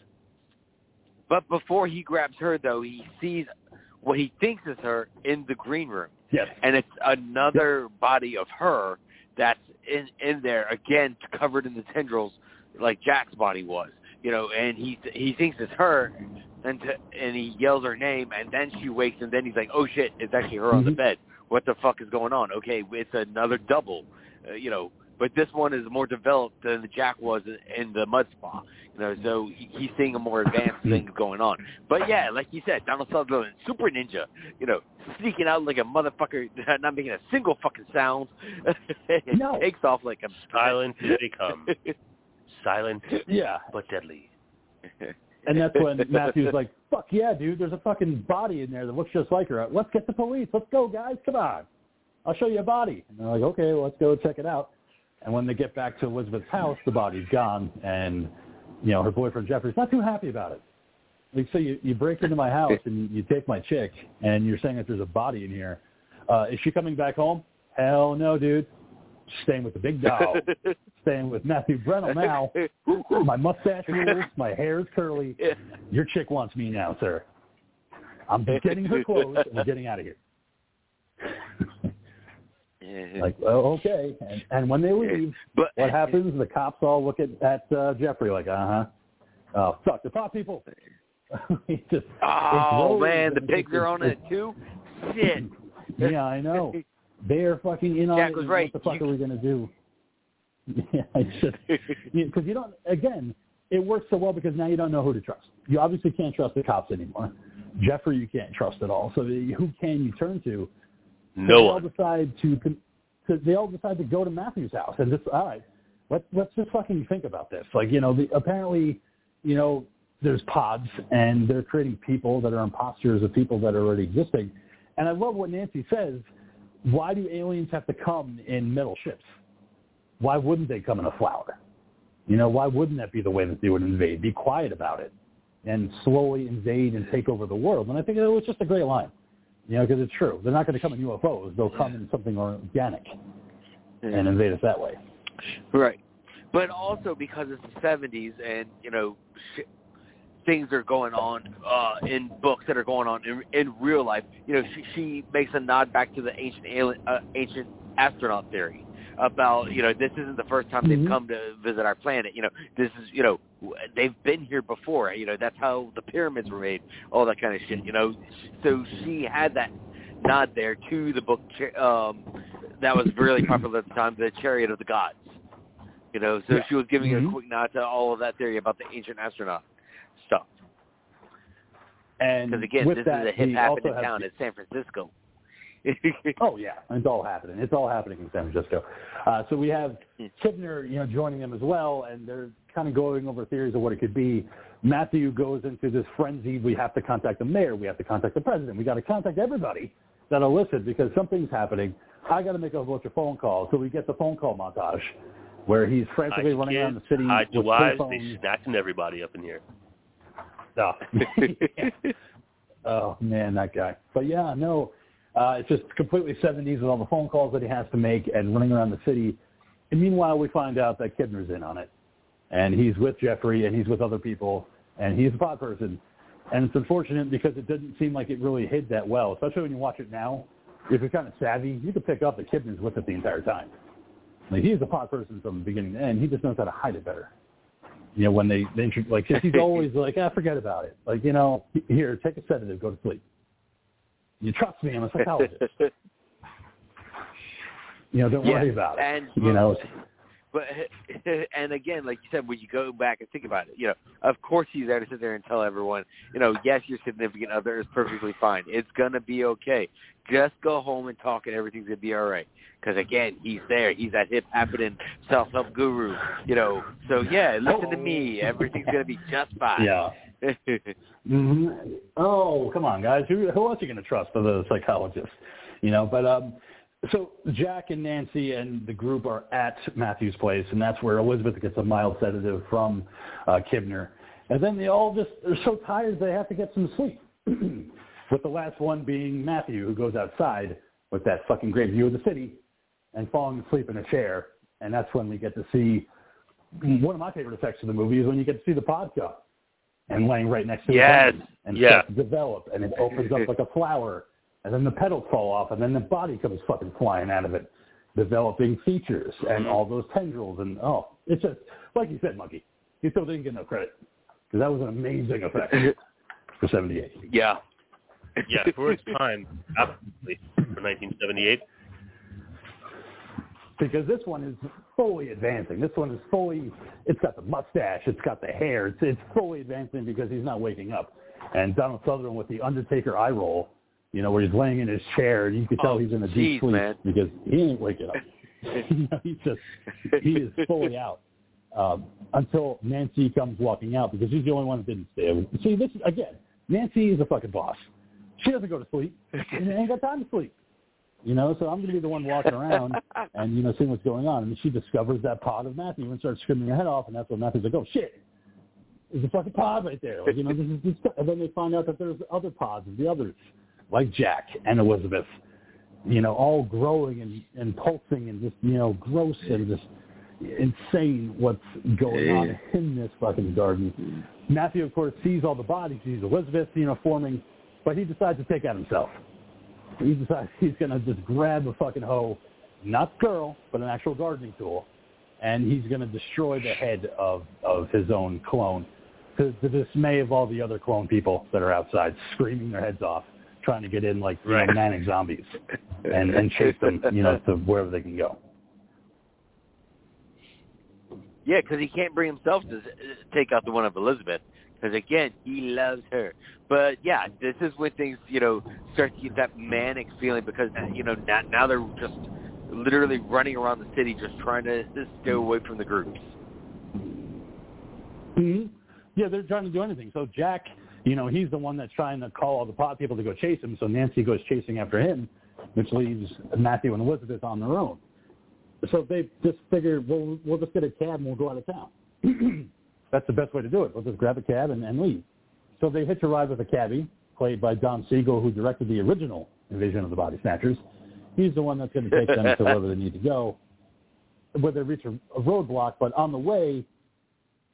[SPEAKER 4] But before he grabs her, though, he sees what he thinks is her in the green room,
[SPEAKER 3] Yes.
[SPEAKER 4] and it's another body of her that's in in there again, covered in the tendrils, like Jack's body was. You know, and he he thinks it's her, and to, and he yells her name, and then she wakes, and then he's like, "Oh shit, it's actually her on the
[SPEAKER 3] Mhm.
[SPEAKER 4] bed. What the fuck is going on?" Okay, it's another double. Uh, you know, but this one is more developed than the Jack was in, in the mud spa. You know, so he's seeing a more advanced things mm-hmm. going on. But yeah, like you said, Donald Sutherland, super ninja. You know, sneaking out like a motherfucker, not making a single fucking sound.
[SPEAKER 3] No.
[SPEAKER 4] takes off like a
[SPEAKER 6] Silent as they come. Silent
[SPEAKER 3] Yeah.
[SPEAKER 6] but deadly.
[SPEAKER 3] And that's when Matthew's like, fuck yeah, dude, there's a fucking body in there that looks just like her. Let's get the police. Let's go, guys. Come on. I'll show you a body. And they're like, okay, well, let's go check it out. And when they get back to Elizabeth's house, the body's gone. And, you know, her boyfriend Jeffrey's not too happy about it. Like, so you, you break into my house and you take my chick and you're saying that there's a body in here. Uh, is she coming back home? Hell no, dude. Staying with the big dog. Staying with Matthew Bennell now. My mustache rules. My hair is curly. Your chick wants me now, sir. I'm getting her clothes and we're getting out of here. Like, oh, okay. And, and when they leave,
[SPEAKER 4] but
[SPEAKER 3] what happens? The cops all look at at uh, Jeffrey like, uh huh. Oh, fuck the pod people. Just,
[SPEAKER 4] Oh man, the pigs are on it too. Shit.
[SPEAKER 3] Yeah, I know. They are fucking in on
[SPEAKER 4] Jack
[SPEAKER 3] it.
[SPEAKER 4] was right.
[SPEAKER 3] What the fuck
[SPEAKER 4] You-
[SPEAKER 3] are we gonna do? Yeah, because you don't. Again, it works so well because now you don't know who to trust. You obviously can't trust the cops anymore. Jeffrey, you can't trust at all. So the, who can you turn to? So
[SPEAKER 6] No
[SPEAKER 3] they all decide to, to they all decide to go to Matthew's house and just all right. Let's let's just fucking think about this. Like you know, the, apparently, you know, there's pods and they're creating people that are imposters of people that are already existing. And I love what Nancy says. Why do aliens have to come in metal ships? Why wouldn't they come in a flower? You know, why wouldn't that be the way that they would invade? Be quiet about it and slowly invade and take over the world. And I think it was just a great line. You know, because it's true. They're not going to come in UFOs. They'll come in something organic and invade us that way.
[SPEAKER 4] Right. But also because it's the 70s and, you know, sh- things are going on uh, in books that are going on in, in real life. You know, she, she makes a nod back to the ancient alien, uh, ancient astronaut theory about, you know, this isn't the first time
[SPEAKER 3] Mhm.
[SPEAKER 4] they've come to visit our planet. You know, this is, you know, they've been here before. You know, that's how the pyramids were made, all that kind of shit. You know, so she had that nod there to the book um, that was really popular at the time, The Chariot of the Gods. You know, so
[SPEAKER 3] Yeah.
[SPEAKER 4] she was giving
[SPEAKER 3] Mhm.
[SPEAKER 4] a quick nod to all of that theory about the ancient astronaut stuff.
[SPEAKER 3] And
[SPEAKER 4] Because again, this
[SPEAKER 3] that,
[SPEAKER 4] is a hip happening town. in San Francisco.
[SPEAKER 3] Oh yeah, it's all happening. It's all happening in San Francisco. Uh, so we have Kibner, you know, joining them as well, and they're kind of going over theories of what it could be. Matthew goes into this frenzy. We have to contact the mayor. We have to contact the president. We got to contact everybody that'll listen because something's happening. I got to make a bunch of phone calls. So we get the phone call montage where he's frantically running around the city
[SPEAKER 6] hide your
[SPEAKER 3] with
[SPEAKER 6] wives.
[SPEAKER 3] two
[SPEAKER 6] They
[SPEAKER 3] phones.
[SPEAKER 6] snatching everybody up in here.
[SPEAKER 3] Oh. oh man, that guy. But yeah, no, uh, it's just completely 70s with all the phone calls that he has to make and running around the city. And meanwhile, we find out that Kibner's in on it, and he's with Jeffrey and he's with other people, and he's a pod person. And it's unfortunate because it didn't seem like it really hid that well, especially when you watch it now. If you're kind of savvy, you can pick up that Kibner's with it the entire time. Like he's a pod person from the beginning to end. He just knows how to hide it better. You know, when they, they like, 'cause he's always like, ah, forget about it. Like, you know, here, take a sedative, go to sleep. You trust me, I'm a psychologist. You know, don't worry about it.
[SPEAKER 4] and-
[SPEAKER 3] you know,
[SPEAKER 4] But and again, like you said, when you go back and think about it, you know, of course he's there to sit there and tell everyone, you know, yes, your significant other is perfectly fine. It's gonna be okay. Just go home and talk, and everything's gonna be all right. Because again, he's there. He's that hip happening self help guru. You know, so yeah, listen to me. Oh. Everything's gonna be just fine.
[SPEAKER 3] yeah. Hmm Oh, come on, guys. Who, who else are you going to trust but the psychologist? You know, but um, so Jack and Nancy and the group are at Matthew's place, and that's where Elizabeth gets a mild sedative from uh, Kibner. And then they all just are so tired they have to get some sleep. with the last one being Matthew, who goes outside with that fucking great view of the city and falling asleep in a chair. And that's when we get to see one of my favorite effects of the movie is when you get to see the pod and laying right next to
[SPEAKER 6] Yes.
[SPEAKER 3] the and
[SPEAKER 6] Yeah.
[SPEAKER 3] starts to develop and it opens up like a flower and then the petals fall off and then the body comes fucking flying out of it developing features and mm-hmm. all those tendrils and oh it's just like you said monkey you still didn't get no credit because that was an amazing effect for 78
[SPEAKER 4] yeah.
[SPEAKER 6] Yeah, for its time, absolutely. For 1978.
[SPEAKER 3] Because this one is fully advancing. This one is fully, it's got the mustache, it's got the hair, it's, it's fully advancing because he's not waking up. And Donald Sutherland with the Undertaker eye roll, you know, where he's laying in his chair, and you can tell
[SPEAKER 4] Oh,
[SPEAKER 3] he's in a deep sleep
[SPEAKER 4] man.
[SPEAKER 3] because he ain't waking up. you know, he's just, he is fully out. Um, until Nancy comes walking out because she's the only one that didn't stay. See, this is, again, Nancy is a fucking boss. She doesn't go to sleep. and ain't got time to sleep. You know, so I'm going to be the one walking around and, you know, seeing what's going on. And she discovers that pod of Matthew and starts screaming her head off. And that's when Matthew's like, oh, shit. There's a fucking pod right there. Like, you know, this is, this, and then they find out that there's other pods of the others, like Jack and Elizabeth, you know, all growing and, and pulsing and just, you know, gross and just insane what's going on in this fucking garden. Mm. Matthew, of course, sees all the bodies. Sees Elizabeth, you know, forming, but he decides to take out himself. He decides he's going to just grab a fucking hoe, not the girl, but an actual gardening tool, and he's going to destroy the head of, of his own clone to the dismay of all the other clone people that are outside screaming their heads off, trying to get in like you
[SPEAKER 6] Right.
[SPEAKER 3] know, manic zombies and, and chase them, you know, to wherever they can go.
[SPEAKER 4] Yeah, because he can't bring himself to take out the one of Elizabeth. Because again, he loves her. But yeah, this is when things you know start to get that manic feeling because you know now, now they're just literally running around the city just trying to just stay away from the groups.
[SPEAKER 3] hmm Yeah, they're trying to do anything. So Jack, you know, he's the one that's trying to call all the pod people to go chase him. So Nancy goes chasing after him, which leaves Matthew and Elizabeth on their own. So they just figure, well, we'll just get a cab and we'll go out of town. that's the best way to do it. We'll just grab a cab and, and leave. So they hitch a ride with a cabbie, played by Don Siegel, who directed the original Invasion of the Body Snatchers. He's the one that's going to take them to wherever they need to go, where they reach a, a roadblock. But on the way,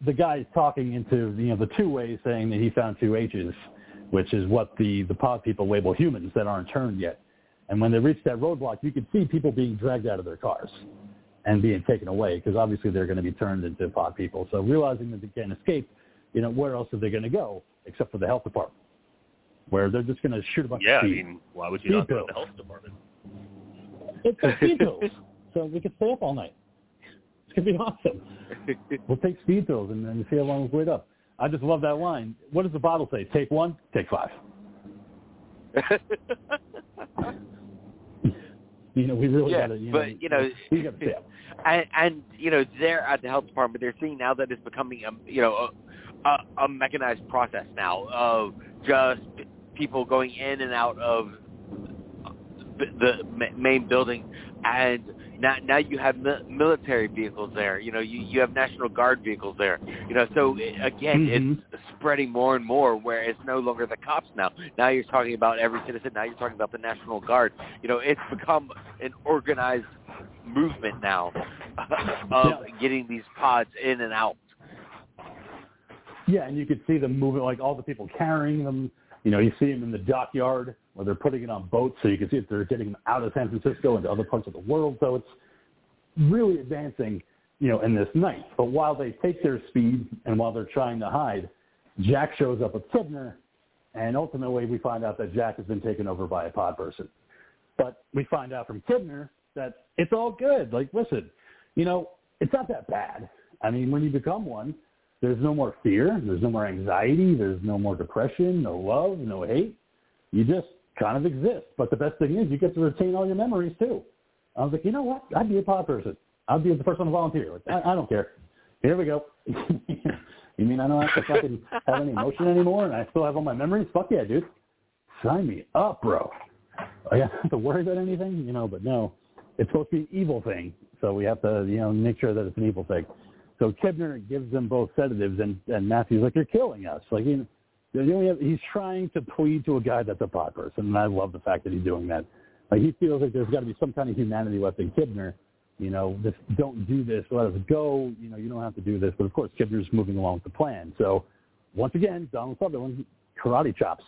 [SPEAKER 3] the guy's talking into you know the two ways, saying that he found two H's, which is what the the pod people label humans that aren't turned yet. And when they reach that roadblock, you can see people being dragged out of their cars and being taken away because obviously they're going to be turned into pod people. So realizing that they can't escape, you know, where else are they going to go except for the health department, where they're just going to shoot a bunch
[SPEAKER 6] Yeah,
[SPEAKER 3] of
[SPEAKER 6] I mean, why would you
[SPEAKER 3] Speed
[SPEAKER 6] not go to the health department?
[SPEAKER 3] It's a speed pills, so we could stay up all night. It's gonna be awesome. We'll take speed pills and then see how long we wait up. I just love that line. What does the bottle say? Take one, take five. You know, we really
[SPEAKER 4] Yeah,
[SPEAKER 3] gotta. You
[SPEAKER 4] but,
[SPEAKER 3] know,
[SPEAKER 4] you know,
[SPEAKER 3] we
[SPEAKER 4] and, and you know they're at the health department. They're seeing now that it's becoming a you know a, a, a mechanized process now of just people going in and out of the ma- main building, and now now you have mi- military vehicles there. You know, you you have National Guard vehicles there. You know, so i- again,
[SPEAKER 3] Mhm.
[SPEAKER 4] it's spreading more and more where it's no longer the cops now. Now you're talking about every citizen. Now you're talking about the National Guard. You know, it's become an organized movement now of getting these pods in and out.
[SPEAKER 3] Yeah, and you could see them moving, like all the people carrying them. You know, you see them in the dockyard where they're putting it on boats, so you can see if they're getting them out of San Francisco into other parts of the world. So it's really advancing, you know, in this night. But while they take their speed and while they're trying to hide, Jack shows up with Kibner, and ultimately we find out that Jack has been taken over by a pod person. But we find out from Kibner that it's all good. Like, listen, you know, it's not that bad. I mean, when you become one, there's no more fear. There's no more anxiety. There's no more depression, no love, no hate. You just kind of exist. But the best thing is you get to retain all your memories too. I was like, you know what? I'd be a pod person. I'd be the first one to volunteer. I, I don't care. Here we go. you mean I don't have to fucking have any emotion anymore and I still have all my memories? Fuck yeah, dude. Sign me up, bro. I don't have to worry about anything, you know, but no. It's supposed to be an evil thing. So we have to, you know, make sure that it's an evil thing. So Kibner gives them both sedatives, and, and Matthew's like, "You're killing us." Like, you know, he's trying to plead to a guy that's a pod person, and I love the fact that he's doing that. Like, he feels like there's got to be some kind of humanity left in Kibner. You know, just don't do this. Let us go. You know, you don't have to do this. But of course, Kibner's moving along with the plan. So once again, Donald Sutherland karate chops.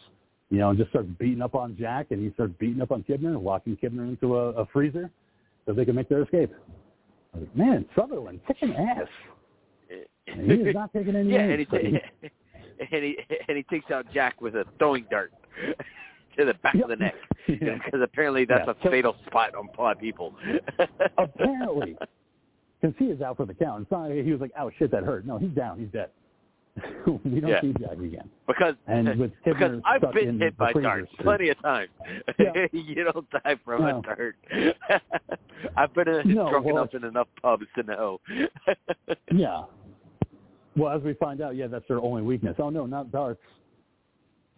[SPEAKER 3] You know, and just starts beating up on Jack, and he starts beating up on Kibner, locking Kibner into a, a freezer so they can make their escape. Man, Sutherland, kicking ass. And he is not taking any
[SPEAKER 4] yeah, and he,
[SPEAKER 3] he-
[SPEAKER 4] and he and he takes out Jack with a throwing dart to the back of the neck
[SPEAKER 3] Yeah.
[SPEAKER 4] because apparently that's
[SPEAKER 3] Yeah.
[SPEAKER 4] a fatal spot on a lot of people.
[SPEAKER 3] Apparently. Because he is out for the count. It's not he was like, oh, shit, that hurt. No, he's down. He's dead. we don't
[SPEAKER 4] Yeah.
[SPEAKER 3] see Jack again.
[SPEAKER 4] because
[SPEAKER 3] And with
[SPEAKER 4] because I've been hit by darts plenty of times.
[SPEAKER 3] Yeah.
[SPEAKER 4] you don't die from
[SPEAKER 3] No.
[SPEAKER 4] a dart. I've been uh,
[SPEAKER 3] No,
[SPEAKER 4] drunk
[SPEAKER 3] well-
[SPEAKER 4] enough in enough pubs to know.
[SPEAKER 3] Yeah. Well, as we find out, yeah, that's their only weakness. Oh, no, not darts.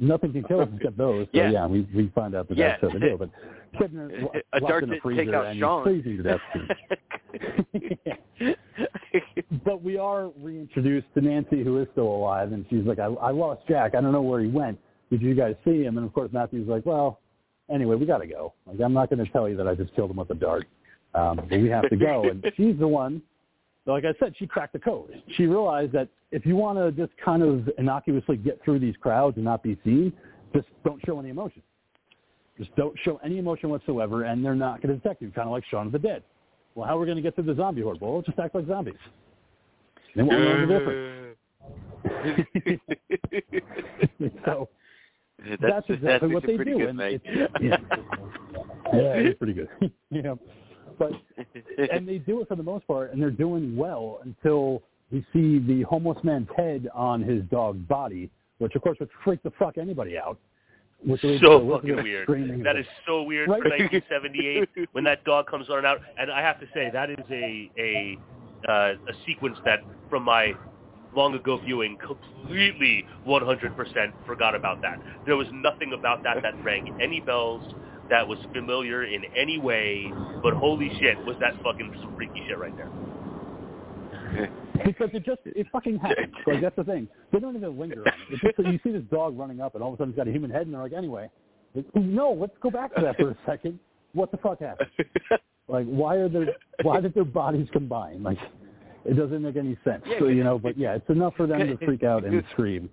[SPEAKER 3] Nothing can kill us except those. So,
[SPEAKER 4] Yeah.
[SPEAKER 3] yeah, we, we find out that
[SPEAKER 4] Yeah.
[SPEAKER 3] that's how they do. But Kibner
[SPEAKER 4] a
[SPEAKER 3] locked
[SPEAKER 4] dart
[SPEAKER 3] in a freezer
[SPEAKER 4] take out
[SPEAKER 3] and
[SPEAKER 4] Sean.
[SPEAKER 3] freezing to death. but we are reintroduced to Nancy, who is still alive, and she's like, I, I lost Jack. I don't know where he went. Did you guys see him? And of course, Matthew's like, well, anyway, we got to go. Like, I'm not going to tell you that I just killed him with a dart, um, but we have to go. And she's the one. Like I said, she cracked the code. She realized that if you want to just kind of innocuously get through these crowds and not be seen, just don't show any emotion. Just don't show any emotion whatsoever, and they're not going to detect you, kind of like Shaun of the Dead. Well, how are we going to get through the zombie horde? Well, just act like zombies. They won't know the difference. so
[SPEAKER 4] that's,
[SPEAKER 3] that's exactly
[SPEAKER 4] that's
[SPEAKER 3] what they do.
[SPEAKER 4] Good,
[SPEAKER 3] and it's, yeah, yeah, it's pretty good. yeah, but and they do it for the most part, and they're doing well until we see the homeless man's head on his dog's body, which of course would freak the fuck anybody out. Which leads to
[SPEAKER 6] so fucking weird. That so weird
[SPEAKER 3] Right?
[SPEAKER 6] for 1978 when that dog comes running out. And I have to say that is a a uh, a sequence that from my long ago viewing completely 100% forgot about that. There was nothing about that that rang any bells. That was familiar in any way, but holy shit, was that fucking some freaky shit right there.
[SPEAKER 3] because it just it fucking happens. Like that's the thing. They don't even linger on it. It's just that you see this dog running up, and all of a sudden he's got a human head, and they're like, anyway, no, let's go back to that for a second. What the fuck happened? Like, why are their why did their bodies combine? Like, it doesn't make any sense. So you know, but yeah, it's enough for them to freak out and scream.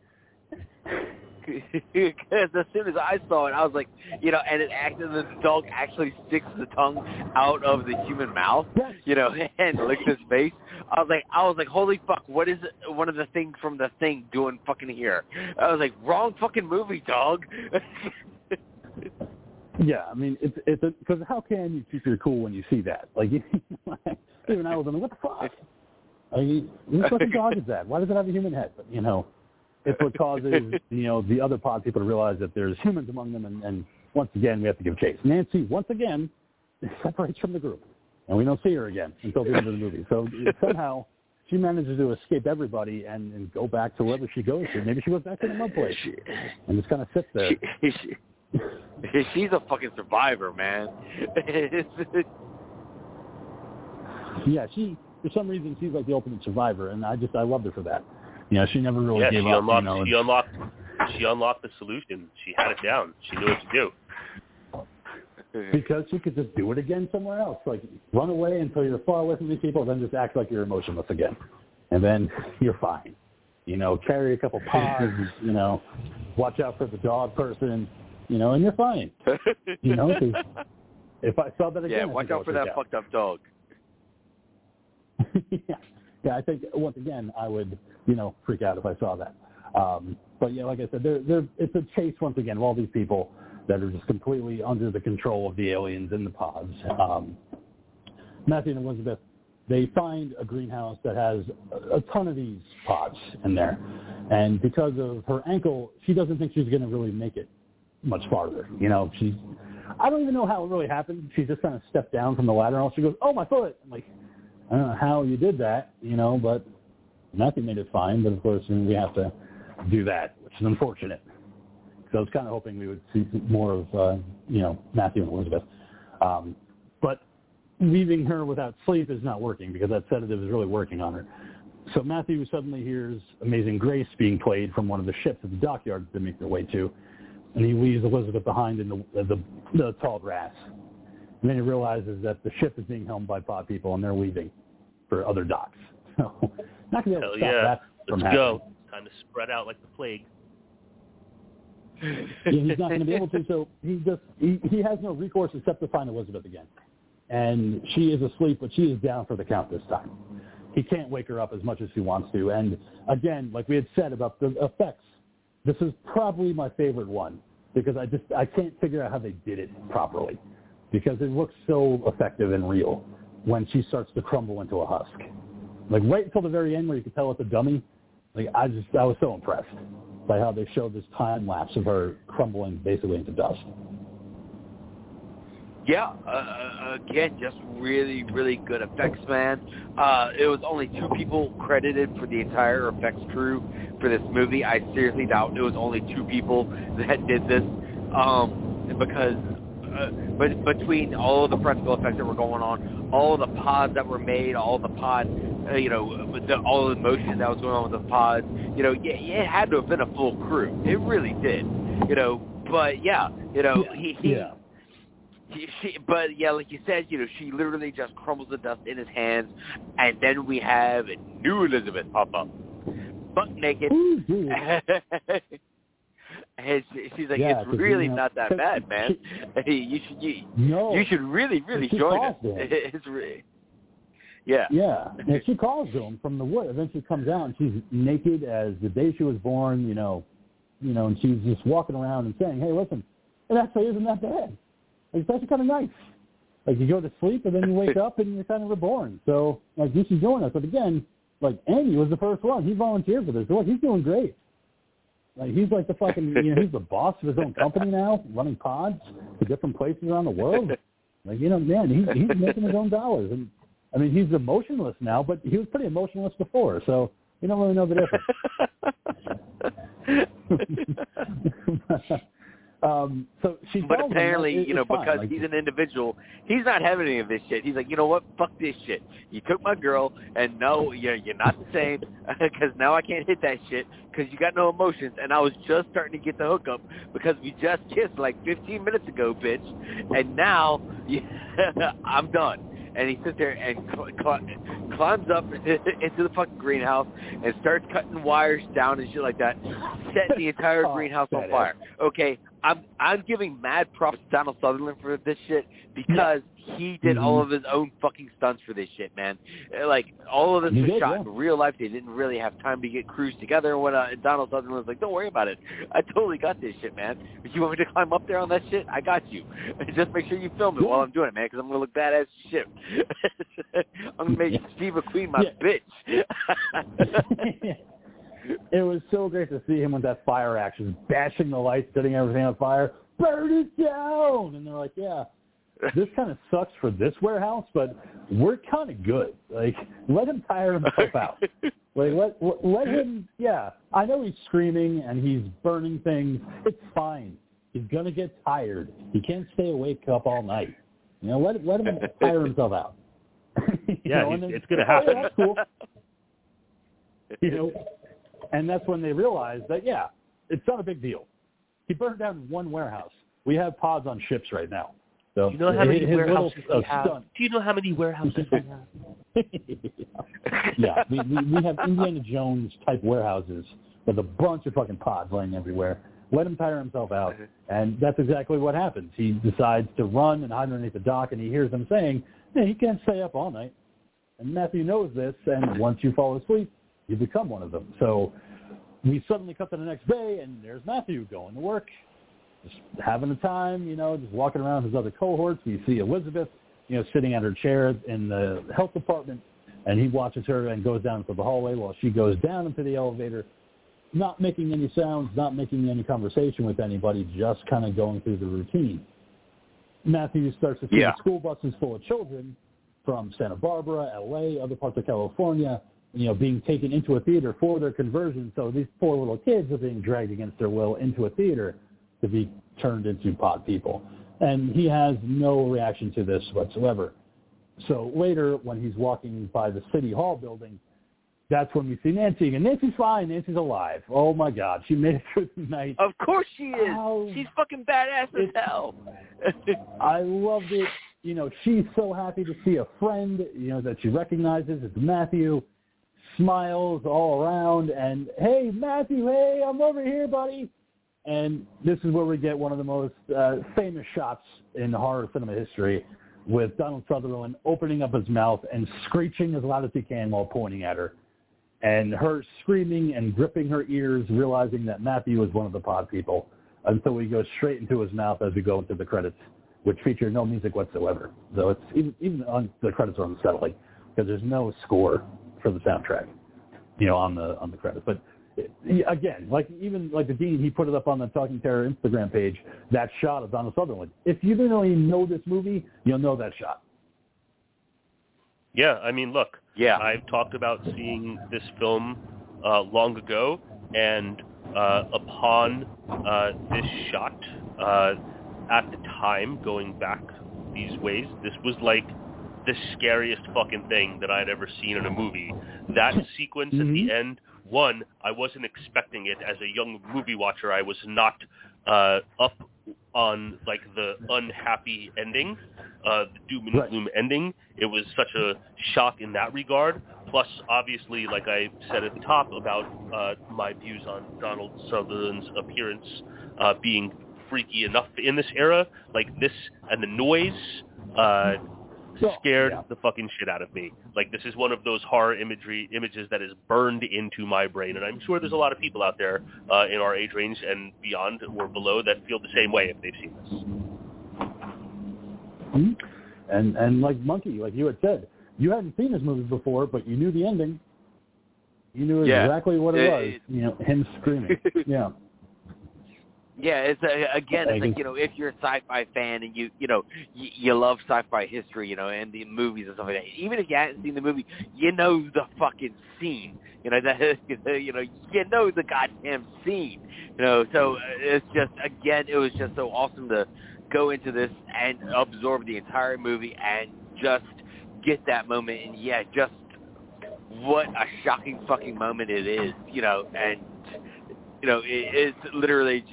[SPEAKER 4] Because as soon as I saw it, I was like, you know, and it acted, the dog actually sticks the tongue out of the human mouth, you know, and licks his face. I was like, I was like, holy fuck, what is one of the things from the thing doing fucking here? I was like, wrong fucking movie, dog.
[SPEAKER 3] Yeah, I mean, it's it's because how can you keep your cool when you see that? Like, even I was like, what the fuck? I mean, what fucking dog is that? Why does it have a human head? But you know, it's what causes you know the other pod people to realize that there's humans among them, and, and once again we have to give chase. Nancy once again separates from the group, and we don't see her again until the end of the movie. So somehow she manages to escape everybody and, and go back to wherever she goes to. Maybe she goes back to the mud place and just kind of sits there.
[SPEAKER 4] she, she, She's a fucking survivor, man.
[SPEAKER 3] Yeah, she for some reason she's like the ultimate survivor, and I just I loved her for that. You know, she never really
[SPEAKER 6] yeah,
[SPEAKER 3] gave
[SPEAKER 6] she
[SPEAKER 3] up.
[SPEAKER 6] unlocked.
[SPEAKER 3] you know,
[SPEAKER 6] she unlocked. She unlocked the solution. She had it down. She knew what to do.
[SPEAKER 3] because she could just do it again somewhere else. Like run away until you're far away from these people, then just act like you're emotionless again, and then you're fine. You know, carry a couple pods. you know, watch out for the dog person. You know, and you're fine. You know, if I saw that again,
[SPEAKER 4] yeah,
[SPEAKER 3] I
[SPEAKER 4] watch
[SPEAKER 3] think
[SPEAKER 4] out for
[SPEAKER 3] would freak
[SPEAKER 4] that fucked up dog.
[SPEAKER 3] yeah, yeah. I think once again, I would, you know, freak out if I saw that. Um, but yeah, like I said, there, there, it's a chase once again of all these people that are just completely under the control of the aliens in the pods. Um, Matthew and Elizabeth, they find a greenhouse that has a, ton of these pods in there, and because of her ankle, she doesn't think she's going to really make it much farther. You know, she's. I don't even know how it really happened. She just kind of stepped down from the ladder, and all she goes, "Oh, my foot!" I'm like, I don't know how you did that, you know, but nothing made it fine. But of course, we have to do that, which is unfortunate. So I was kind of hoping we would see more of, uh, you know, Matthew and Elizabeth. Um, but leaving her without sleep is not working because that sedative is really working on her. So Matthew suddenly hears Amazing Grace being played from one of the ships at the dockyard they make their way to, and he leaves Elizabeth behind in the the, the tall grass. And then he realizes that the ship is being helmed by pod people and they're leaving for other docks. So not going to be able to stop
[SPEAKER 6] yeah.
[SPEAKER 3] that from
[SPEAKER 6] Let's
[SPEAKER 3] happening.
[SPEAKER 6] go. Time to spread out like the plague.
[SPEAKER 3] yeah, he's not going to be able to. So he just he, he has no recourse except to find Elizabeth again, and she is asleep, but she is down for the count this time. He can't wake her up as much as he wants to, and again, like we had said about the effects, this is probably my favorite one because I just I can't figure out how they did it properly because it looks so effective and real when she starts to crumble into a husk. Like right until the very end where you can tell it's a dummy. Like I just I was so impressed by how they showed this time lapse of her crumbling basically into dust.
[SPEAKER 4] Yeah, uh, again, just really, really good effects, man. Uh, it was only two people credited for the entire effects crew for this movie. I seriously doubt it was only two people that did this, um, because uh, but between all of the practical effects that were going on, all of the pods that were made, all the pods, uh, you know, with the, all the motion that was going on with the pods, you know, yeah, it had to have been a full crew. It really did, you know. But yeah, you know, he, he
[SPEAKER 3] yeah.
[SPEAKER 4] she, she, but yeah, like you said, you know, she literally just crumbles the dust in his hands, and then we have a new Elizabeth pop up, buck naked, And she's like,
[SPEAKER 3] Yeah,
[SPEAKER 4] "It's really not that bad, man. You should you,
[SPEAKER 3] No.
[SPEAKER 4] you should really really join us. It's really, yeah,
[SPEAKER 3] Yeah, and she calls to him from the wood. Eventually comes out and she's naked as the day she was born. You know, you know, and she's just walking around and saying, "Hey, listen, it actually isn't that bad. Like, it's actually kind of nice. Like you go to sleep and then you wake up and you're kind of reborn. So like you should join us. But again, like Andy was the first one. He volunteered for this. So like he's doing great. Like he's like the fucking you know he's the boss of his own company now, running pods to different places around the world. Like you know, man, he's he's making his own dollars, and I mean he's emotionless now, but he was pretty emotionless before, so you don't really know the difference. um, so she
[SPEAKER 4] but
[SPEAKER 3] tells him
[SPEAKER 4] apparently, you know,
[SPEAKER 3] fine.
[SPEAKER 4] because
[SPEAKER 3] Like,
[SPEAKER 4] he's an individual, he's not having any of this shit. He's like, you know what? Fuck this shit. You took my girl, and no, you're you're not the same because now I can't hit that shit because you got no emotions. And I was just starting to get the hookup because we just kissed like 15 minutes ago, bitch, and now I'm done. And he sits there and cl- cl- climbs up into the fucking greenhouse and starts cutting wires down and shit like that, setting the entire
[SPEAKER 3] Oh,
[SPEAKER 4] greenhouse on fire. Okay, I'm I'm giving mad props to Donald Sutherland for this shit because he did all
[SPEAKER 3] Mhm.
[SPEAKER 4] of his own fucking stunts for this shit, man. Uh, Like all of this
[SPEAKER 3] He
[SPEAKER 4] was
[SPEAKER 3] did,
[SPEAKER 4] shot
[SPEAKER 3] yeah.
[SPEAKER 4] in real life. They didn't really have time to get crews together and whatnot. And Donald Sutherland was like, "Don't worry about it. I totally got this shit, man. If you want me to climb up there on that shit, I got you. Just make sure you film it
[SPEAKER 3] Yeah.
[SPEAKER 4] while I'm doing it, man, because I'm gonna look badass as shit. I'm gonna make
[SPEAKER 3] Yeah.
[SPEAKER 4] Steve McQueen my bitch."
[SPEAKER 3] it was so great to see him with that fire action, bashing the lights, setting everything on fire. Burn it down! And they're like, yeah, this kind of sucks for this warehouse, but we're kind of good. Like, let him tire himself out. Like, let, let let him, yeah. I know he's screaming and he's burning things. It's fine. He's gonna get tired. He can't stay awake up all night. You know, let let him tire himself out.
[SPEAKER 6] Yeah,
[SPEAKER 3] know,
[SPEAKER 6] it's gonna
[SPEAKER 3] oh, yeah,
[SPEAKER 6] happen.
[SPEAKER 3] that's cool. You know, and that's when they realize that yeah, it's not a big deal. He burned down one warehouse. We have pods on ships right now. So
[SPEAKER 6] Do you know how many
[SPEAKER 3] little,
[SPEAKER 6] warehouses
[SPEAKER 3] uh,
[SPEAKER 6] we have?
[SPEAKER 3] stunt-
[SPEAKER 6] Do you know how many warehouses we have?
[SPEAKER 3] yeah, we, we, we have Indiana Jones type warehouses with a bunch of fucking pods laying everywhere. Let him tire himself out, and that's exactly what happens. He decides to run and hide underneath the dock, and he hears them saying, "Yeah, he can't stay up all night." And Matthew knows this, and once you fall asleep, you become one of them. So we suddenly cut to the next day, and there's Matthew going to work, just having a time, you know, just walking around his other cohorts. We see Elizabeth, you know, sitting at her chair in the health department, and he watches her and goes down into the hallway while she goes down into the elevator, not making any sounds, not making any conversation with anybody, just kind of going through the routine. Matthew starts to see
[SPEAKER 4] Yeah.
[SPEAKER 3] the school buses full of children from Santa Barbara, LA, other parts of California, you know, being taken into a theater for their conversion. So these poor little kids are being dragged against their will into a theater to be turned into pod people. And he has no reaction to this whatsoever. So later, when he's walking by the city hall building, that's when we see Nancy. And Nancy's fine. Nancy's alive. Oh my God, she made it through the night.
[SPEAKER 4] Of course she is.
[SPEAKER 3] How-
[SPEAKER 4] She's fucking badass as hell.
[SPEAKER 3] I loved it. You know, she's so happy to see a friend, you know, that she recognizes. It's Matthew. Smiles all around and, hey, Matthew, hey, I'm over here, buddy. And this is where we get one of the most uh, famous shots in horror cinema history with Donald Sutherland opening up his mouth and screeching as loud as he can while pointing at her. And her screaming and gripping her ears, realizing that Matthew is one of the pod people until we go straight into his mouth as we go into the credits, which feature no music whatsoever. So it's even even on the credits are unsettling because there's no score for the soundtrack, you know, on the on the credits. But again, like even like the dean, he put it up on the Talking Terror Instagram page. That shot of Donald Sutherland. If you didn't really know this movie, you'll know that shot.
[SPEAKER 6] Yeah, I mean, look,
[SPEAKER 4] Yeah.
[SPEAKER 6] I've talked about seeing this film uh, long ago, and uh, upon uh, this shot, uh, at the time, going back these ways, this was like the scariest fucking thing that I'd ever seen in a movie. That sequence at the end, one, I wasn't expecting it as a young movie watcher. I was not uh, up on like the unhappy ending, uh, the doom and
[SPEAKER 3] Right.
[SPEAKER 6] gloom ending. It was such a shock in that regard. Plus, obviously, like I said at the top about uh, my views on Donald Sutherland's appearance uh, being freaky enough in this era, like this and the noise uh, scared
[SPEAKER 3] yeah.
[SPEAKER 6] the fucking shit out of me. Like this is one of those horror imagery images that is burned into my brain, and I'm sure there's a lot of people out there uh, in our age range and beyond or below that feel the same way if they've seen this.
[SPEAKER 3] Mhm. And and like Monkey, like you had said, you hadn't seen this movie before, but you knew the ending. You knew
[SPEAKER 4] Yeah.
[SPEAKER 3] exactly what it
[SPEAKER 4] It-
[SPEAKER 3] was. You know, him screaming. yeah.
[SPEAKER 4] Yeah, it's uh, again, it's like you know, if you're a sci-fi fan and you you know you, you love sci-fi history, you know, and the movies and stuff like that. Even if you hadn't seen the movie, you know the fucking scene. You know that you know you know the goddamn scene. You know, so uh, it's just again, it was just so awesome to go into this and absorb the entire movie and just get that moment. And yeah, just what a shocking fucking moment it is. You know, and you know, it, it's literally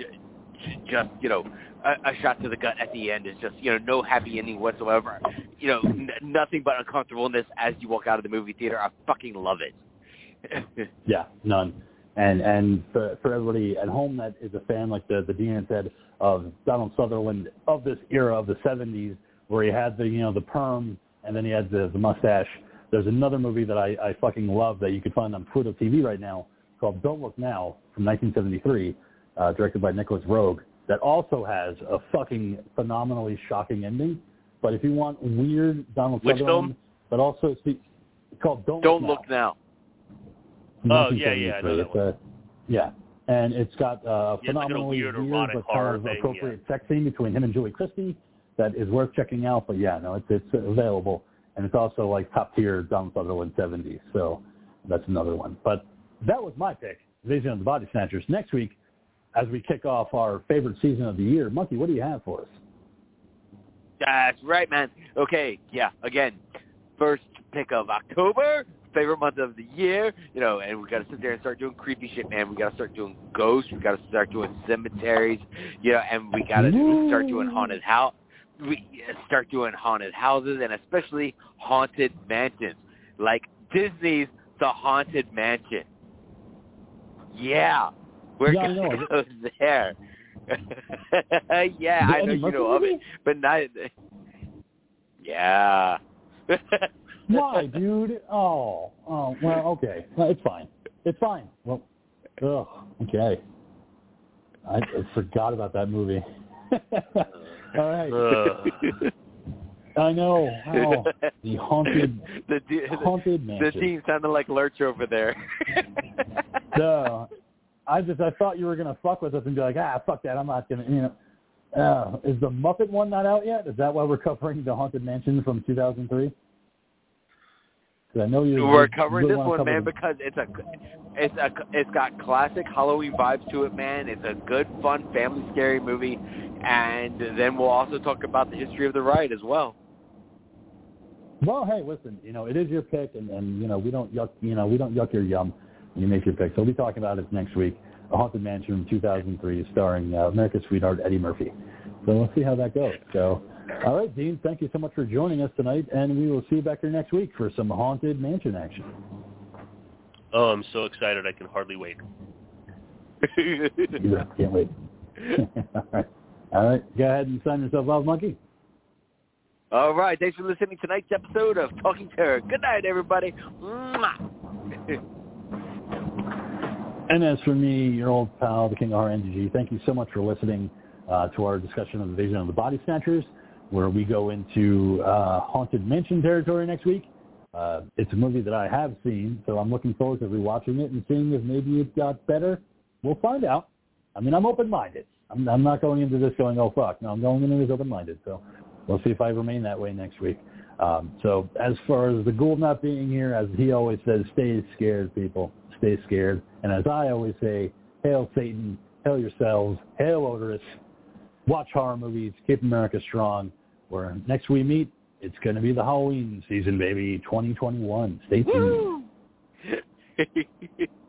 [SPEAKER 4] just, you know, a, a shot to the gut at the end is just, you know, no happy ending whatsoever. You know, n- nothing but uncomfortableness as you walk out of the movie theater. I fucking love it.
[SPEAKER 3] Yeah, none. And and for for everybody at home that is a fan, like the the Dean said, of Donald Sutherland of this era of the '70s, where he had the you know the perm and then he had the the mustache. There's another movie that I, I fucking love that you can find on Pluto TV right now called Don't Look Now from 1973, uh, directed by Nicolas Roeg. That also has a fucking phenomenally shocking ending. But if you want weird Donald
[SPEAKER 6] Which
[SPEAKER 3] Sutherland,
[SPEAKER 6] film?
[SPEAKER 3] but also see, called Don't
[SPEAKER 4] Don't
[SPEAKER 3] Look Now.
[SPEAKER 4] look now.
[SPEAKER 6] Oh, yeah, yeah, I know that
[SPEAKER 3] It's a- yeah, and it's got uh, a
[SPEAKER 6] Yeah, it's like a
[SPEAKER 3] phenomenally
[SPEAKER 6] weird
[SPEAKER 3] weird, but kind of
[SPEAKER 6] thing,
[SPEAKER 3] appropriate sex scene between him and Julie Christie that is worth checking out. But yeah, no, it's it's available, and it's also like top tier Donald Sutherland 70s. So that's another one. But that was my pick, Vision of the Body Snatchers. Next week, as we kick off our favorite season of the year. Monkey, what do you have for us?
[SPEAKER 4] That's right, man. Okay, yeah. Again, first pick of October, favorite month of the year. You know, and we got to sit there and start doing creepy shit, man. We got to start doing ghosts. We got to start doing cemeteries. You know, and we got to start doing haunted house. We start doing haunted houses and especially haunted mansions, like Disney's The Haunted Mansion. Yeah, we're
[SPEAKER 3] Yeah, I
[SPEAKER 4] gonna go there. yeah,
[SPEAKER 3] The
[SPEAKER 4] I know you know of
[SPEAKER 3] movie?
[SPEAKER 4] it, but not. Yeah.
[SPEAKER 3] Why, dude? Oh, oh, well, okay. Well, it's fine. It's fine. Well, ugh, okay. I, I forgot about that movie. All right. I know. Oh, the haunted,
[SPEAKER 4] the, the,
[SPEAKER 3] haunted
[SPEAKER 4] the
[SPEAKER 3] mansion.
[SPEAKER 4] team sounded like Lurch over there.
[SPEAKER 3] Duh. I just I thought you were gonna fuck with us and be like, ah, fuck that. I'm not gonna. You know. Uh, is the Muppet one not out yet? Is that why we're covering the haunted mansion from 2003? Because I know you.
[SPEAKER 4] We're covering
[SPEAKER 3] really
[SPEAKER 4] this one, man, because it's a, it's a, it's got classic Halloween vibes to it, man. It's a good, fun, family scary movie, and then we'll also talk about the history of the ride as well.
[SPEAKER 3] Well, hey, listen, you know, it is your pick, and, and you know, we don't yuck, you know, we don't yuck your yum you make your pick. So we'll be talking about it next week. A Haunted Mansion from 2003, starring uh, America's sweetheart Eddie Murphy. So we'll see how that goes. So, all right, Dean, thank you so much for joining us tonight, and we will see you back here next week for some Haunted Mansion action.
[SPEAKER 6] oh, I'm so excited. I can hardly wait.
[SPEAKER 3] Yeah, can't wait. all right, all right, go ahead and sign yourself off, Monkey.
[SPEAKER 4] All right, thanks for listening to tonight's episode of Talking Terror. Good night, everybody. Mwah.
[SPEAKER 3] And as for me, your old pal, the King of RNG, thank you so much for listening uh, to our discussion of the Vision of the Body Snatchers, where we go into uh, Haunted Mansion territory next week. Uh, it's a movie that I have seen, so I'm looking forward to rewatching it and seeing if maybe it got better. We'll find out. I mean, I'm open-minded. I'm, I'm not going into this going, oh, fuck. No, I'm going into this open-minded. So we'll see if I remain that way next week. Um, so as far as the Gould not being here, as he always says, stay scared, people. Stay scared. And as I always say, hail Satan, hail yourselves, hail Odorous. Watch horror movies, keep America strong. Where next we meet, it's going to be the Halloween season, baby, 2021. Stay tuned.
[SPEAKER 4] Woo!